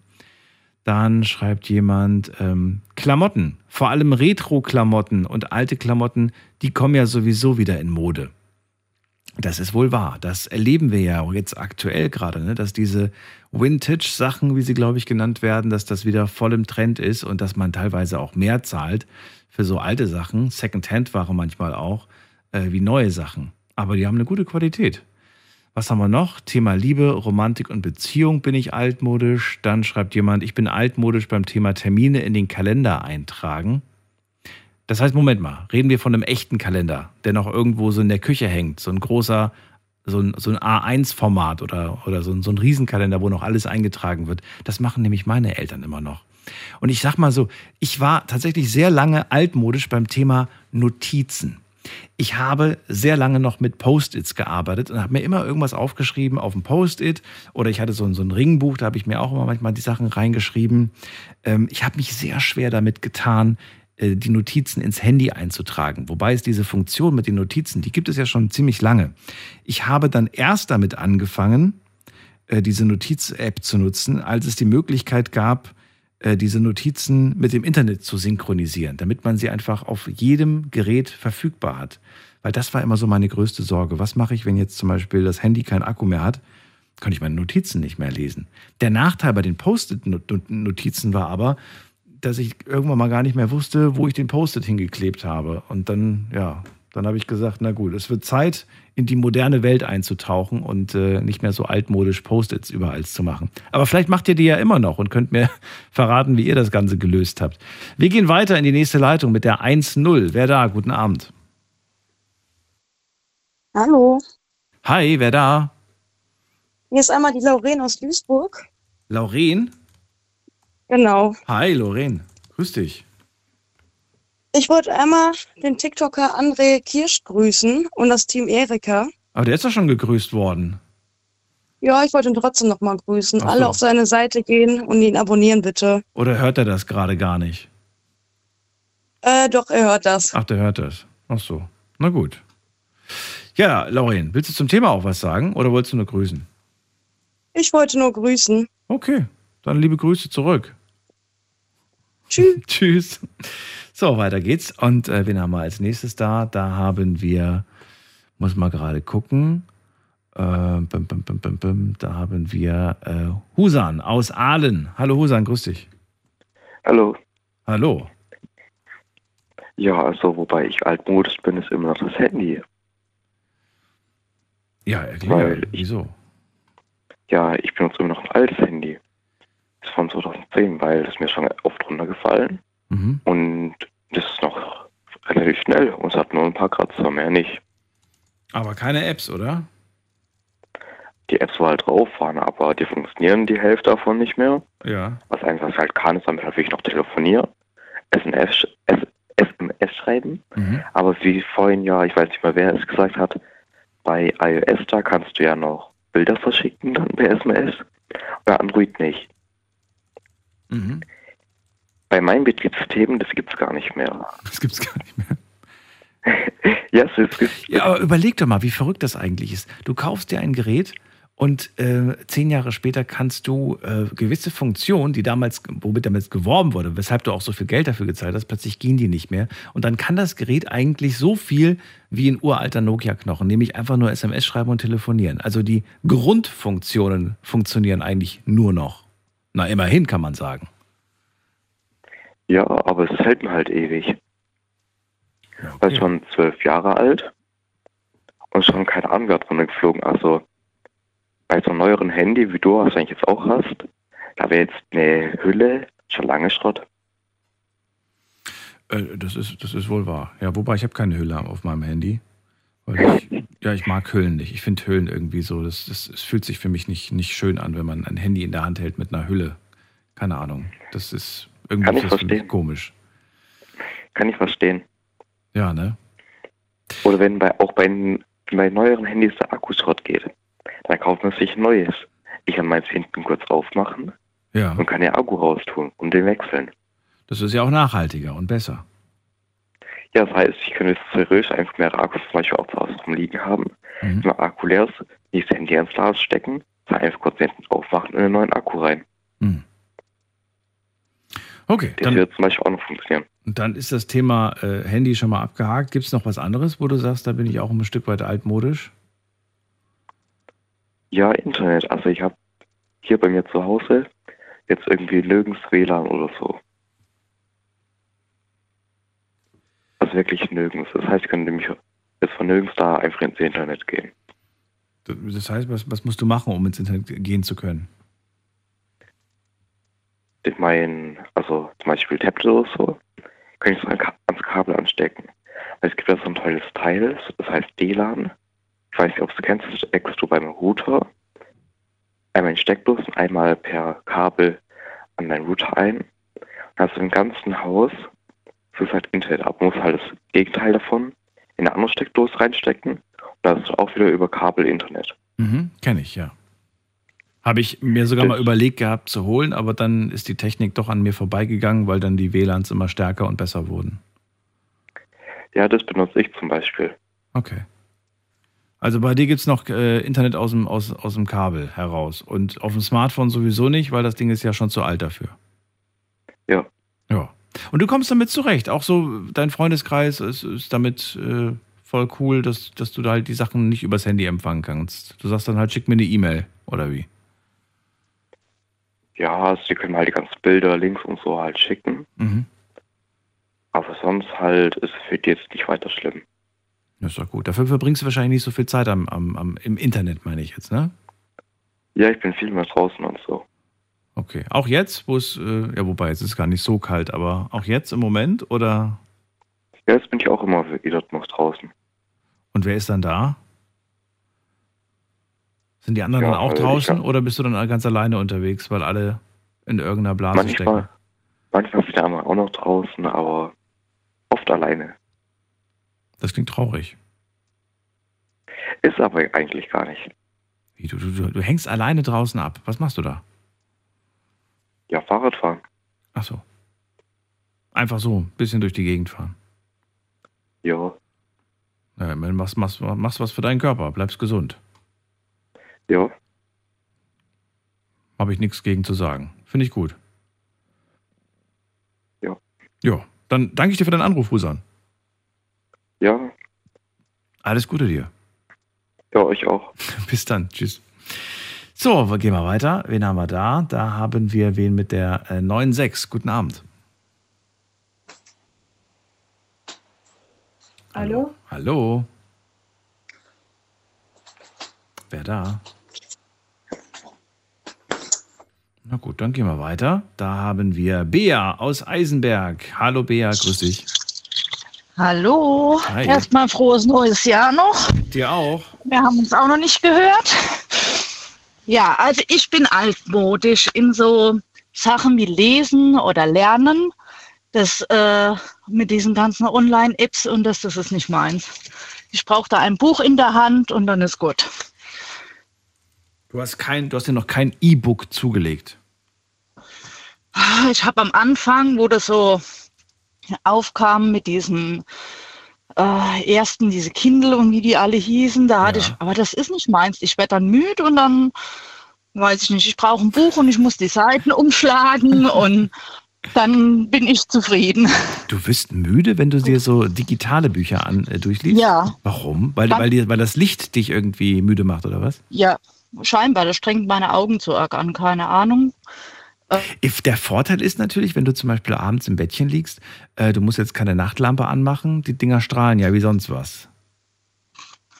Dann schreibt jemand, ähm, Klamotten, vor allem Retro-Klamotten und alte Klamotten, die kommen ja sowieso wieder in Mode. Das ist wohl wahr. Das erleben wir ja jetzt aktuell gerade, ne? dass diese Vintage-Sachen, wie sie, glaube ich, genannt werden, dass das wieder voll im Trend ist und dass man teilweise auch mehr zahlt für so alte Sachen, Second-Hand-Ware manchmal auch, äh, wie neue Sachen. Aber die haben eine gute Qualität. Was haben wir noch? Thema Liebe, Romantik und Beziehung bin ich altmodisch. Dann schreibt jemand, ich bin altmodisch beim Thema Termine in den Kalender eintragen. Das heißt, Moment mal, reden wir von einem echten Kalender, der noch irgendwo so in der Küche hängt, so ein großer, so ein, so ein A1-Format oder, oder so ein, so ein Riesenkalender, wo noch alles eingetragen wird. Das machen nämlich meine Eltern immer noch. Und ich sag mal so, ich war tatsächlich sehr lange altmodisch beim Thema Notizen. Ich habe sehr lange noch mit Post-its gearbeitet und habe mir immer irgendwas aufgeschrieben auf dem Post-it oder ich hatte so ein, so ein Ringbuch, da habe ich mir auch immer manchmal die Sachen reingeschrieben. Ähm, ich habe mich sehr schwer damit getan, äh, die Notizen ins Handy einzutragen. Wobei es diese Funktion mit den Notizen, die gibt es ja schon ziemlich lange. Ich habe dann erst damit angefangen, äh, diese Notiz-App zu nutzen, als es die Möglichkeit gab, diese Notizen mit dem Internet zu synchronisieren, damit man sie einfach auf jedem Gerät verfügbar hat. Weil das war immer so meine größte Sorge. Was mache ich, wenn jetzt zum Beispiel das Handy keinen Akku mehr hat? Kann ich meine Notizen nicht mehr lesen. Der Nachteil bei den Post-it-Notizen war aber, dass ich irgendwann mal gar nicht mehr wusste, wo ich den Post-it hingeklebt habe. Und dann, ja, dann habe ich gesagt, na gut, es wird Zeit, in die moderne Welt einzutauchen und äh, nicht mehr so altmodisch Post-its überall zu machen. Aber vielleicht macht ihr die ja immer noch und könnt mir verraten, wie ihr das Ganze gelöst habt. Wir gehen weiter in die nächste Leitung mit der 1-0. Wer da? Guten Abend. Hallo, Hi, wer da? hier ist einmal die Lauren aus Duisburg. Lauren? Genau. Hi, Lauren. Grüß dich. Ich wollte einmal den TikToker André Kirsch grüßen und das Team Erika. Aber der ist doch schon gegrüßt worden. Ja, ich wollte ihn trotzdem nochmal grüßen. So. Alle auf seine Seite gehen und ihn abonnieren, bitte. Oder hört er das gerade gar nicht? Äh, doch, er hört das. Ach, der hört das. Ach so. Na gut. Ja, Lauren, willst du zum Thema auch was sagen oder wolltest du nur grüßen? Ich wollte nur grüßen. Okay, dann liebe Grüße zurück. Tschüss. Tschüss. So, weiter geht's. Und äh, wen haben wir als nächstes da? Da haben wir, muss mal gerade gucken. Äh, bim, bim, bim. Da haben wir äh, Husan aus Aalen. Hallo Husan, grüß dich. Hallo. Hallo. Ja, also wobei ich altmodisch bin, ist immer noch das Handy. Ja, erklär. Weil Wieso? Ja, ich benutze immer noch ein altes Handy. Das ist von 2010, weil das mir schon oft runtergefallen. Mhm. Und das ist noch relativ schnell und es hat nur ein paar Kratzer, mehr nicht. Aber keine Apps, oder? Die Apps, wo halt drauf waren, aber die funktionieren die Hälfte davon nicht mehr. Ja. Was einfach was halt kann, ist damit halt wirklich noch telefonieren, SMS, SMS schreiben. Mhm. Aber wie vorhin ja, ich weiß nicht mehr, wer es gesagt hat, bei iOS da kannst du ja noch Bilder verschicken dann per SMS. Bei Android nicht. Mhm. Bei meinem Betriebssystem, das gibt's gar nicht mehr. Das gibt's gar nicht mehr. ja, es ist, es Ja, aber überleg doch mal, wie verrückt das eigentlich ist. Du kaufst dir ein Gerät und äh, zehn Jahre später kannst du äh, gewisse Funktionen, die damals, womit damals geworben wurde, weshalb du auch so viel Geld dafür gezahlt hast, plötzlich gehen die nicht mehr. Und dann kann das Gerät eigentlich so viel wie ein uralter Nokia-Knochen, nämlich einfach nur SMS schreiben und telefonieren. Also die Grundfunktionen funktionieren eigentlich nur noch. Na, immerhin kann man sagen. Ja, aber es hält mir halt ewig. Weil schon zwölf Jahre alt und schon keine Ahnung, wer drin geflogen. Also bei so einem neueren Handy, wie du wahrscheinlich jetzt auch hast, da wäre jetzt eine Hülle schon lange Schrott. Äh, das, ist, das ist wohl wahr. Ja, wobei ich habe keine Hülle auf meinem Handy. Ich, ja, ich mag Hüllen nicht. Ich finde Hüllen irgendwie so, das, das, es fühlt sich für mich nicht, nicht schön an, wenn man ein Handy in der Hand hält mit einer Hülle. Keine Ahnung. Das ist irgendwie Kann ich verstehen. komisch. Kann ich verstehen. Ja, ne? Oder wenn bei, auch bei, bei neueren Handys der Akku Schrott geht, dann kauft man sich ein neues. Ich kann meins hinten kurz aufmachen Ja. und kann den Akku raustun und den wechseln. Das ist ja auch nachhaltiger und besser. Ja, das heißt, ich könnte jetzt theoretisch einfach mehrere Akkus zum Beispiel auch zu Hause rumliegen haben. Mhm. Wenn Akku leer ist, nicht das Handy ins Glas stecken, einfach kurz hinten aufmachen und einen neuen Akku rein. Okay, Das dann, wird zum Beispiel auch noch funktionieren. dann ist das Thema äh, Handy schon mal abgehakt. Gibt es noch was anderes, wo du sagst, da bin ich auch ein Stück weit altmodisch? Ja, Internet. Also ich habe hier bei mir zu Hause jetzt irgendwie nirgends WLAN oder so. Also wirklich nirgends. Das heißt, ich könnte nämlich jetzt von nirgends da einfach ins Internet gehen. Das heißt, was, was musst du machen, um ins Internet gehen zu können? Ich mein, also zum Beispiel Tablet oder so, kann ich so ans Kabel anstecken. Weil es gibt ja so ein tolles Teil, das heißt DLAN. Ich weiß nicht, ob du kennst, das steckst du beim Router einmal in Steckdose und einmal per Kabel an deinen Router ein. Dann hast du im ganzen Haus, das ist halt Internet ab, musst halt das Gegenteil davon in eine andere Steckdose reinstecken und dann hast du auch wieder über Kabel Internet. Mhm, Kenne ich, ja. Habe ich mir sogar mal überlegt gehabt zu holen, aber dann ist die Technik doch an mir vorbeigegangen, weil dann die WLANs immer stärker und besser wurden. Ja, das benutze ich zum Beispiel. Okay. Also bei dir gibt es noch äh, Internet aus dem, aus, aus dem Kabel heraus. Und auf dem Smartphone sowieso nicht, weil das Ding ist ja schon zu alt dafür. Ja. Ja. Und du kommst damit zurecht. Auch so, dein Freundeskreis ist, ist damit äh, voll cool, dass, dass du da halt die Sachen nicht übers Handy empfangen kannst. Du sagst dann halt, schick mir eine E-Mail oder wie? Ja, also die können halt die ganzen Bilder, Links und so halt schicken. Mhm. Aber sonst halt ist für die jetzt nicht weiter schlimm. Das ist doch gut. Dafür verbringst du wahrscheinlich nicht so viel Zeit am, am, am, im Internet, meine ich jetzt, ne? Ja, ich bin viel mehr draußen und so. Okay. Auch jetzt, wo es, äh, ja, wobei, jetzt ist es gar nicht so kalt, aber auch jetzt im Moment oder? Ja, jetzt bin ich auch immer wieder noch draußen. Und wer ist dann da? Sind die anderen Ja, dann auch also draußen oder bist du dann ganz alleine unterwegs, weil alle in irgendeiner Blase stecken? Manchmal, manchmal bin ich einmal auch noch draußen, aber oft alleine. Das klingt traurig. Ist aber eigentlich gar nicht. Wie, du, du, du, du hängst alleine draußen ab. Was machst du da? Ja, Fahrradfahren. Ach so. Einfach so, ein bisschen durch die Gegend fahren. Ja, Ja, machst, machst, machst was für deinen Körper, bleibst gesund. Ja. Habe ich nichts gegen zu sagen. Finde ich gut. Ja. Ja, dann danke ich dir für deinen Anruf, Husan. Ja, Alles Gute dir. ja, euch auch. Bis dann. Tschüss. So, wir gehen mal weiter. Wen haben wir da? Da haben wir wen mit der äh, 9.6. Guten Abend. Hallo? Hallo. Wer da? Na gut, dann gehen wir weiter. Da haben wir Bea aus Eisenberg. Hallo Bea, grüß dich. Hallo, Hi. erstmal frohes neues Jahr noch. Dir auch. Wir haben uns auch noch nicht gehört. Ja, also ich bin altmodisch in so Sachen wie Lesen oder Lernen. Das äh, mit diesen ganzen Online-Apps und das, das ist nicht meins. Ich brauche da ein Buch in der Hand und dann ist gut. Du hast, kein, du hast dir noch kein E-Book zugelegt. Ich habe am Anfang, wo das so aufkam mit diesen äh, ersten, diese Kindle und wie die alle hießen, da hatte ich, aber das ist nicht meins. Ich werde dann müde und dann weiß ich nicht, ich brauche ein Buch und ich muss die Seiten umschlagen und dann bin ich zufrieden. Du wirst müde, wenn du dir so digitale Bücher an, äh, durchliest? Ja. Warum? Weil, weil, weil das Licht dich irgendwie müde macht, oder was? Ja, scheinbar, das strengt meine Augen zu arg an, keine Ahnung. If- Der Vorteil ist natürlich, wenn du zum Beispiel abends im Bettchen liegst, äh, du musst jetzt keine Nachtlampe anmachen, die Dinger strahlen ja wie sonst was.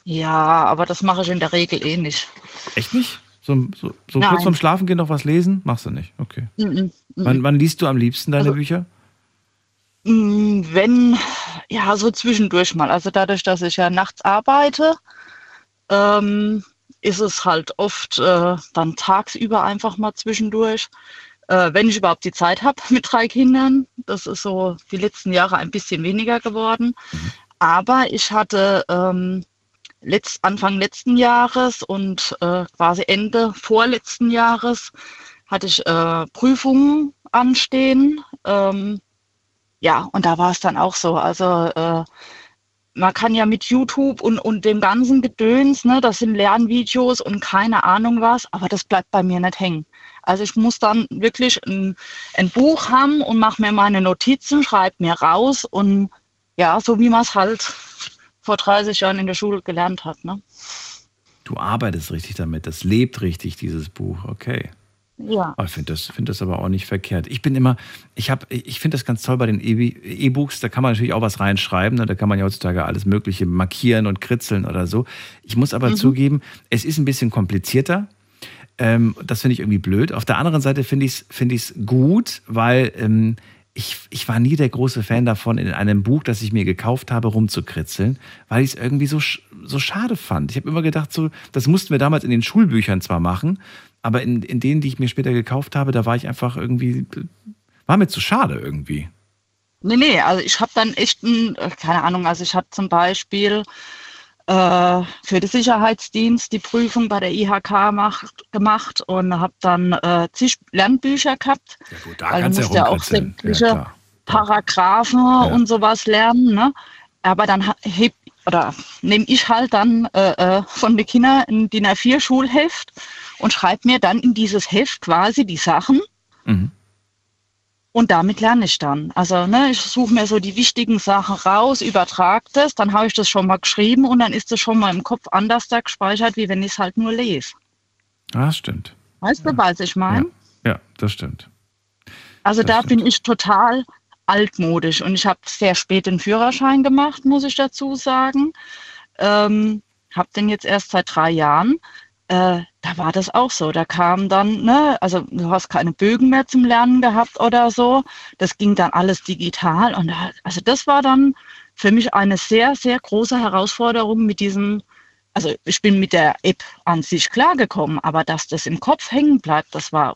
Ja, aber das mache ich in der Regel eh nicht. Echt nicht? So, so, so kurz vorm Schlafengehen noch was lesen? Machst du nicht, okay. Mm, mm, mm. Wann, wann liest du am liebsten deine Also- Bücher? Mm, Wenn, ja, so zwischendurch mal. Also dadurch, dass ich ja nachts arbeite, ähm, ist es halt oft äh, dann tagsüber einfach mal zwischendurch. Äh, wenn ich überhaupt die Zeit habe mit drei Kindern. Das ist so die letzten Jahre ein bisschen weniger geworden. Aber ich hatte ähm, letzt, Anfang letzten Jahres und äh, quasi Ende vorletzten Jahres hatte ich äh, Prüfungen anstehen. Ähm, ja, und da war es dann auch so. Also äh, man kann ja mit YouTube und, und dem ganzen Gedöns, ne, das sind Lernvideos und keine Ahnung was, aber das bleibt bei mir nicht hängen. Also ich muss dann wirklich ein, ein Buch haben und mache mir meine Notizen, schreibe mir raus und ja, so wie man es halt vor 30 Jahren in der Schule gelernt hat. Ne? Du arbeitest richtig damit, das lebt richtig, dieses Buch, okay. Ja. Oh, ich finde das, find das aber auch nicht verkehrt. Ich bin immer, ich habe, ich finde das ganz toll bei den E- E-Books, da kann man natürlich auch was reinschreiben, ne? da kann man ja heutzutage alles Mögliche markieren und kritzeln oder so. Ich muss aber Mhm. zugeben, es ist ein bisschen komplizierter. Ähm, das finde ich irgendwie blöd. Auf der anderen Seite finde ich es find ich's gut, weil ähm, ich, ich war nie der große Fan davon, in einem Buch, das ich mir gekauft habe, rumzukritzeln, weil ich es irgendwie so, sch- so schade fand. Ich habe immer gedacht, so, das mussten wir damals in den Schulbüchern zwar machen, aber in, in denen, die ich mir später gekauft habe, da war ich einfach irgendwie, war mir zu schade irgendwie. Nee, nee, also ich habe dann echt, ein, äh, keine Ahnung, also ich habe zum Beispiel äh, für den Sicherheitsdienst die Prüfung bei der IHK macht, gemacht und habe dann äh, zig Lernbücher gehabt. da weil du kannst du musst ja ja auch. Ja, sämtliche klar. Paragraphen und sowas lernen. Ne? Aber dann heb, oder nehme ich halt dann äh, äh, von den Kindern ein DIN A4 Schulheft und schreibe mir dann in dieses Heft quasi die Sachen. Mhm. Und damit lerne ich dann. Also ne, ich suche mir so die wichtigen Sachen raus, übertrage das, dann habe ich das schon mal geschrieben und dann ist das schon mal im Kopf anders da gespeichert, wie wenn ich es halt nur lese. Ah, das stimmt. Weißt du, was ich meine? Ja, das stimmt. Also da bin ich total altmodisch und ich habe sehr spät den Führerschein gemacht, muss ich dazu sagen. Ähm, habe den jetzt erst seit drei Jahren. Äh, da war das auch so. Da kam dann, ne, also du hast keine Bögen mehr zum Lernen gehabt oder so. Das ging dann alles digital und da, also das war dann für mich eine sehr, sehr große Herausforderung mit diesem, also ich bin mit der App an sich klargekommen, aber dass das im Kopf hängen bleibt, das war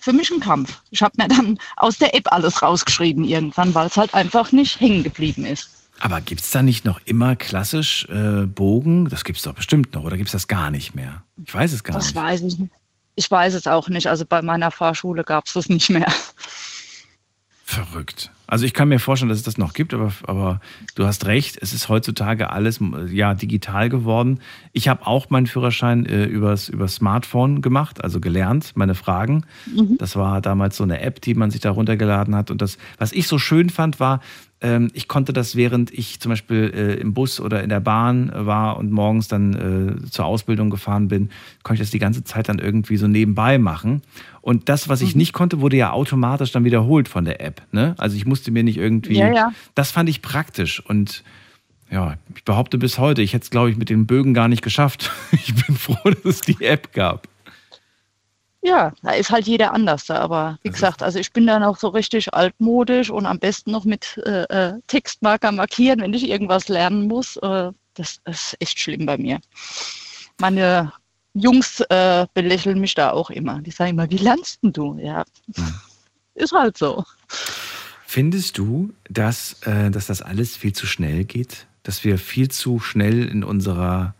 für mich ein Kampf. Ich habe mir dann aus der App alles rausgeschrieben irgendwann, weil es halt einfach nicht hängen geblieben ist. Aber gibt es da nicht noch immer klassisch äh, Bogen? Das gibt es doch bestimmt noch, oder gibt es das gar nicht mehr? Ich weiß es gar das nicht. Das weiß ich nicht. Ich weiß es auch nicht. Also bei meiner Fahrschule gab es das nicht mehr. Verrückt. Also ich kann mir vorstellen, dass es das noch gibt, aber, aber du hast recht, es ist heutzutage alles ja, digital geworden. Ich habe auch meinen Führerschein äh, übers, übers Smartphone gemacht, also gelernt, meine Fragen. Mhm. Das war damals so eine App, die man sich da runtergeladen hat. Und das, was ich so schön fand, war, ich konnte das, während ich zum Beispiel äh, im Bus oder in der Bahn war und morgens dann äh, zur Ausbildung gefahren bin, konnte ich das die ganze Zeit dann irgendwie so nebenbei machen. Und das, was ich Mhm. nicht konnte, wurde ja automatisch dann wiederholt von der App. Ne? Also ich musste mir nicht irgendwie. Ja, ja. Das fand ich praktisch. Und ja, ich behaupte bis heute, ich hätte es, glaube ich, mit den Bögen gar nicht geschafft. Ich bin froh, dass es die App gab. Ja, da ist halt jeder anders da. Aber wie gesagt, also ich bin dann auch so richtig altmodisch und am besten noch mit äh, äh, Textmarker markieren, wenn ich irgendwas lernen muss. Äh, das ist echt schlimm bei mir. Meine Jungs äh, belächeln mich da auch immer. Die sagen immer, wie lernst du? Ja, ist halt so. Findest du, dass, äh, dass das alles viel zu schnell geht? Dass wir viel zu schnell in unserer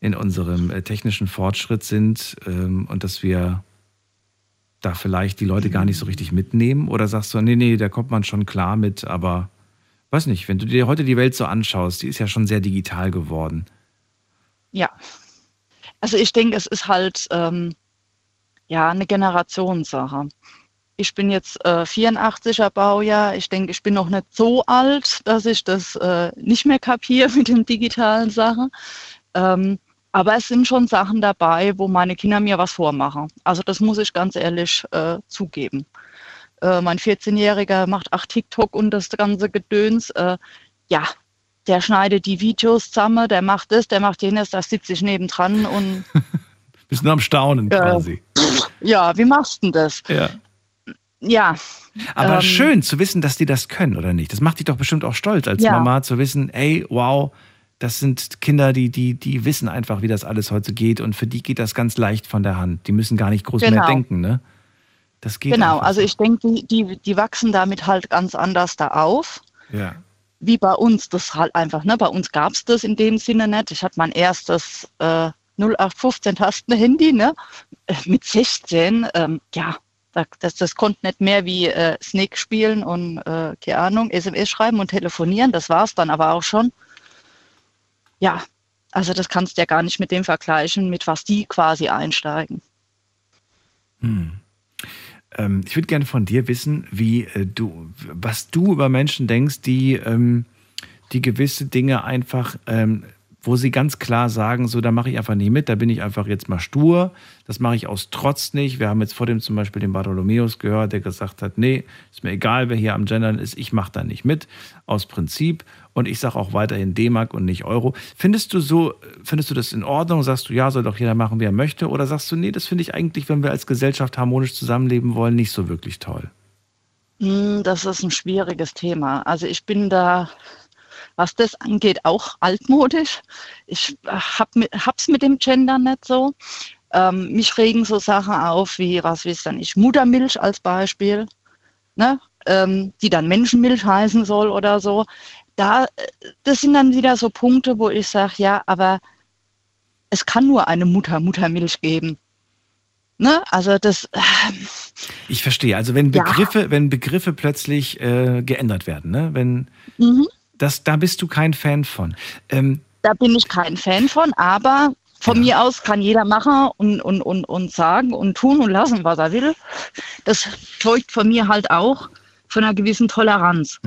in unserem äh, technischen Fortschritt sind ähm, und dass wir da vielleicht die Leute gar nicht so richtig mitnehmen? Oder sagst du, nee, nee, da kommt man schon klar mit, aber weiß nicht, wenn du dir heute die Welt so anschaust, die ist ja schon sehr digital geworden. Ja. Also ich denke, es ist halt ähm, ja eine Generationssache. Ich bin jetzt äh, 84er Baujahr. Ich denke, ich bin noch nicht so alt, dass ich das äh, nicht mehr kapiere mit den digitalen Sachen. Ähm, aber es sind schon Sachen dabei, wo meine Kinder mir was vormachen. Also das muss ich ganz ehrlich äh, zugeben. Äh, mein 14-Jähriger macht auch TikTok und das ganze Gedöns. Äh, ja, der schneidet die Videos zusammen, der macht das, der macht jenes, da sitze ich nebendran und Bist nur am Staunen quasi. ja, wie machst du denn das? Ja. Ja. Aber ähm, schön zu wissen, dass die das können, oder nicht? Das macht dich doch bestimmt auch stolz als Ja. Mama zu wissen, ey, wow, das sind Kinder, die, die, die wissen einfach, wie das alles heute geht und für die geht das ganz leicht von der Hand. Die müssen gar nicht groß mehr Genau. denken, ne? Das geht Genau, einfach also ich denke, die, die, die wachsen damit halt ganz anders da auf. Ja. wie bei uns das halt einfach, ne? Bei uns gab es das in dem Sinne nicht. Ich hatte mein erstes äh, 0815 Tasten Handy, ne? Äh, Mit 16, ähm, ja, da- das, das konnte nicht mehr wie äh, Snake spielen und äh, keine Ahnung, SMS schreiben und telefonieren. Das war es dann aber auch schon. Ja, also das kannst du ja gar nicht mit dem vergleichen, mit was die quasi einsteigen. Hm. Ähm, ich würde gerne von dir wissen, wie äh, du, was du über Menschen denkst, die, ähm, die gewisse Dinge einfach, ähm, wo sie ganz klar sagen, so, da mache ich einfach nicht mit, da bin ich einfach jetzt mal stur, das mache ich aus Trotz nicht. Wir haben jetzt vor dem zum Beispiel den Bartholomäus gehört, der gesagt hat, nee, ist mir egal, wer hier am Gendern ist, ich mache da nicht mit, aus Prinzip. Und ich sage auch weiterhin D-Mark und nicht Euro. Findest du so, findest du das in Ordnung? Sagst du, ja, soll doch jeder machen, wie er möchte? Oder sagst du, nee, das finde ich eigentlich, wenn wir als Gesellschaft harmonisch zusammenleben wollen, nicht so wirklich toll? Hm, Das ist ein schwieriges Thema. Also ich bin da, was das angeht, auch altmodisch. Ich hab mit, hab's mit dem Gender nicht so. Ähm, mich regen so Sachen auf wie, was weiß dann ich, Muttermilch als Beispiel, ne? ähm, die dann Menschenmilch heißen soll oder so. Da, äh, das sind dann wieder so Punkte, wo ich sage, ja, aber es kann nur eine Mutter Muttermilch geben. Ne? Also das, Ich verstehe. Also wenn Ja. Begriffe, wenn Begriffe plötzlich äh, geändert werden, ne? wenn mhm. Das, da bist du kein Fan von. Ähm, da bin ich kein Fan von, aber von mir aus kann jeder machen und, und, und, und sagen und tun und lassen, was er will. Das zeugt von mir halt auch von einer gewissen Toleranz.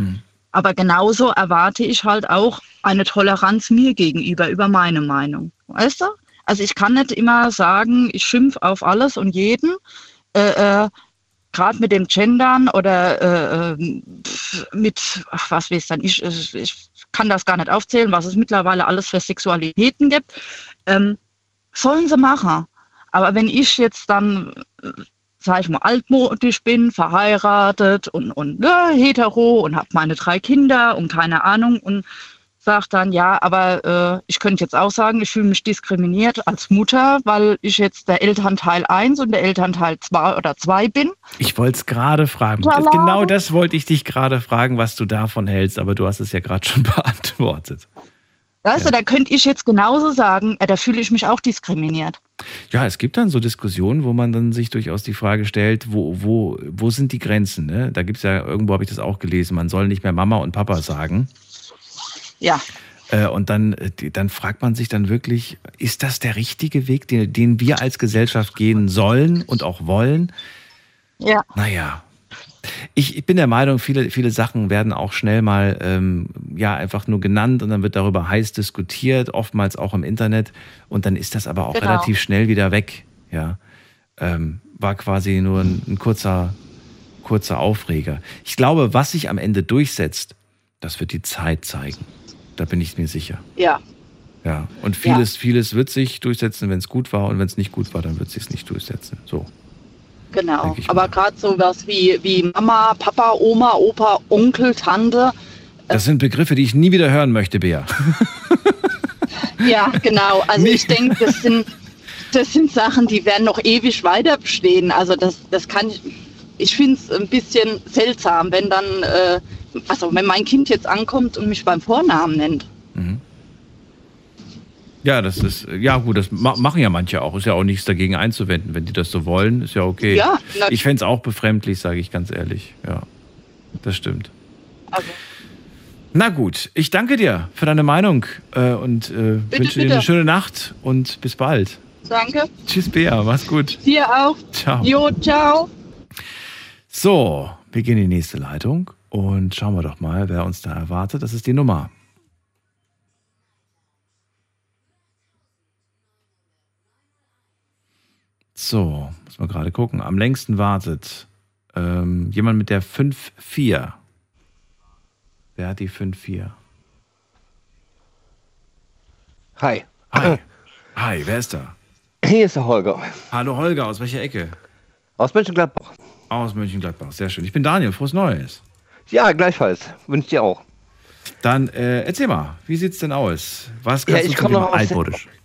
Aber genauso erwarte ich halt auch eine Toleranz mir gegenüber, über meine Meinung. Weißt du? Also ich kann nicht immer sagen, ich schimpf auf alles und jeden. Äh, äh, Gerade mit dem Gendern oder äh, pf, mit, ach, was weiß dann ich, ich, ich kann das gar nicht aufzählen, was es mittlerweile alles für Sexualitäten gibt. Ähm, sollen sie machen. Aber wenn ich jetzt dann, sag ich mal, altmodisch bin, verheiratet und, und ne, hetero und habe meine drei Kinder und keine Ahnung und sage dann, ja, aber äh, ich könnte jetzt auch sagen, ich fühle mich diskriminiert als Mutter, weil ich jetzt der Elternteil 1 und der Elternteil 2 oder 2 bin. Ich wollte es gerade fragen. Klar. Genau das wollte ich dich gerade fragen, was du davon hältst, aber du hast es ja gerade schon beantwortet. Weißt du, da könnte ich jetzt genauso sagen, äh, da fühle ich mich auch diskriminiert. Ja, es gibt dann so Diskussionen, wo man dann sich durchaus die Frage stellt, wo, wo, wo sind die Grenzen? Ne? Da gibt es ja, irgendwo habe ich das auch gelesen, man soll nicht mehr Mama und Papa sagen. Ja. Äh, und dann, äh, dann fragt man sich dann wirklich, ist das der richtige Weg, den, den wir als Gesellschaft gehen sollen und auch wollen? Ja. Naja. Ich, ich bin der Meinung, viele, viele Sachen werden auch schnell mal ähm, ja einfach nur genannt und dann wird darüber heiß diskutiert, oftmals auch im Internet. Und dann ist das aber auch Genau. relativ schnell wieder weg. Ja. Ähm, war quasi nur ein, ein kurzer, kurzer Aufreger. Ich glaube, was sich am Ende durchsetzt, das wird die Zeit zeigen. Da bin ich mir sicher. Ja. Ja. Und vieles, vieles wird sich durchsetzen, wenn es gut war und wenn es nicht gut war, dann wird es sich nicht durchsetzen. So. Genau. Aber gerade sowas wie, wie Mama, Papa, Oma, Opa, Onkel, Tante. Das sind Begriffe, die ich nie wieder hören möchte, Bea. Ja, genau. Also ich denke, das sind, das sind Sachen, die werden noch ewig weiter bestehen. Also das, das kann ich. Ich finde es ein bisschen seltsam, wenn dann, äh, also wenn mein Kind jetzt ankommt und mich beim Vornamen nennt. Ja, das ist, ja gut, das ma machen ja manche auch. Ist ja auch nichts dagegen einzuwenden, wenn die das so wollen. Ist ja okay. Ja, ich fände es auch befremdlich, sage ich ganz ehrlich. Ja, das stimmt. Also, Na gut, ich danke dir für deine Meinung äh, und äh, wünsche dir bitte. eine schöne Nacht und bis bald. danke. Tschüss, Bea, mach's gut. Dir auch. Ciao. Jo, ciao. So, wir gehen in die nächste Leitung und schauen wir doch mal, wer uns da erwartet. Das ist die Nummer. So, muss man gerade gucken. Am längsten wartet ähm, jemand mit der 5-4. Wer hat die 5-4? Hi. Hi. Hi, wer ist da? Hier ist der Holger. Hallo Holger, aus welcher Ecke? Aus Mönchengladbach. Aus Mönchengladbach, sehr schön. Ich bin Daniel, frohes Neues. Ja, gleichfalls. Wünsche ich dir auch. Dann äh, erzähl mal, wie sieht's denn aus? Was Ja, kannst ich du komme zum noch Thema aus der- altmodisch?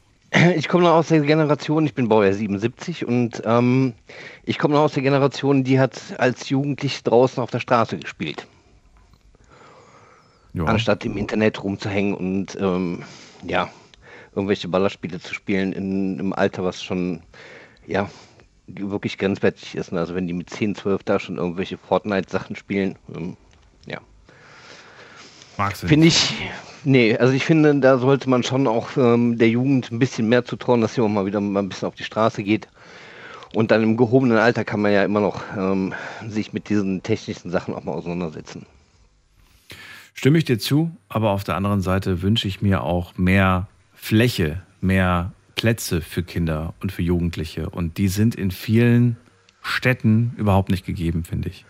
Ich komme noch aus der Generation, ich bin Baujahr 77 und ähm, ich komme noch aus der Generation, die hat als Jugendlich draußen auf der Straße gespielt. Ja. Anstatt im Internet rumzuhängen und ähm, ja, irgendwelche Ballerspiele zu spielen in einem Alter, was schon ja wirklich grenzwertig ist. Also wenn die mit 10, 12 da schon irgendwelche Fortnite-Sachen spielen, ähm, ja. Magst du Finde ich, nee, also ich finde, da sollte man schon auch ähm, der Jugend ein bisschen mehr zutrauen, dass sie auch mal wieder mal ein bisschen auf die Straße geht. Und dann im gehobenen Alter kann man ja immer noch ähm, sich mit diesen technischen Sachen auch mal auseinandersetzen. Stimme ich dir zu, aber auf der anderen Seite wünsche ich mir auch mehr Fläche, mehr Plätze für Kinder und für Jugendliche. Und die sind in vielen Städten überhaupt nicht gegeben, finde ich.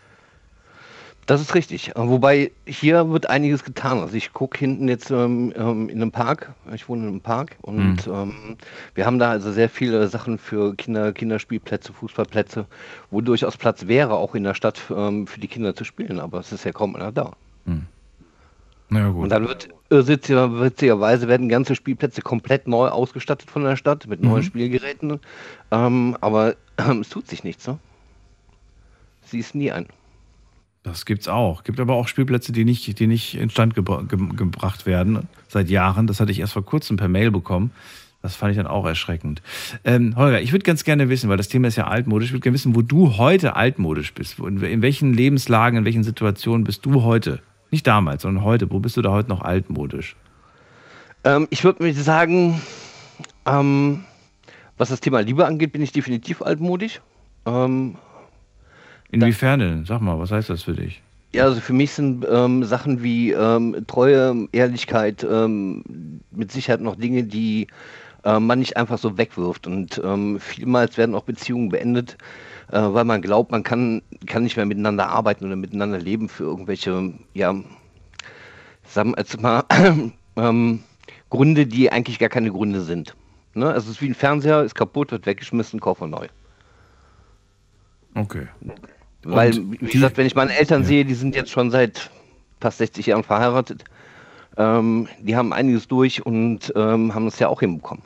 Das ist richtig. Wobei hier wird einiges getan. Also ich gucke hinten jetzt ähm, ähm, in einem Park. Ich wohne in einem Park und ähm, wir haben da also sehr viele Sachen für Kinder, Kinderspielplätze, Fußballplätze, wo durchaus Platz wäre, auch in der Stadt ähm, für die Kinder zu spielen. Aber es ist ja kaum einer da. Na ja, gut. Und dann wird witzigerweise werden ganze Spielplätze komplett neu ausgestattet von der Stadt mit neuen Mhm. Spielgeräten. Ähm, aber ähm, es tut sich nichts. Ne? Sie ist nie ein. Das gibt's auch. Gibt aber auch Spielplätze, die nicht, die nicht instand gebra ge gebracht werden seit Jahren. Das hatte ich erst vor kurzem per Mail bekommen. Das fand ich dann auch erschreckend. Ähm, Holger, ich würde ganz gerne wissen, weil das Thema ist ja altmodisch, ich würde gerne wissen, wo du heute altmodisch bist. In, welchen Lebenslagen, in welchen Situationen bist du heute? Nicht damals, sondern heute. Wo bist du da heute noch altmodisch? Ähm, ich würde mir sagen, ähm, was das Thema Liebe angeht, bin ich definitiv altmodisch. Ähm, Inwiefern denn? Sag mal, was heißt das für dich? Ja, also für mich sind ähm, Sachen wie ähm, Treue, Ehrlichkeit ähm, mit Sicherheit noch Dinge, die äh, man nicht einfach so wegwirft. Und ähm, vielmals werden auch Beziehungen beendet, äh, weil man glaubt, man kann, kann nicht mehr miteinander arbeiten oder miteinander leben für irgendwelche, ja, sagen wir jetzt mal, ähm, Gründe, die eigentlich gar keine Gründe sind. Ne? Also es ist wie ein Fernseher, ist kaputt, wird weggeschmissen, kaufe neu. Okay. Weil, Und wie gesagt, wenn ich meine Eltern sehe, die sind jetzt schon seit fast 60 Jahren verheiratet. Ähm, die haben einiges durch und ähm, haben es ja auch hinbekommen.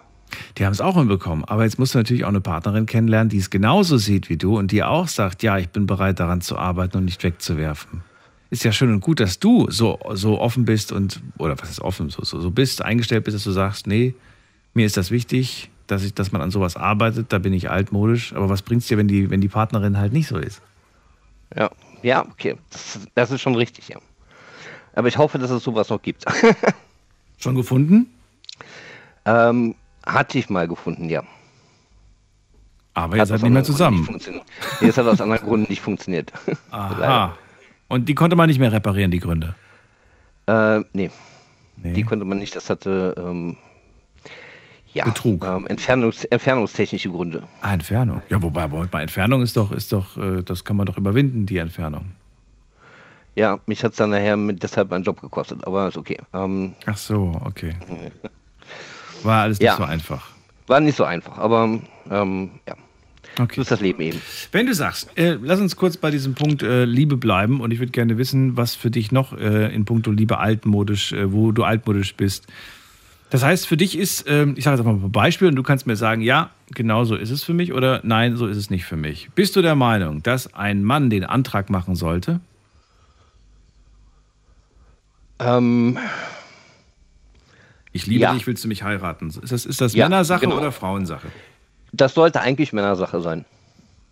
Die haben es auch hinbekommen. Aber jetzt musst du natürlich auch eine Partnerin kennenlernen, die es genauso sieht wie du und die auch sagt, ja, ich bin bereit daran zu arbeiten und nicht wegzuwerfen. Ist ja schön und gut, dass du so, so offen bist und, oder was ist offen, so, so, so bist, eingestellt bist, dass du sagst, nee, mir ist das wichtig, dass, ich, dass man an sowas arbeitet, da bin ich altmodisch. Aber was bringt's dir, wenn die, wenn die Partnerin halt nicht so ist? Ja, ja, okay. Das, das ist schon richtig, ja. Aber ich hoffe, dass es sowas noch gibt. Schon gefunden? Ähm, hatte ich mal gefunden, ja. Aber ihr Hat seid aus nicht mehr zusammen. Nicht funktioniert. nee, es hat aus anderen Gründen nicht funktioniert. Aha. Und die konnte man nicht mehr reparieren, die Gründe. Äh, nee. Die konnte man nicht, das hatte ähm, ja, Betrug. Ähm, Entfernungs entfernungstechnische Gründe. Ah, Entfernung. Ja, wobei, bei Entfernung ist doch, ist doch, äh, das kann man doch überwinden, die Entfernung. Ja, mich hat es dann nachher mit deshalb meinen Job gekostet, aber ist okay. Ähm, Ach so, okay. War alles nicht Ja. so einfach. war nicht so einfach, aber ähm, ja. Okay. So ist das Leben eben. Wenn du sagst, äh, lass uns kurz bei diesem Punkt äh, Liebe bleiben und ich würde gerne wissen, was für dich noch äh, in puncto Liebe altmodisch, äh, wo du altmodisch bist. Das heißt, für dich ist, ähm, ich sage jetzt einfach mal ein Beispiel und du kannst mir sagen, ja, genau so ist es für mich oder nein, so ist es nicht für mich. Bist du der Meinung, dass ein Mann den Antrag machen sollte? Ähm, ich liebe ja. dich, willst du mich heiraten? Ist das, ist das Ja, Männersache genau. oder Frauensache? Das sollte eigentlich Männersache sein.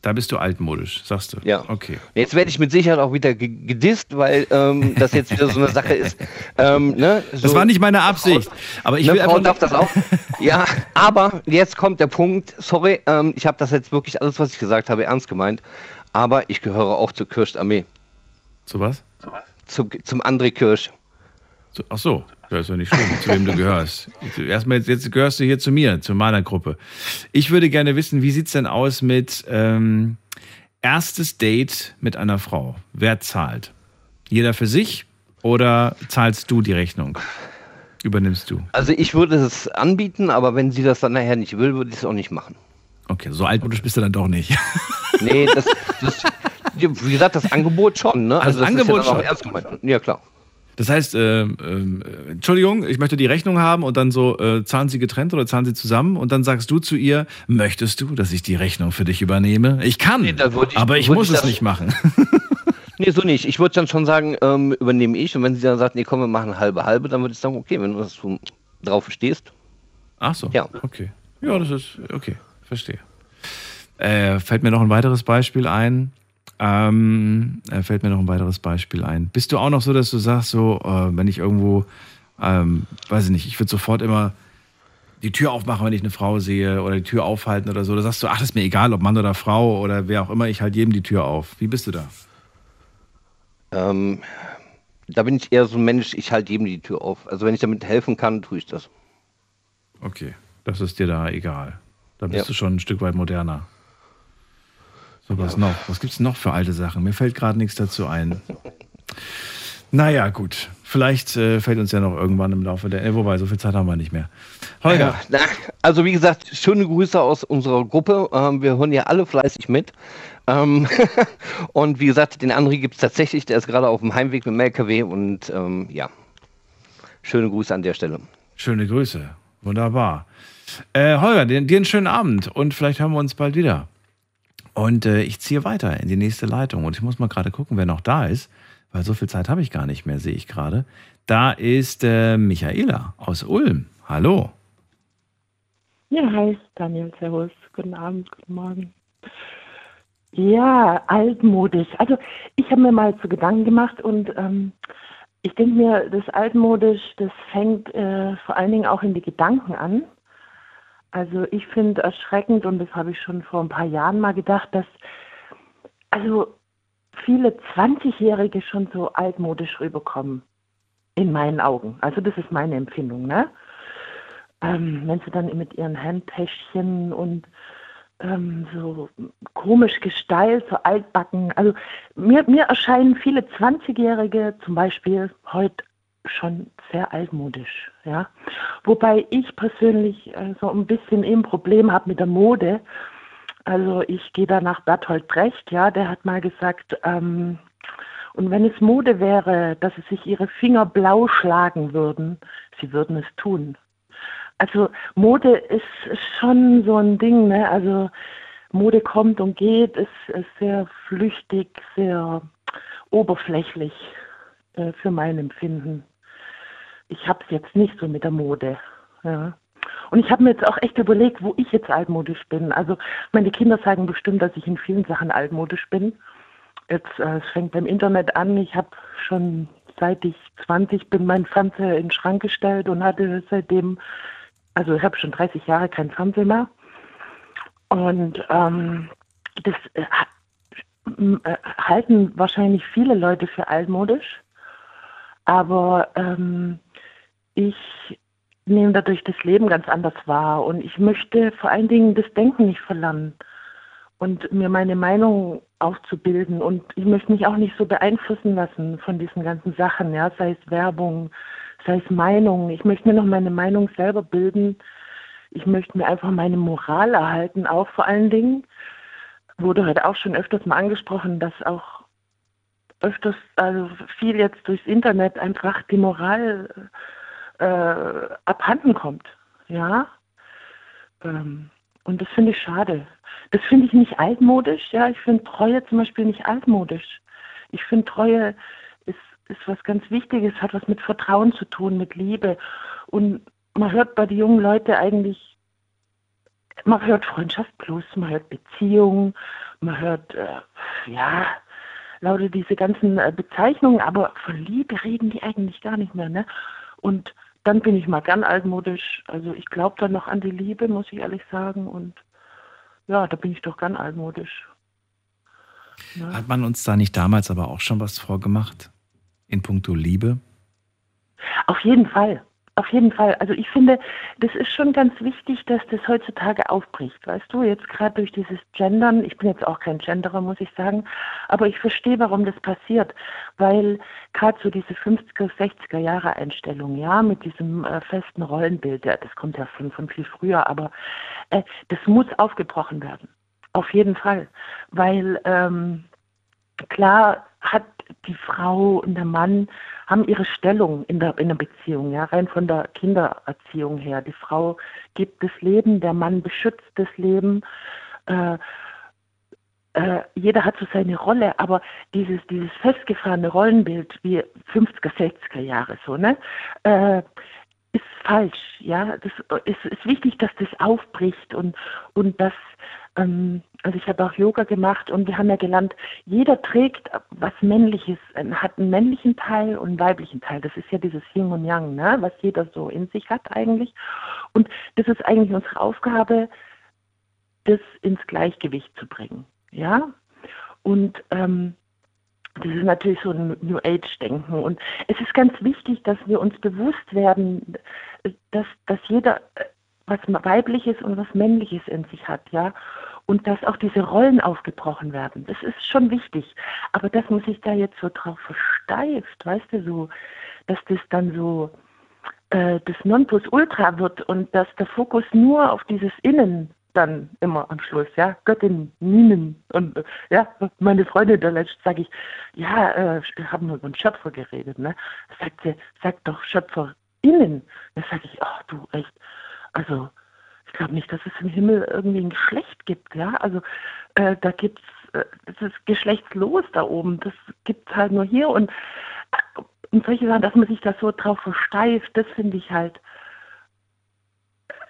Da bist du altmodisch, sagst du. Ja. Okay. Jetzt werde ich mit Sicherheit auch wieder ge- gedisst, weil ähm, das jetzt wieder so eine Sache ist. Ähm, ne, so, Das war nicht meine Absicht. Aber ich ne, will Frau einfach darf das auch. Ja, aber jetzt kommt der Punkt. Sorry, ähm, ich habe das jetzt wirklich alles, was ich gesagt habe, ernst gemeint. Aber ich gehöre auch zur Kirscharmee. Zu was? Zu, zum André Kirsch. Zu- Ach so, das ist ja nicht schlimm, zu wem du gehörst. Erstmal, jetzt, jetzt gehörst du hier zu mir, zu meiner Gruppe. Ich würde gerne wissen, wie sieht's denn aus mit ähm, erstes Date mit einer Frau? Wer zahlt? Jeder für sich oder zahlst du die Rechnung? Übernimmst du? Also ich würde es anbieten, aber wenn sie das dann nachher nicht will, würde ich es auch nicht machen. Okay, so altmodisch bist du dann doch nicht. Nee, das, das wie gesagt, das Angebot schon, ne? Das das Angebot ist ja schon. ernst gemeint. Ja, klar. Das heißt, ähm, äh, Entschuldigung, ich möchte die Rechnung haben und dann so, äh, zahlen Sie getrennt oder zahlen Sie zusammen? Und dann sagst du zu ihr, möchtest du, dass ich die Rechnung für dich übernehme? Ich kann, würde ich- aber ich muss ich es nicht machen. Nee, so nicht. Ich würde dann schon sagen, ähm, übernehme ich. Und wenn sie dann sagt, nee, komm, wir machen halbe halbe, dann würde ich sagen, okay, wenn du das drauf stehst. Ach so, Ja. okay. Ja, das ist, okay, verstehe. Äh, fällt mir noch ein weiteres Beispiel ein. Ähm, äh, fällt mir noch ein weiteres Beispiel ein. Bist du auch noch so, dass du sagst, so, äh, wenn ich irgendwo, ähm, weiß ich nicht, ich würde sofort immer die Tür aufmachen, wenn ich eine Frau sehe oder die Tür aufhalten oder so. Da sagst du, ach, das ist mir egal, ob Mann oder Frau oder wer auch immer, ich halte jedem die Tür auf. Wie bist du da? Ähm, da bin ich eher so ein Mensch, ich halte jedem die Tür auf. Also wenn ich damit helfen kann, tue ich das. Okay, das ist dir da egal. Da bist Ja. du schon ein Stück weit moderner. So, was noch? Was gibt's noch für alte Sachen? Mir fällt gerade nichts dazu ein. Naja, gut. Vielleicht äh, fällt uns ja noch irgendwann im Laufe der. Äh, wobei, so viel Zeit haben wir nicht mehr. Holger, Ja, also wie gesagt, schöne Grüße aus unserer Gruppe. Ähm, wir hören ja alle fleißig mit. Ähm, und wie gesagt, den André gibt es tatsächlich, der ist gerade auf dem Heimweg mit dem LKW und ähm, ja, schöne Grüße an der Stelle. schöne Grüße. Wunderbar. Äh, Holger, dir, dir einen schönen Abend und vielleicht hören wir uns bald wieder. Und äh, ich ziehe weiter in die nächste Leitung. Und ich muss mal gerade gucken, wer noch da ist, weil so viel Zeit habe ich gar nicht mehr, sehe ich gerade. Da ist äh, Michaela aus Ulm. Hallo. Ja, hi, Daniel, servus. Guten Abend, guten Morgen. Ja, altmodisch. Also ich habe mir mal zu Gedanken gemacht und ähm, ich denke mir, das altmodisch, das fängt äh, vor allen Dingen auch in die Gedanken an. Also ich finde erschreckend, und das habe ich schon vor ein paar Jahren mal gedacht, dass also viele 20-Jährige schon so altmodisch rüberkommen. In meinen Augen. Also das ist meine Empfindung, ne? Ähm, wenn sie dann mit ihren Handtäschchen und ähm, so komisch gestylt, so altbacken. Also mir, mir erscheinen viele 20-Jährige zum Beispiel heute schon sehr altmodisch, ja. Wobei ich persönlich äh, so ein bisschen eben Problem habe mit der Mode. Also ich gehe da nach Bertolt Brecht, ja, der hat mal gesagt, ähm, und wenn es Mode wäre, dass sie sich ihre Finger blau schlagen würden, sie würden es tun. Also Mode ist schon so ein Ding, ne? Also Mode kommt und geht, ist, ist sehr flüchtig, sehr oberflächlich äh, für mein Empfinden. Ich habe es jetzt nicht so mit der Mode. Ja. Und ich habe mir jetzt auch echt überlegt, wo ich jetzt altmodisch bin. Also meine Kinder sagen bestimmt, dass ich in vielen Sachen altmodisch bin. Jetzt äh, es fängt beim Internet an. Ich habe schon seit ich 20 bin meinen Fernseher in den Schrank gestellt und hatte seitdem also ich habe schon 30 Jahre kein Fernsehen mehr. Und ähm, das äh, äh, halten wahrscheinlich viele Leute für altmodisch. Aber ähm, ich nehme dadurch das Leben ganz anders wahr. Und ich möchte vor allen Dingen das Denken nicht verlernen und mir meine Meinung aufzubilden. Und ich möchte mich auch nicht so beeinflussen lassen von diesen ganzen Sachen, ja, sei es Werbung, sei es Meinungen. Ich möchte mir noch meine Meinung selber bilden. Ich möchte mir einfach meine Moral erhalten, auch vor allen Dingen. Wurde heute auch schon öfters mal angesprochen, dass auch öfters, also viel jetzt durchs Internet einfach die Moral äh, abhanden kommt. Ja. Ähm, und das finde ich schade. Das finde ich nicht altmodisch. Ja, ich finde Treue zum Beispiel nicht altmodisch. Ich finde Treue ist was ganz Wichtiges, hat was mit Vertrauen zu tun, mit Liebe. Und man hört bei den jungen Leuten eigentlich, man hört Freundschaft plus, man hört Beziehung, man hört, äh, ja, lauter diese ganzen äh, Bezeichnungen, aber von Liebe reden die eigentlich gar nicht mehr, ne? Und dann bin ich mal gern altmodisch. Also ich glaube dann noch an die Liebe, muss ich ehrlich sagen. Und ja, da bin ich doch gern altmodisch. Ja. Hat man uns da nicht damals aber auch schon was vorgemacht? in puncto Liebe? Auf jeden Fall. Auf jeden Fall. Also ich finde, das ist schon ganz wichtig, dass das heutzutage aufbricht. Weißt du, jetzt gerade durch dieses Gendern, ich bin jetzt auch kein Genderer, muss ich sagen, aber ich verstehe, warum das passiert. Weil gerade so diese 50er, 60er Jahre Einstellung, ja, mit diesem äh, festen Rollenbild, ja, das kommt ja schon von viel früher, aber äh, das muss aufgebrochen werden. Auf jeden Fall. Weil ähm, klar hat die Frau und der Mann haben ihre Stellung in der, in der Beziehung, ja, rein von der Kindererziehung her. Die Frau gibt das Leben, der Mann beschützt das Leben. Äh, äh, jeder hat so seine Rolle, aber dieses, dieses festgefahrene Rollenbild wie 50er, 60er Jahre so, ne, äh, ist falsch, ja. Das ist, ist wichtig, dass das aufbricht und, und dass ähm, also ich habe auch Yoga gemacht und wir haben ja gelernt, jeder trägt was Männliches, äh, hat einen männlichen Teil und einen weiblichen Teil. Das ist ja dieses Yin und Yang, ne? was jeder so in sich hat eigentlich. Und das ist eigentlich unsere Aufgabe, das ins Gleichgewicht zu bringen. Ja? Und ähm, das ist natürlich so ein New Age-Denken. Und es ist ganz wichtig, dass wir uns bewusst werden, dass, dass jeder äh, was weibliches und was männliches in sich hat, ja. Und dass auch diese Rollen aufgebrochen werden. Das ist schon wichtig. Aber dass man sich da jetzt so drauf versteift, weißt du, so, dass das dann so äh, das Nonplusultra wird und dass der Fokus nur auf dieses Innen dann immer am Schluss, ja, Göttin, Minen und ja, meine Freundin da letztens sage ich, ja, äh, wir haben über den Schöpfer geredet, ne? Sagt sie, sag doch Schöpfer innen. Da sage ich, ach du echt, also ich glaube nicht, dass es im Himmel irgendwie ein Geschlecht gibt, ja. Also äh, da gibt's, äh, es ist geschlechtslos da oben. Das gibt es halt nur hier und, äh, und solche Sachen, dass man sich da so drauf versteift, das finde ich halt,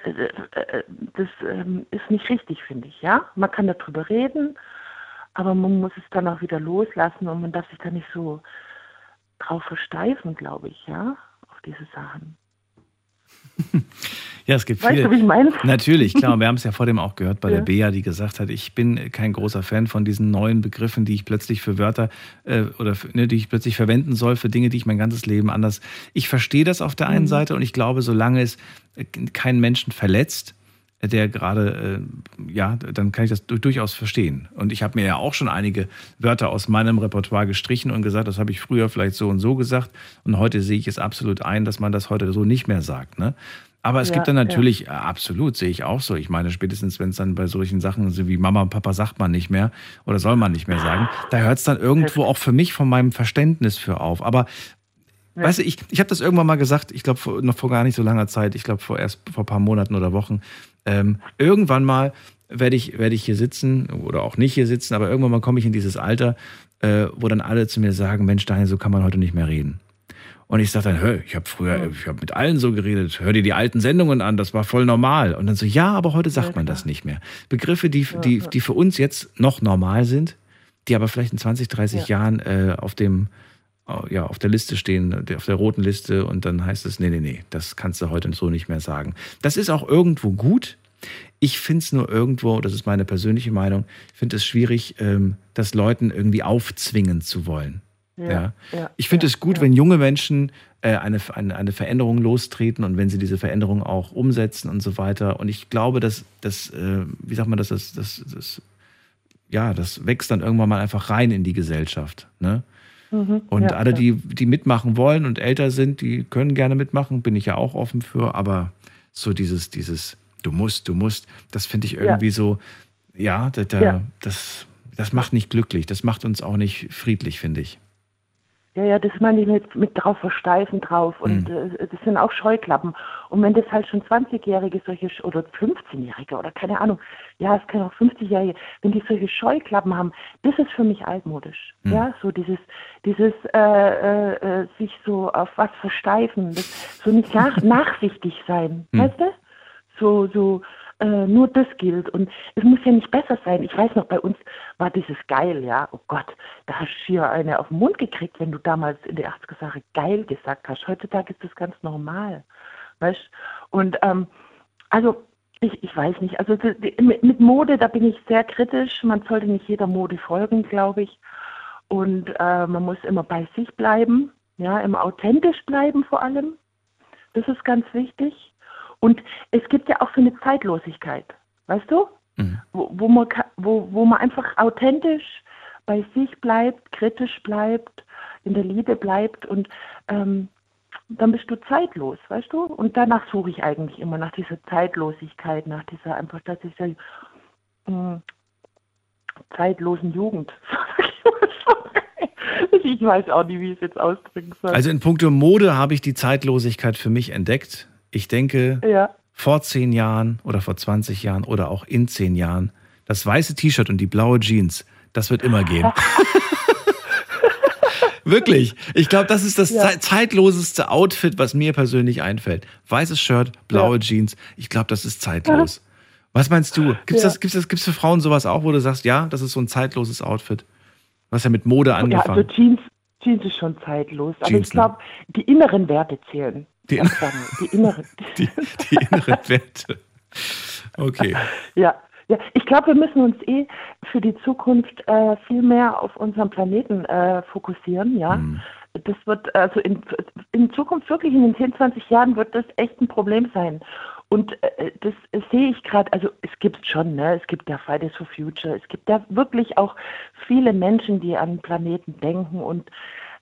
äh, äh, das ähm, ist nicht richtig, finde ich, ja. Man kann darüber reden, aber man muss es dann auch wieder loslassen und man darf sich da nicht so drauf versteifen, glaube ich, ja, auf diese Sachen. Ja, es gibt Weißt viele. du, wie ich meine? Natürlich, klar. Wir haben es ja vor dem auch gehört bei Ja. der Bea, die gesagt hat, ich bin kein großer Fan von diesen neuen Begriffen, die ich plötzlich für Wörter äh, oder für, ne, die ich plötzlich verwenden soll für Dinge, die ich mein ganzes Leben anders. Ich verstehe das auf der einen Mhm. Seite und ich glaube, solange es äh, keinen Menschen verletzt, der gerade, äh, ja, dann kann ich das du- durchaus verstehen. Und ich habe mir ja auch schon einige Wörter aus meinem Repertoire gestrichen und gesagt, das habe ich früher vielleicht so und so gesagt. Und heute sehe ich es absolut ein, dass man das heute so nicht mehr sagt. Ne? Aber es Ja, gibt dann ja. natürlich, äh, absolut, sehe ich auch so. Ich meine, spätestens, wenn es dann bei solchen Sachen so wie Mama und Papa sagt man nicht mehr oder soll man nicht mehr sagen, da hört es dann irgendwo auch für mich von meinem Verständnis für auf. Aber Weißt du, ich, ich habe das irgendwann mal gesagt, ich glaube noch vor gar nicht so langer Zeit, ich glaube vor erst vor ein paar Monaten oder Wochen. Ähm, irgendwann mal werde ich, werde ich hier sitzen oder auch nicht hier sitzen, aber irgendwann mal komme ich in dieses Alter, äh, wo dann alle zu mir sagen, Mensch, Daniel, so kann man heute nicht mehr reden. Und ich sage dann, hör, ich habe früher, ich habe mit allen so geredet, hör dir die alten Sendungen an, das war voll normal. Und dann so, ja, aber heute sagt man das nicht mehr. Begriffe, die, die, die für uns jetzt noch normal sind, die aber vielleicht in 20, 30 Jahren äh, auf dem, ja, auf der Liste stehen, auf der roten Liste und dann heißt es, nee, nee, nee, das kannst du heute so nicht mehr sagen. Das ist auch irgendwo gut. Ich finde es nur irgendwo, das ist meine persönliche Meinung, ich finde es schwierig, ähm, das Leuten irgendwie aufzwingen zu wollen. Ja, Ja. ja, Ich finde es gut, wenn junge Menschen äh, eine, eine, eine Veränderung lostreten und wenn sie diese Veränderung auch umsetzen und so weiter. Und ich glaube, dass das, äh, wie sagt man das, das, das, das, ja, das wächst dann irgendwann mal einfach rein in die Gesellschaft. Ne? Mhm, Und ja, alle, ja. die, die mitmachen wollen und älter sind, die können gerne mitmachen, bin ich ja auch offen für, aber so dieses, dieses, du musst, du musst, das finde ich Ja. irgendwie so, ja, da, da, Ja. Das, das macht nicht glücklich, das macht uns auch nicht friedlich, finde ich. Ja, ja, das meine ich mit, mit drauf versteifen drauf. Und Mhm. äh, das sind auch Scheuklappen. Und wenn das halt schon 20-Jährige solche oder 15-Jährige oder keine Ahnung, ja, es können auch 50-Jährige, wenn die solche Scheuklappen haben, das ist für mich altmodisch. Mhm. Ja, so dieses, dieses äh, äh, äh, sich so auf was versteifen, das, so nicht nach, nachsichtig sein, Mhm. weißt du? So, so, äh, nur das gilt. Und es muss ja nicht besser sein. Ich weiß noch, bei uns war dieses geil, ja. Oh Gott, da hast du hier eine auf den Mund gekriegt, wenn du damals in der 80er Jahre geil gesagt hast. Heutzutage ist das ganz normal. Weißt Und ähm, also ich, ich weiß nicht. Also mit, mit Mode, da bin ich sehr kritisch. Man sollte nicht jeder Mode folgen, glaube ich. Und äh, man muss immer bei sich bleiben, ja, immer authentisch bleiben vor allem. Das ist ganz wichtig. Und es gibt ja auch so eine Zeitlosigkeit, weißt du? Wo, wo, man, wo, wo man einfach authentisch bei sich bleibt, kritisch bleibt, in der Liebe bleibt und ähm, dann bist du zeitlos, weißt du? Und danach suche ich eigentlich immer nach dieser Zeitlosigkeit, nach dieser einfach, dass ich sage, mh, zeitlosen Jugend. ich weiß auch nicht, wie ich es jetzt ausdrücken soll. Also in puncto Mode habe ich die Zeitlosigkeit für mich entdeckt. Ich denke, ja. vor zehn Jahren oder vor 20 Jahren oder auch in zehn Jahren, das weiße T-Shirt und die blaue Jeans, das wird immer gehen. Wirklich. Ich glaube, das ist das Ja. zei- zeitloseste Outfit, was mir persönlich einfällt. Weißes Shirt, blaue Jeans. Ich glaube, das ist zeitlos. Was meinst du? Gibt es Ja. das, gibt's das, gibt's für Frauen sowas auch, wo du sagst, ja, das ist so ein zeitloses Outfit? Du hast ja mit Mode Ja, also angefangen. Jeans, Jeans ist schon zeitlos. Aber Jeans, ich glaube, die inneren Werte zählen. Die, lange. die inneren. die, die inneren Werte. Okay. Ja, ja. ich glaube, wir müssen uns eh für die Zukunft äh, viel mehr auf unseren Planeten äh, fokussieren, ja. Mhm. Das wird also in, in Zukunft wirklich in den 10, 20 Jahren wird das echt ein Problem sein. Und äh, das sehe ich gerade, also es gibt schon, ne? es gibt ja Fridays for Future, es gibt ja wirklich auch viele Menschen, die an Planeten denken und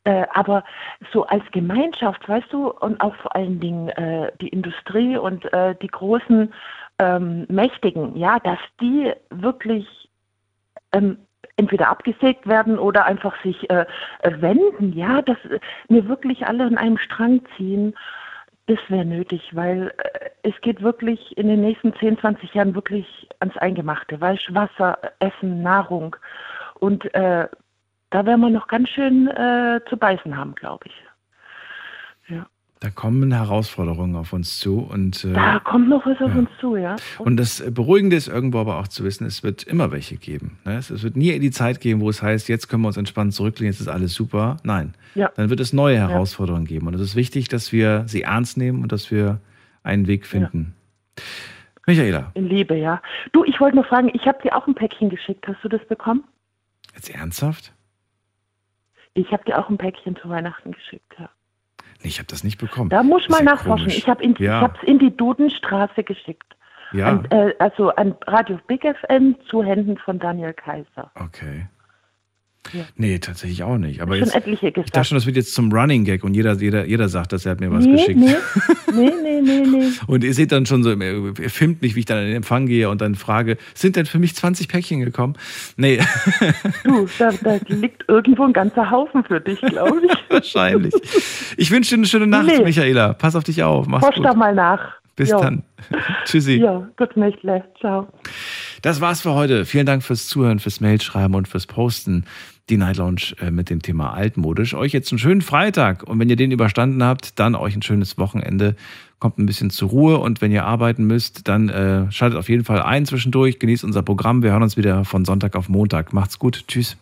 äh, aber so als Gemeinschaft, weißt du, und auch vor allen Dingen äh, die Industrie und äh, die großen ähm, Mächtigen, ja, dass die wirklich ähm, entweder abgesägt werden oder einfach sich äh, wenden, ja, dass äh, wir wirklich alle an einem Strang ziehen, das wäre nötig, weil äh, es geht wirklich in den nächsten 10, 20 Jahren wirklich ans Eingemachte, weißt Wasser, Essen, Nahrung und äh, da werden wir noch ganz schön äh, zu beißen haben, glaube ich. Ja. Da kommen Herausforderungen auf uns zu und äh, Da kommt noch was auf uns zu, ja. Und das Beruhigende ist irgendwo aber auch zu wissen, es wird immer welche geben. Ne? Es es wird nie die Zeit geben, wo es heißt, jetzt können wir uns entspannt zurücklehnen, jetzt ist alles super. Nein. Ja. Dann wird es neue Herausforderungen geben. Und es ist wichtig, dass wir sie ernst nehmen und dass wir einen Weg finden. Michaela, In Liebe, ja. Du, ich wollte nur fragen, ich habe dir auch ein Päckchen geschickt. Hast du das bekommen? jetzt ernsthaft? Ich habe dir auch ein Päckchen zu Weihnachten geschickt, ja. Nee, ich habe das nicht bekommen. Da muss mal ja nachforschen. komisch. Ich habe in, Ja. in die Dudenstraße geschickt. Ja. An, äh, also an Radio Big FM zu Händen von Daniel Kaiser. Okay. Ja. Nee, tatsächlich auch nicht. Aber Schon jetzt, etliche ich dachte gesagt. schon, das wird jetzt zum Running Gag und jeder, jeder, jeder sagt, dass er hat mir was nee, geschickt. nee, nee, nee, nee, nee. Und ihr seht dann schon so, ihr filmt mich, wie ich dann in den Empfang gehe und dann frage, sind denn für mich 20 Päckchen gekommen? Nee, Du, da, da liegt irgendwo ein ganzer Haufen für dich, glaube ich. wahrscheinlich. Ich wünsche dir eine schöne Nacht, Nee. Michaela. Pass auf dich auf. Mach's Forsch gut. da mal nach. Bis Jo. dann. Tschüssi. Ja, gut, Nächtle. Ciao. Das war's für heute. Vielen Dank fürs Zuhören, fürs Mailschreiben und fürs Posten. Die Night Lounge äh, mit dem Thema altmodisch. Euch jetzt einen schönen Freitag und wenn ihr den überstanden habt, dann euch ein schönes Wochenende. Kommt ein bisschen zur Ruhe und wenn ihr arbeiten müsst, dann äh, schaltet auf jeden Fall ein zwischendurch. Genießt unser Programm. Wir hören uns wieder von Sonntag auf Montag. Macht's gut. Tschüss.